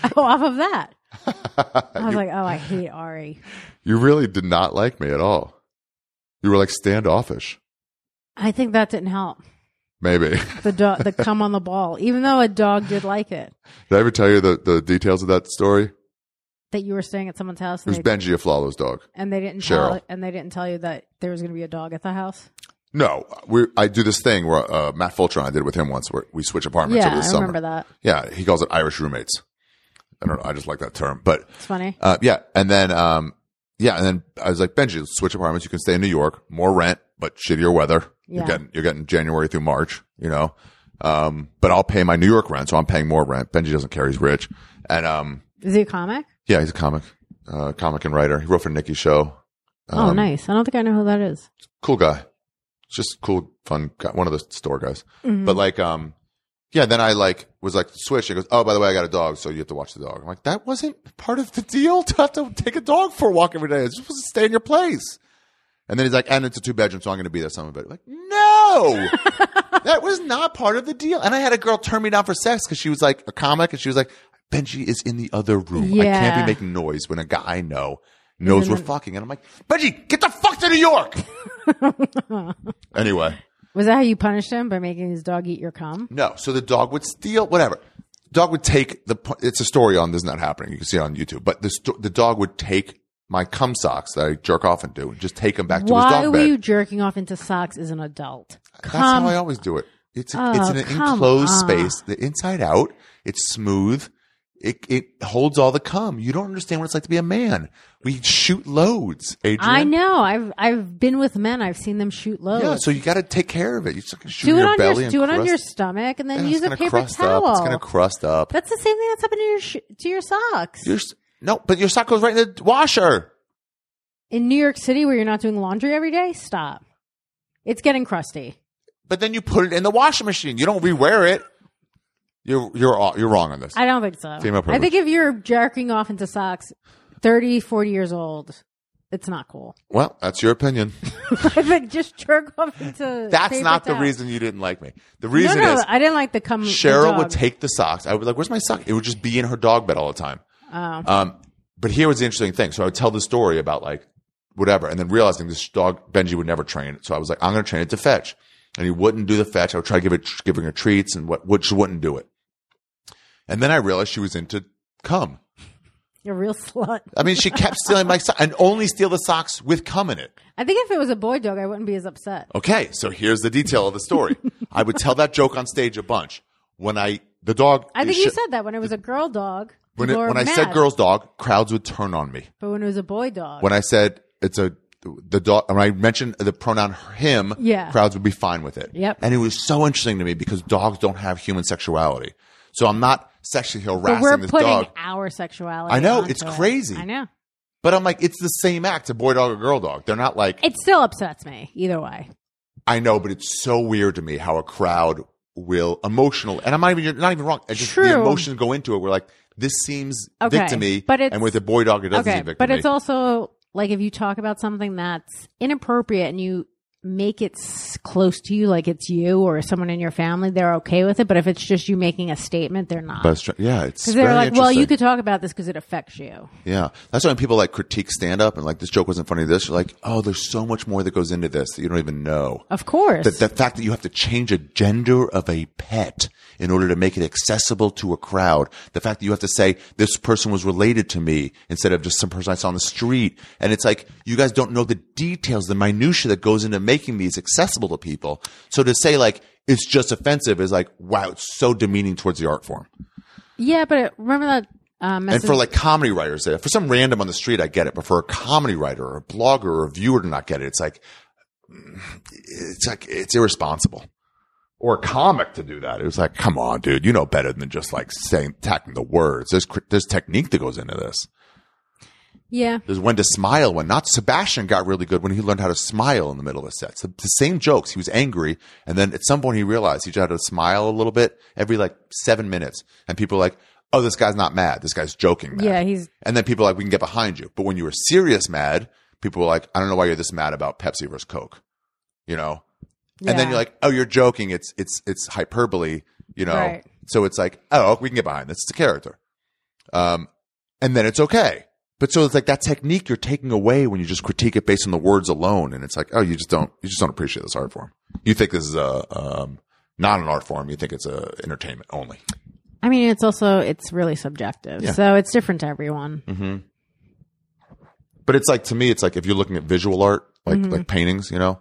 <laughs> off of that, <laughs> I was like, oh, I hate Ari. You really did not like me at all. You were like standoffish. I think that didn't help. Maybe. <laughs> The dog, the cum on the ball, even though a dog did like it. Did I ever tell you the, the details of that story? That you were staying at someone's house It was Benji Aflalo's dog. and they didn't Cheryl. tell and they didn't tell you that there was going to be a dog at the house. No, we I do this thing where uh, Matt Fulchiron and I did it with him once where we switch apartments Yeah, over I the summer. remember that. Yeah, he calls it Irish roommates. I don't know. I just like that term, but It's funny. Uh, yeah, and then um, yeah, and then I was like, Benji, switch apartments. You can stay in New York, more rent, but shittier weather. You're getting you're getting January through March, you know. Um, but I'll pay my New York rent, so I'm paying more rent. Benji doesn't care; he's rich, and um, Is he a comic? yeah, he's a comic, uh, comic and writer. He wrote for Nikki's show. oh, Um, nice. I don't think I know who that is. cool guy. Just cool, fun guy. One of the store guys. Mm-hmm. But like, um, yeah, then I like was like switch. He goes, Oh, by the way, I got a dog, so you have to watch the dog. I'm like, that wasn't part of the deal to have to take a dog for a walk every day. It's just supposed to stay in your place. And then he's like, and it's a two bedroom, so I'm going to be there some of it. Like, no, <laughs> that was not part of the deal. And I had a girl turn me down for sex because she was like a comic and she was like, Benji is in the other room. I can't be making noise when a guy I know knows we're fucking. And I'm like, Benji, get the fuck to New York. <laughs> anyway. Was that how you punished him by making his dog eat your cum? No. So the dog would steal whatever. Dog would take the. It's a story on this is not happening. You can see it on YouTube. But the sto- the dog would take my cum socks that I jerk off into and just take them back to his Why dog were bed. you jerking off into socks as an adult? That's how I always do it. It's a, Oh, it's in an come enclosed on. space. The inside out. It's smooth. It it holds all the cum. You don't understand what it's like to be a man. We shoot loads, Adrienne. I know. I've I've been with men. I've seen them shoot loads. Yeah, so you got to take care of it. You just can shoot do it your on belly your and do it on crust- your stomach, and then Yeah, use a gonna paper crust towel. Up. It's gonna crust up. That's the same thing that's happening to your sh- to your socks. Your s- no, but your sock goes right in the washer. In New York City, where you're not doing laundry every day, stop. It's getting crusty. But then you put it in the washing machine. You don't rewear it. You're you're all- you're wrong on this. I don't think so. Female I think if you're jerking off into socks, 30, 40 years old, it's not cool. well, that's your opinion. <laughs> <laughs> I think just jerk off into. That's not the towel. reason you didn't like me. The reason no, is I didn't like the cum. the Cheryl dog. would take the socks. I would be like, "Where's my sock?" It would just be in her dog bed all the time. Oh. Um, but here was the interesting thing. So I would tell the story about like whatever, and then realizing this dog Benji would never train it. So I was like, I'm going to train it to fetch, and he wouldn't do the fetch. I would try to give it, giving her treats, and what, she wouldn't do it. And then I realized she was into cum. You're a real slut. I mean, she kept stealing my socks and only steal the socks with cum in it. I think if it was a boy dog, I wouldn't be as upset. Okay, so here's the detail of the story. I would tell that joke on stage a bunch. When I the dog, I think you sh- said that when it was a girl dog. when it, when I said girl's dog, crowds would turn on me. but when it was a boy dog, When I said it's a the dog, when I mentioned the pronoun him, Yeah. crowds would be fine with it. Yep. and it was so interesting to me because dogs don't have human sexuality. So I'm not sexually but harassing we're this putting dog, our sexuality. I know, it's it. crazy. I know. but I'm like, it's the same act, a boy dog or girl dog. They're not like It still upsets me either way. I know, but it's so weird to me how a crowd will emotional, and I'm not even you're not even wrong. I just the True. emotions go into it. We're like, this seems Okay, victimy, but it's- and with a boy dog, it doesn't okay, seem victimy. but it's also like if you talk about something that's inappropriate and you make it close to you, like it's you or someone in your family, they're okay with it. But if it's just you making a statement, they're not. But yeah, it's Because they're like, well, you could talk about this because it affects you. Yeah, that's why when people like critique stand up and like this joke wasn't funny. This you're like, oh, there's so much more that goes into this that you don't even know. Of course. The, the fact that you have to change a gender of a pet in order to make it accessible to a crowd. The fact that you have to say this person was related to me instead of just some person I saw on the street. And it's like, you guys don't know the details, the minutia that goes into making these accessible to people. So to say like, it's just offensive is like, wow, it's so demeaning towards the art form. Yeah, but remember that Um, And for like comedy writers, uh, for some random on the street, I get it. But for a comedy writer or a blogger or a viewer to not get it, it's like, mm, it's like, it's irresponsible. Or a comic to do that. It was like, come on, dude, you know better than just like saying, attacking the words. There's, there's technique that goes into this. Yeah, There's when to smile, when not. Sebastian got really good when he learned how to smile in the middle of sets. The, the same jokes. He was angry. And then at some point he realized he just had to smile a little bit every like seven minutes. And people are like, oh, this guy's not mad. This guy's joking mad. yeah, he's And then people are like, we can get behind you. But when you were serious mad, people were like, I don't know why you're this mad about Pepsi versus Coke. You know? Yeah. And then you're like, oh, you're joking. It's, it's, it's hyperbole, you know? Right. So it's like, oh, we can get behind this. It's a character. Um, and then it's okay. But so it's like that technique you're taking away when you just critique it based on the words alone. And it's like, oh, you just don't, you just don't appreciate this art form. You think this is a, um, not an art form. You think it's a entertainment only. I mean, it's also it's really subjective, Yeah. so it's different to everyone. Mm-hmm. But it's like to me, it's like if you're looking at visual art, like Mm-hmm. like paintings, you know,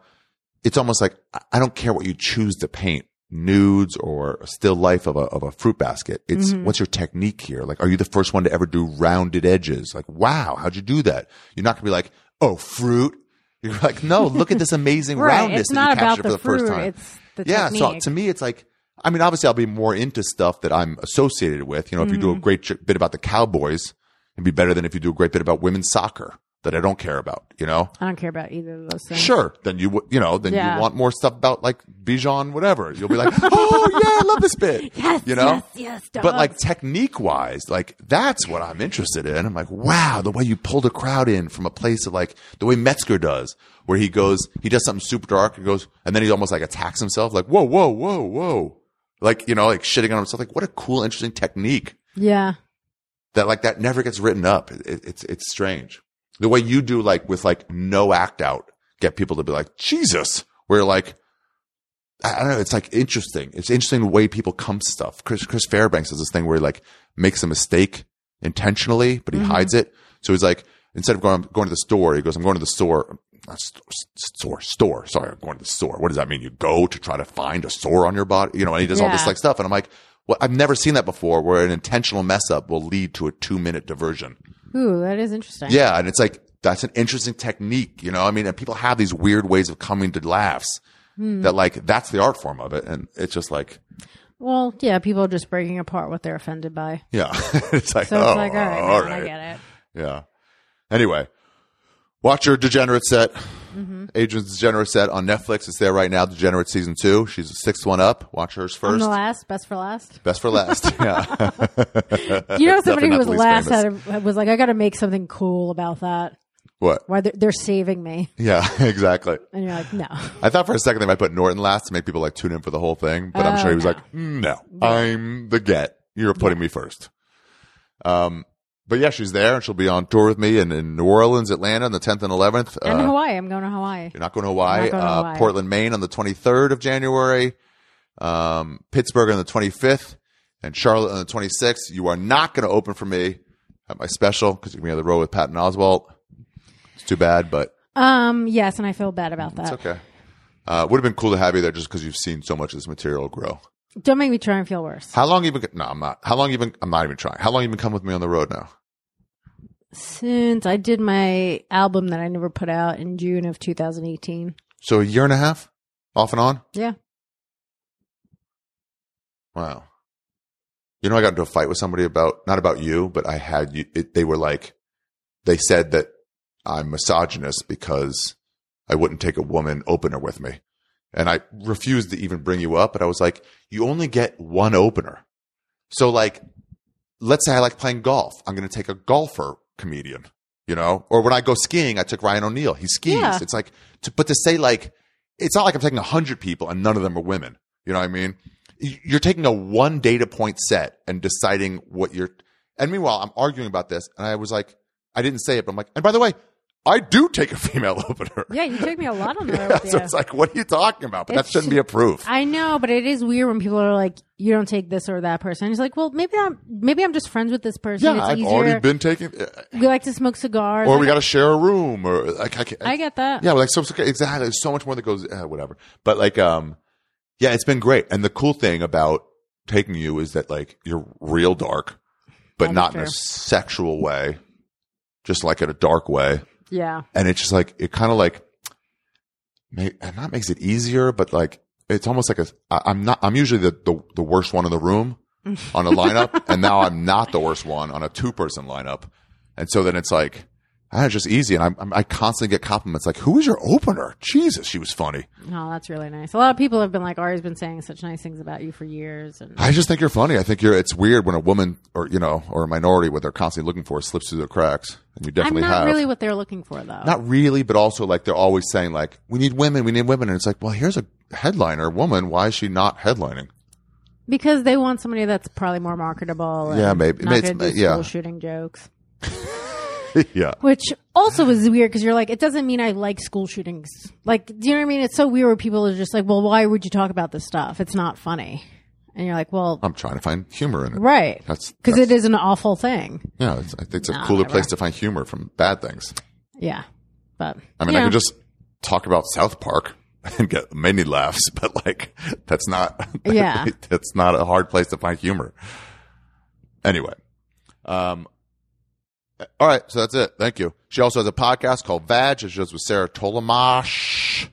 it's almost like I- I don't care what you choose to paint, nudes or a still life of a of a fruit basket. It's Mm-hmm. what's your technique here? Like, are you the first one to ever do rounded edges? Like, wow, how'd you do that? You're not gonna be like, oh, fruit. <laughs> You're like, no, look at this amazing <laughs> Right? roundness It's that not you captured for the first time. it's the yeah, so to me, it's like, I mean, obviously, I'll be more into stuff that I'm associated with. You know, if you do Mm-hmm. a great bit about the Cowboys, it'd be better than if you do a great bit about women's soccer that I don't care about. You know, I don't care about either of those things. sure, then you would, you know, then Yeah. you want more stuff about like Bijan, whatever. You'll be like, <laughs> oh yeah, I love this bit. <laughs> Yes, you know, yes, yes, but like technique wise, like that's what I'm interested in. I'm like, wow, the way you pulled a crowd in from a place of like the way Metzger does, where he goes, he does something super dark and goes, and then he almost like attacks himself, like, whoa, whoa, whoa, whoa. Like, you know, like shitting on himself. Like, what a cool, interesting technique Yeah, that like that never gets written up. It, it- it's, it's strange. The way you do like with like no act out, get people to be like, Jesus, where like, I don't know. It's like interesting. It's interesting the way people come stuff. Chris, Chris Fairbanks does this thing where he like makes a mistake intentionally, but he mm-hmm. hides it. So he's like, instead of going, going to the store, he goes, I'm going to the store. Not st- store, store. Sorry, I'm going to the store. What does that mean? You go to try to find a sore on your body, you know, and he does all this like stuff. And I'm like, well, I've never seen that before where an intentional mess up will lead to a two minute diversion. Ooh, that is interesting. Yeah. And it's like, that's an interesting technique, you know, I mean, and people have these weird ways of coming to laughs Hmm. that like, that's the art form of it. And it's just like, Well, yeah, people are just breaking apart what they're offended by. yeah, <laughs> it's like, So oh, it's like, all right, all man, I get it. Yeah. Anyway, watch your Degenerate set. Mm-hmm. Adrienne's Degenerate set on Netflix. It's there right now. Degenerate season two. She's the sixth one up. Watch hers I'm first. the last, best for last. Best for last. <laughs> yeah. You know, somebody who was last a, was like, I got to make something cool about that. What? Why they're, they're saving me, Yeah, <laughs> exactly. and you're like, no. I thought for a second they might put Norton last to make people like tune in for the whole thing, but I'm Oh, sure he was no. like, "Mm, no, I'm the get. You're putting me first. Um, but yeah, she's there and she'll be on tour with me in, in New Orleans, Atlanta on the 10th and 11th. And Uh, Hawaii, I'm going to Hawaii. You're not going to Hawaii. Not going to uh, Hawaii. Portland, Maine on the 23rd of January. Um, Pittsburgh on the 25th and Charlotte on the 26th. You are not going to open for me at my special because you're going to be on the road with Patton Oswalt. It's too bad, but Um, yes, and I feel bad about that. it's okay. Uh, would have been cool to have you there just because you've seen so much of this material grow. Don't make me try and feel worse. How long you been? No, I'm not. How long you been? I'm not even trying. How long you been coming with me on the road now? Since I did my album that I never put out in June of 2018. So a year and a half, off and on. Yeah. Wow. You know, I got into a fight with somebody about not about you, but I had you. It, they were like, they said that I'm misogynist because I wouldn't take a woman opener with me, and I refused to even bring you up. But I was like, you only get one opener, so like, let's say I like playing golf. I'm going to take a golfer comedian, you know, or when I go skiing, I took Ryan O'Neal. He skis. Yeah. It's like, to, but to say like, it's not like I'm taking a hundred people and none of them are women. You know what I mean? You're taking a one data point set and deciding what you're. And meanwhile, I'm arguing about this, and I was like, I didn't say it, but I'm like, and by the way, I do take a <laughs> female opener. Yeah, you took me a lot on the <laughs> road Yeah, so it's like, what are you talking about? But that shouldn't be a proof. I know, but it is weird when people are like, "You don't take this or that person." It's like, well, maybe I'm maybe I'm just friends with this person. yeah, it's I've easier. already been taking, we like to smoke cigars. or Like, we got to share a room, or like I, can't, I get that. Yeah, like so exactly. There's so much more that goes uh, whatever. But like um yeah, it's been great. And the cool thing about taking you is that like you're real dark. but not in a sexual way, just like in a dark way. Yeah. And it's just like it kind of like, may, and that makes it easier, but like it's almost like a. I, I'm not. I'm usually the, the the worst one in the room on a lineup, <laughs> and now I'm not the worst one on a two person lineup, and so then it's like. Ah, it's just easy, and I'm, I'm, constantly get compliments like, "Who was your opener?" Jesus, she was funny. Oh, that's really nice. A lot of people have been like, Ari's been saying such nice things about you for years. And I just think you're funny. I think you're. It's weird when a woman or you know or a minority what they're constantly looking for slips through the cracks, and you I'm definitely not have. really what they're looking for, though. Not really, but also like they're always saying like, "We need women, we need women," and it's like, well, here's a headliner woman. Why is she not headlining? because they want somebody that's probably more marketable. And Yeah, maybe. Not It's- do yeah. shooting jokes. <laughs> <laughs> yeah, Which also is weird because you're like, it doesn't mean I like school shootings. Like, do you know what I mean? It's so weird where people are just like, well, why would you talk about this stuff? It's not funny. And you're like, well, I'm trying to find humor in it. right. That's Because it is an awful thing. Yeah, it's, I think it's a cooler place to find humor from bad things. Yeah. But, I mean, I know, could just talk about South Park <laughs> and get many laughs, but like that's not. <laughs> Yeah. that's not a hard place to find humor. Anyway, um, all right, so that's it. Thank you. She also has a podcast called Vag. She does with Sarah Tollemache.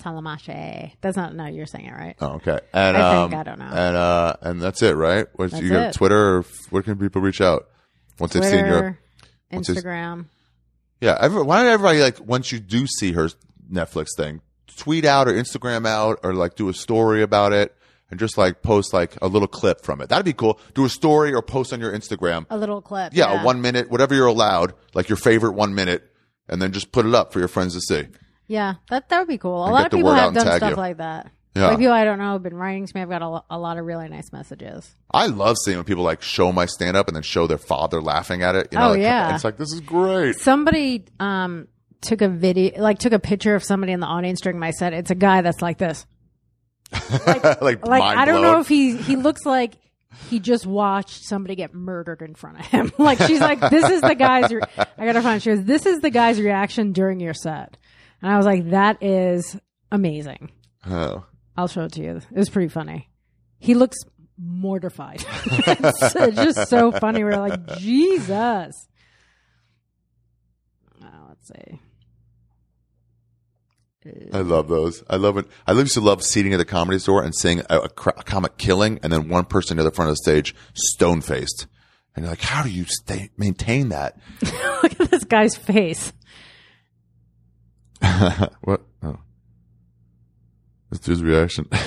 Tollemache. That's not, no, you're saying it right. Oh, okay. And I um, think, I don't know. And uh, and that's it, right? What's That's you got it. Twitter? Or where can people reach out once they've seen your? Instagram. Yeah. Every, why don't everybody like once you do see her Netflix thing, tweet out or Instagram out or like do a story about it and just like post like a little clip from it. That'd be cool. Do a story or post on your Instagram. A little clip. Yeah, a one minute, whatever you're allowed, like your favorite one minute, and then just put it up for your friends to see. Yeah, that that would be cool. A lot of people have done stuff you. like that. Yeah. Like people I don't know have been writing to me. I've got a, a lot of really nice messages. I love seeing when people like show my stand up and then show their father laughing at it. You know, Oh, like, yeah. It's like, this is great. Somebody um took a video, like took a picture of somebody in the audience during my set. It's a guy that's like this. <laughs> like, Like mind I don't blown. know if he he looks like he just watched somebody get murdered in front of him. <laughs> like she's like, this is the guy's. Re- I gotta find. She goes, this is the guy's reaction during your set, and I was like, that is amazing. Oh. I'll show it to you. It was pretty funny. He looks mortified. it's, <laughs> it's just so funny. We're like, Jesus. Oh, let's see. I uh, love those. I love it. I used to love seating at the comedy store and seeing a, a, a comic killing, and then one person near the front of the stage, stone faced, and you're like, "How do you stay maintain that?" <laughs> Look at this guy's face. <laughs> what? Oh, let's do his reaction. <laughs>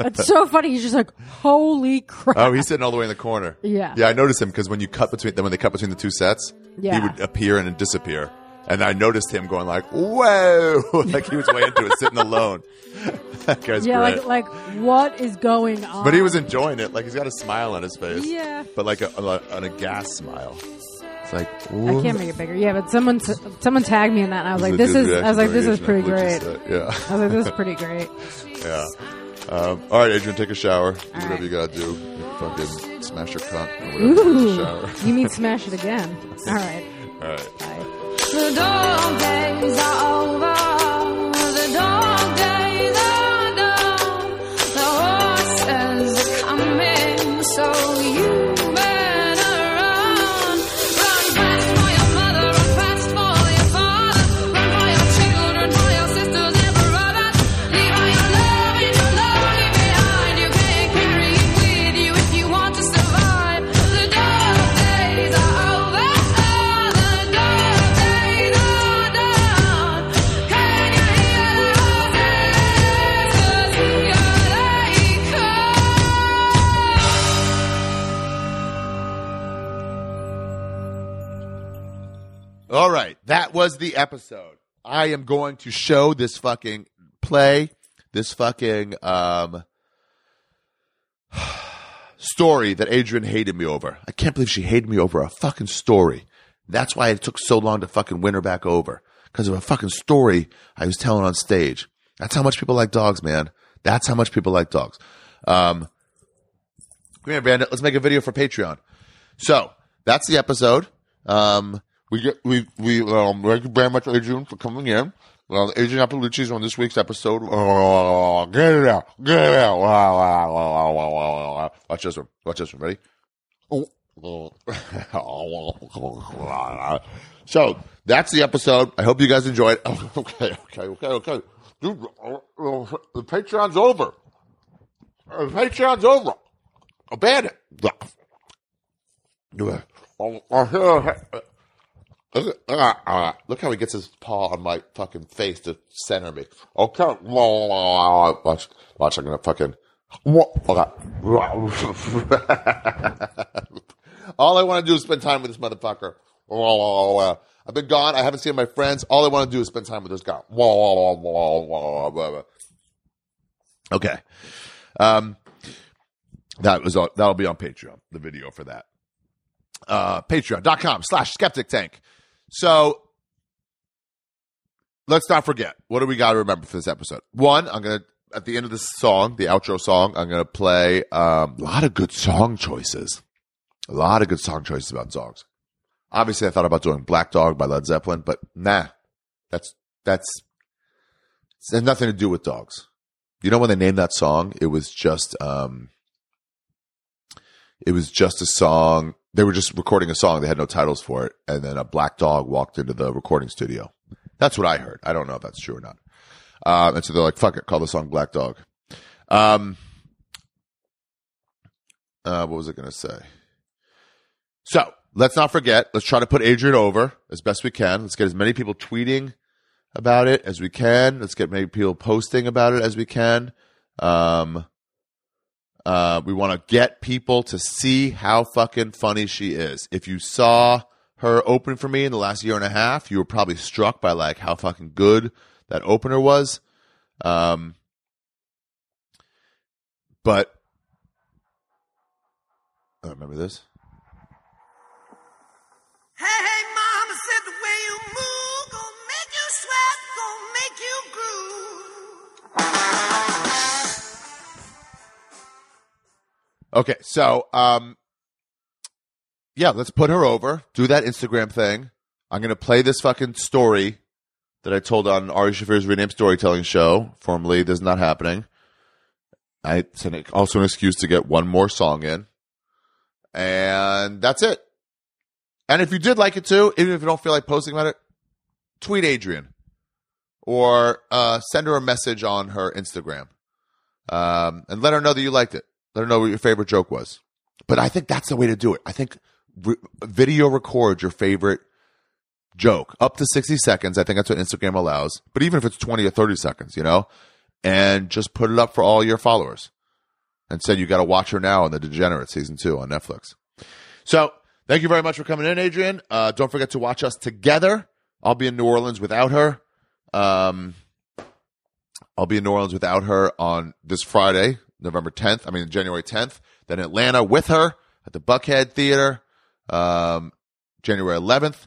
It's so funny. He's just like, holy crap. oh, he's sitting all the way in the corner. Yeah. yeah. I noticed him because when you cut between then when they cut between the two sets, he would appear and disappear. And I noticed him going like, "Whoa!" <laughs> like he was way into it, sitting alone. <laughs> that guy's yeah, great. like, like, what is going on? But he was enjoying it. Like he's got a smile on his face. Yeah. But like a, a, an aghast smile. It's like I can't make it bigger. Yeah, but someone someone tagged me in that, and I was like, "This is." I was like, "This is pretty great." Yeah, I was like, "This is pretty <laughs> great." yeah. Um, all right, Adrienne, take a shower. Do whatever right. you gotta do. Fucking smash your cunt or whatever. Ooh, shower. you mean smash it again? All right, All right. bye. The dog days are over. That was the episode. I am going to show this fucking play, this fucking um <sighs> story that Adrienne hated me over. I can't believe she hated me over a fucking story. That's why it took so long to fucking win her back over because of a fucking story I was telling on stage. That's how much people like dogs, man. That's how much people like dogs. Um, come here, Bandit. Let's make a video for Patreon. So that's the episode. Um, we get we we um thank you very much, Adrienne, for coming in. Well, Adrienne Iapalucci is on this week's episode. Oh, get it out, get it out. Watch this one. Watch this one. Ready? Oh, <laughs> so that's the episode. I hope you guys enjoyed. <laughs> okay, okay, okay, okay. Dude, the Patreon's over. The Patreon's over. Abandon. Look how he gets his paw on my fucking face to center me. Okay. Watch, watch, I'm gonna fucking. <laughs> All I want to do is spend time with this motherfucker. I've been gone. I haven't seen my friends. All I want to do is spend time with this guy. Okay. Um, that was that'll be on Patreon. The video for that. Uh, Patreon.com slash skeptic tank. So let's not forget. What do we got to remember for this episode? One, I'm gonna at the end of this song, the outro song, I'm gonna play um, a lot of good song choices. A lot of good song choices about dogs. Obviously, I thought about doing Black Dog by Led Zeppelin, but nah, that's that's it has nothing to do with dogs. You know when they named that song, it was just um, it was just a song. They were just recording a song. They had no titles for it, and then a black dog walked into the recording studio. That's what I heard. I don't know if that's true or not. Um, and so they're like, "Fuck it, call the song Black Dog." Um, uh, what was I going to say? So let's not forget. Let's try to put Adrienne over as best we can. Let's get as many people tweeting about it as we can. Let's get many people posting about it as we can. Um, uh, we want to get people to see how fucking funny she is. If you saw her open for me in the last year and a half, you were probably struck by like how fucking good that opener was. Um, but I remember this. Hey, hey, mama said the way you move gonna make you sweat, gonna make you groove. Okay, so um, yeah, let's put her over. Do that Instagram thing. I'm gonna play this fucking story that I told on Ari Shaffir's renamed storytelling show. Formerly, this is not happening. I it's an, also an excuse to get one more song in, and that's it. And if you did like it too, even if you don't feel like posting about it, tweet Adrienne or uh, send her a message on her Instagram um, and let her know that you liked it. Let her know what your favorite joke was. But I think that's the way to do it. I think re- video record your favorite joke up to 60 seconds. I think that's what Instagram allows. But even if it's 20 or 30 seconds, you know, and just put it up for all your followers and said you got to watch her now on The Degenerate season two on Netflix. So thank you very much for coming in, Adrienne. Uh, don't forget to watch us together. I'll be in New Orleans without her. Um, I'll be in New Orleans without her on this Friday, November 10th. I mean, January 10th. Then Atlanta with her at the Buckhead Theater, um, January 11th.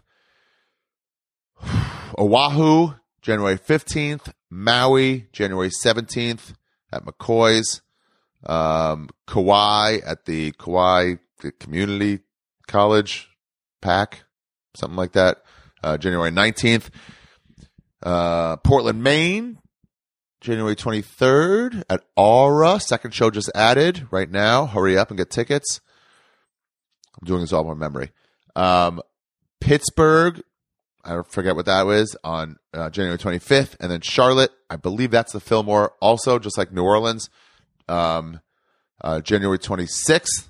<sighs> Oahu, January 15th. Maui, January 17th at McCoy's. Um, Kauai at the Kauai Community College PAC, something like that. Uh, January 19th. Uh, Portland, Maine, January 23rd at Aura. Second show just added right now. Hurry up and get tickets. I'm doing this all by memory. Um, Pittsburgh, I forget what that was, on uh, January 25th. And then Charlotte, I believe that's the Fillmore also, just like New Orleans, um, uh, January 26th.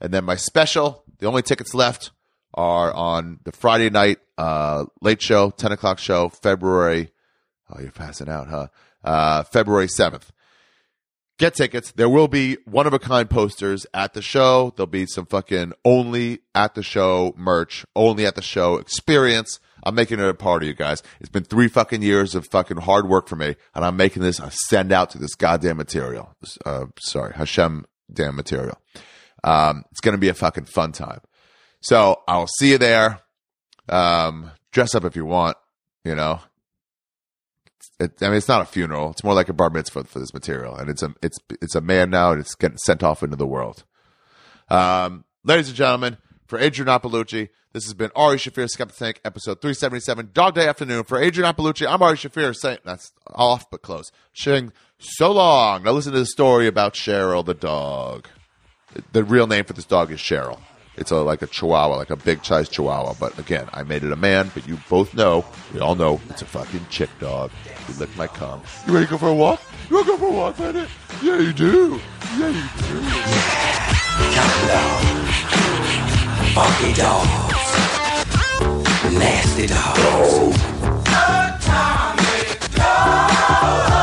And then my special, the only tickets left are on the Friday night uh, late show, 10 o'clock show, February. Oh, you're passing out, huh? Uh, February 7th. Get tickets. There will be one of a kind posters at the show. There'll be some fucking only at the show merch, only at the show experience. I'm making it a party, you guys. It's been three fucking years of fucking hard work for me, and I'm making this a send out to this goddamn material. Uh, sorry, Hashem damn material. Um, it's going to be a fucking fun time. So I'll see you there. Um, dress up if you want, you know. It, I mean, it's not a funeral. It's more like a bar mitzvah for this material, and it's a it's it's a man now, and it's getting sent off into the world. Um, ladies and gentlemen, for Adrienne Iapalucci, this has been Ari Shaffir Skeptic Tank, episode 377, Dog Day Afternoon. For Adrienne Iapalucci, I'm Ari Shaffir, saying that's off but close. Saying so long. Now listen to the story about Cheryl the dog. The real name for this dog is Cheryl. It's a like a Chihuahua, like a big sized Chihuahua. But again, I made it a man. But you both know, we all know, it's a fucking chick dog. You lick my cum. You ready to go for a walk? You want to go for a walk, Bennett? Yeah, you do. Yeah, you do. Funky dogs. Nasty dogs. When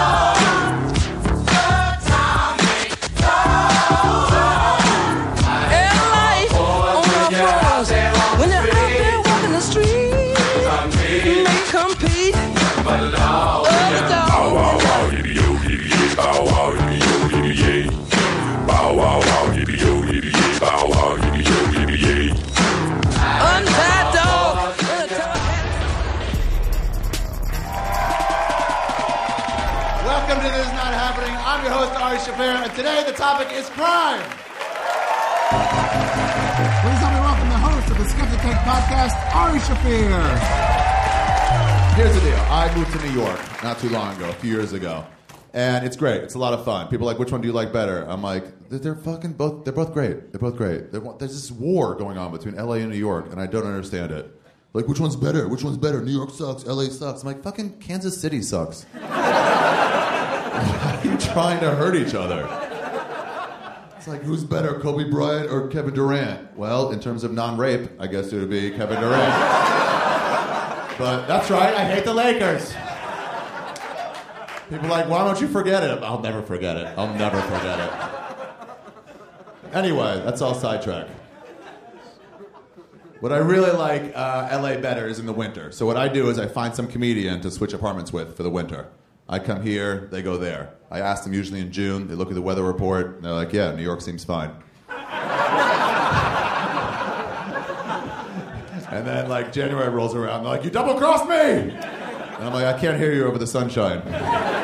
today the topic is crime. Please help me welcome the host of the Skeptic Tank podcast, Ari Shaffir. Here's the deal. I moved to New York not too long ago, a few years ago. And it's great. It's a lot of fun. People are like, which one do you like better? I'm like, they're- they're fucking both. They're both great. They're both great. They're, there's this war going on between LA and New York, and I don't understand it. Like, which one's better? Which one's better? New York sucks. LA sucks. I'm like, fucking Kansas City sucks. <laughs> Trying to hurt each other? It's like, who's better, Kobe Bryant or Kevin Durant? Well, in terms of non-rape, I guess it would be Kevin Durant. but that's right. I hate the Lakers. People are like, why don't you forget it? I'll never forget it. I'll never forget it. Anyway, that's all sidetrack. What I really like uh, LA better is in the winter. So what I do is I find some comedian to switch apartments with for the winter. I come here, they go there. I ask them usually in June. They look at the weather report, and they're like, "Yeah, New York seems fine." <laughs> and then like January rolls around, they're like, "You double crossed me," and I'm like, "I can't hear you over the sunshine." <laughs>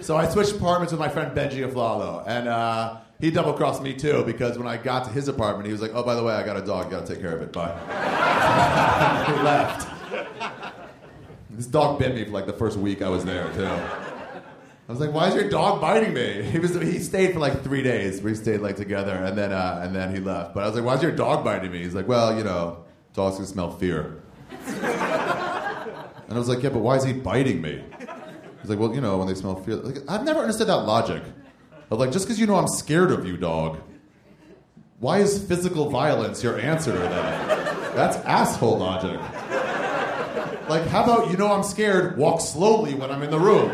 So I switched apartments with my friend Benji Aflalo, and uh, he double crossed me too because when I got to his apartment, he was like, "Oh, by the way, I got a dog. You got to take care of it. Bye." <laughs> he left. This dog bit me for like the first week I was there too. I was like, "Why is your dog biting me?" <laughs> He was he stayed for like three days. We stayed like together, and then uh, and then he left. But I was like, "Why is your dog biting me?" He's like, "Well, you know, dogs can smell fear." And I was like, "Yeah, but why is he biting me?" He's like, "Well, you know, when they smell fear." Like, I've never understood that logic. Like, just because you know I'm scared of you, dog. Why is physical violence your answer to that? That's asshole logic. Like, how about you know I'm scared? Walk slowly when I'm in the room.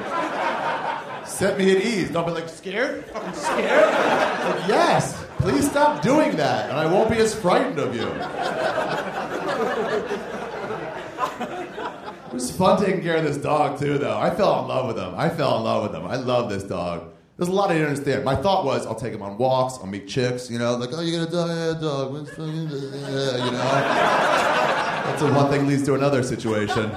Set me at ease. Don't be like scared. Fucking scared. Like, yes. Please stop doing that, and I won't be as frightened of you. It was fun taking care of this dog too, though. I fell in love with him. I fell in love with him. I love this dog. There's a lot I didn't understand. My thought was, I'll take him on walks. I'll meet chicks. You know, like, oh, gonna die, yeah, dog. Yeah, you know. That's when one thing leads to another situation.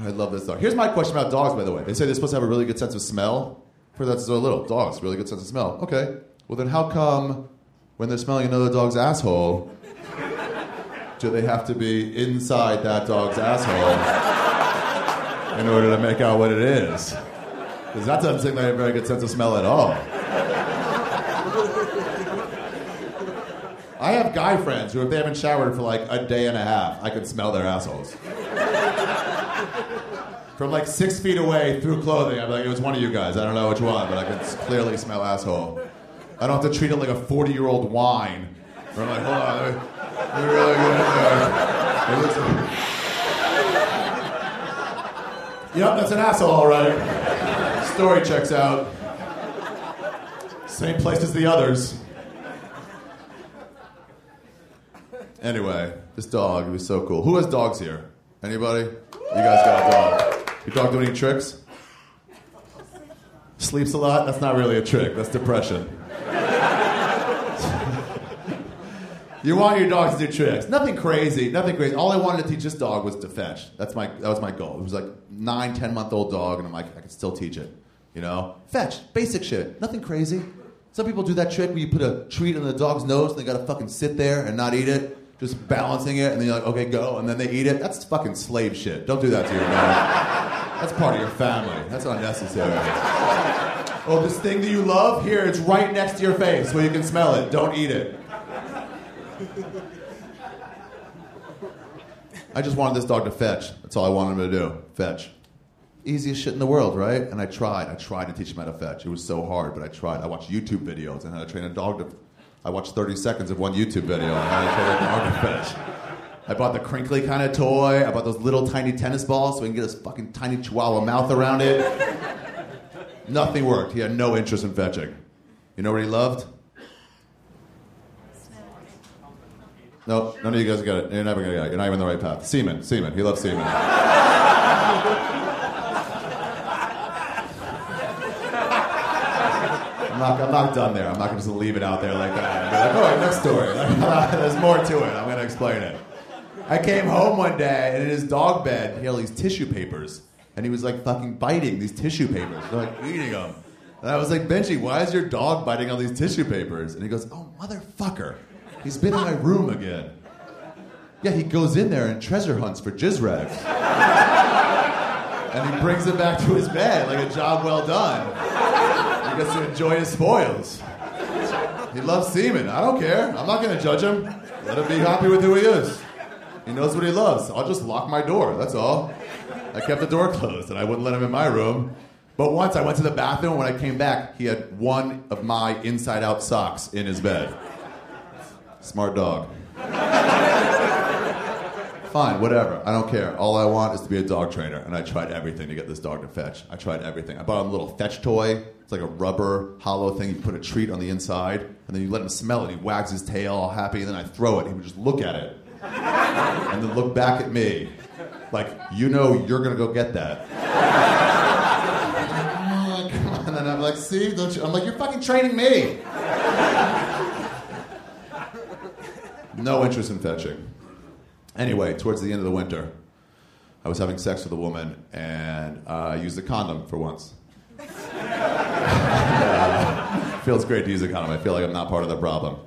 I love this dog. Here's my question about dogs, by the way. They say they're supposed to have a really good sense of smell. For that, so little dogs, really good sense of smell. Okay. Well, then how come when they're smelling another dog's asshole, do they have to be inside that dog's asshole in order to make out what it is? Because that doesn't seem like a very good sense of smell at all. I have guy friends who, if they haven't showered for like a day and a half, I can smell their assholes. From like six feet away through clothing, I'm like, it was one of you guys. I don't know which one, but I can clearly smell asshole. I don't have to treat it like a 40 year old wine. Where I'm like, hold on, let me, let me really get in there. Hey, listen. Yep, that's an asshole, all right. Story checks out. Same place as the others. Anyway, this dog, was so cool. Who has dogs here? Anybody? You guys got a dog. Your dog do any tricks? Sleeps a lot? That's not really a trick. That's depression. <laughs> you want your dog to do tricks. Nothing crazy. Nothing crazy. All I wanted to teach this dog was to fetch. That's my that was my goal. It was like nine, ten month old dog, and I'm like, I can still teach it. You know? Fetch. Basic shit. Nothing crazy. Some people do that trick where you put a treat on the dog's nose and they gotta fucking sit there and not eat it. Just balancing it, and then you're like, okay, go, and then they eat it. That's fucking slave shit. Don't do that to your dog. That's part of your family. That's unnecessary. Oh, this thing that you love? Here, it's right next to your face where you can smell it. Don't eat it. I just wanted this dog to fetch. That's all I wanted him to do. Fetch. Easiest shit in the world, right? And I tried. I tried to teach him how to fetch. It was so hard, but I tried. I watched YouTube videos on how to train a dog to. I watched 30 seconds of one YouTube video on how to to. I bought the crinkly kind of toy. I bought those little tiny tennis balls so we can get his fucking tiny chihuahua mouth around it. Nothing worked. He had no interest in fetching. You know what he loved? No, none of you guys got it. You're never gonna get it. You're not even on the right path. Semen, semen. He loves semen. Not, I'm not done there. I'm not gonna just leave it out there like that. And be like, all right, next story. <laughs> There's more to it. I'm gonna explain it. I came home one day and in his dog bed, he had all these tissue papers. And he was like fucking biting these tissue papers, like eating them. And I was like, Benji, why is your dog biting all these tissue papers? And he goes, Oh, motherfucker. He's been in my room again. Yeah, he goes in there and treasure hunts for jizz rags. <laughs> and he brings it back to his bed like a job well done. He gets to enjoy his spoils. He loves semen. I don't care. I'm not going to judge him. Let him be happy with who he is. He knows what he loves. I'll just lock my door. That's all. I kept the door closed and I wouldn't let him in my room. But once I went to the bathroom, when I came back, he had one of my inside out socks in his bed. Smart dog. Fine, whatever. I don't care. All I want is to be a dog trainer. And I tried everything to get this dog to fetch. I tried everything. I bought him a little fetch toy. It's like a rubber hollow thing. You put a treat on the inside, and then you let him smell it. He wags his tail all happy, and then I throw it. He would just look at it. <laughs> And then look back at me. Like, you know you're gonna go get that. <laughs> And then I'm like, see, don't you? I'm like, you're fucking training me. No interest in fetching. Anyway, towards the end of the winter, I was having sex with a woman and uh, I used a condom for once. Uh, <laughs> feels great to use a condom. I feel like I'm not part of the problem.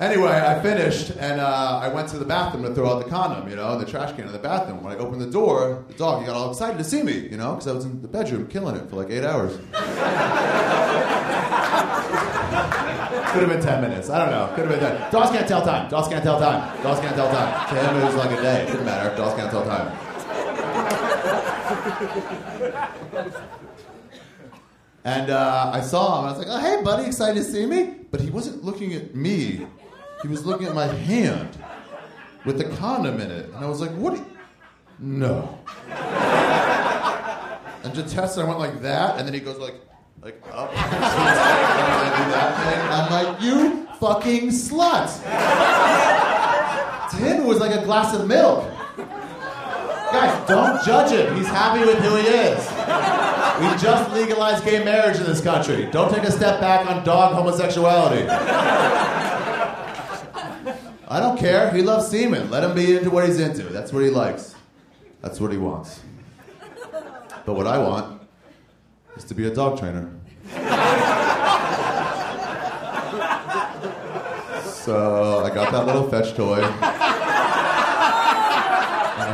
Anyway, I finished and uh, I went to the bathroom to throw out the condom, you know, in the trash can in the bathroom. When I opened the door, the dog, he got all excited to see me, you know, because I was in the bedroom killing it for like eight hours. Could have been 10 minutes. I don't know. Could have been 10. Dogs can't tell time. Dogs can't tell time. Dogs can't tell time. To him, like a day. It Didn't matter. Dogs can't tell time. <laughs> And uh, I saw him. I was like, oh, hey, buddy, excited to see me? But he wasn't looking at me. He was looking at my hand with the condom in it. And I was like, what? do you-" No. <laughs> And to test it, I went like that, and then he goes like, like up. <laughs> and I do that thing. And I'm like, you fucking slut. To him, it was like a glass of milk. Guys, don't judge him. He's happy with who he is. We just legalized gay marriage in this country. Don't take a step back on dog homosexuality. I don't care. He loves semen. Let him be into what he's into. That's what he likes. That's what he wants. But what I want is to be a dog trainer. So I got that little fetch toy.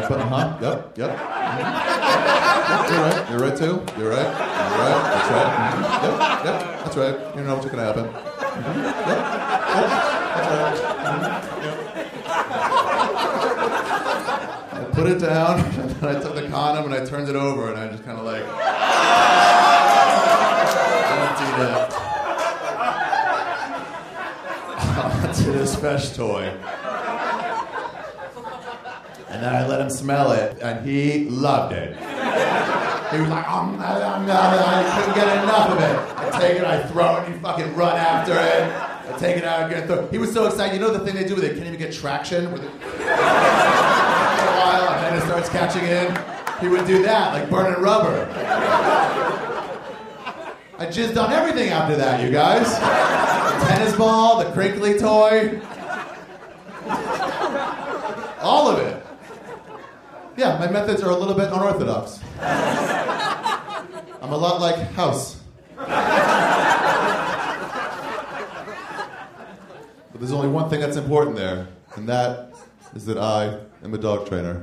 Put, uh-huh, yep, yep. You're right, you're right too. You're right, you're right, that's right. mhm, Yep, yep, that's right. You know what's gonna happen. Mhm, Yep, yep, that's right. mhm, yep. I put it down, <laughs> and I took the condom and I turned it over, and I just kind of like emptied it <laughs> onto this fetch toy. And then I let him smell it, and he loved it. He was like, um, um, um, I couldn't get enough of it. I take it, I throw it, and he fucking run after it. I take it out, get. Throw. He was so excited. You know the thing they do with it? Can't even get traction. With it. For a while, and then it starts catching in. He would do that, like burning rubber. I jizzed on everything after that, you guys. The tennis ball, the crinkly toy. All of it. Yeah, my methods are a little bit unorthodox. I'm a lot like House. But there's only one thing that's important there, and that is that I am a dog trainer.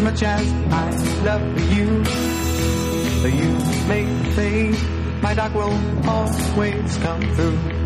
as much as I love you. You may fade, my dog will always come through.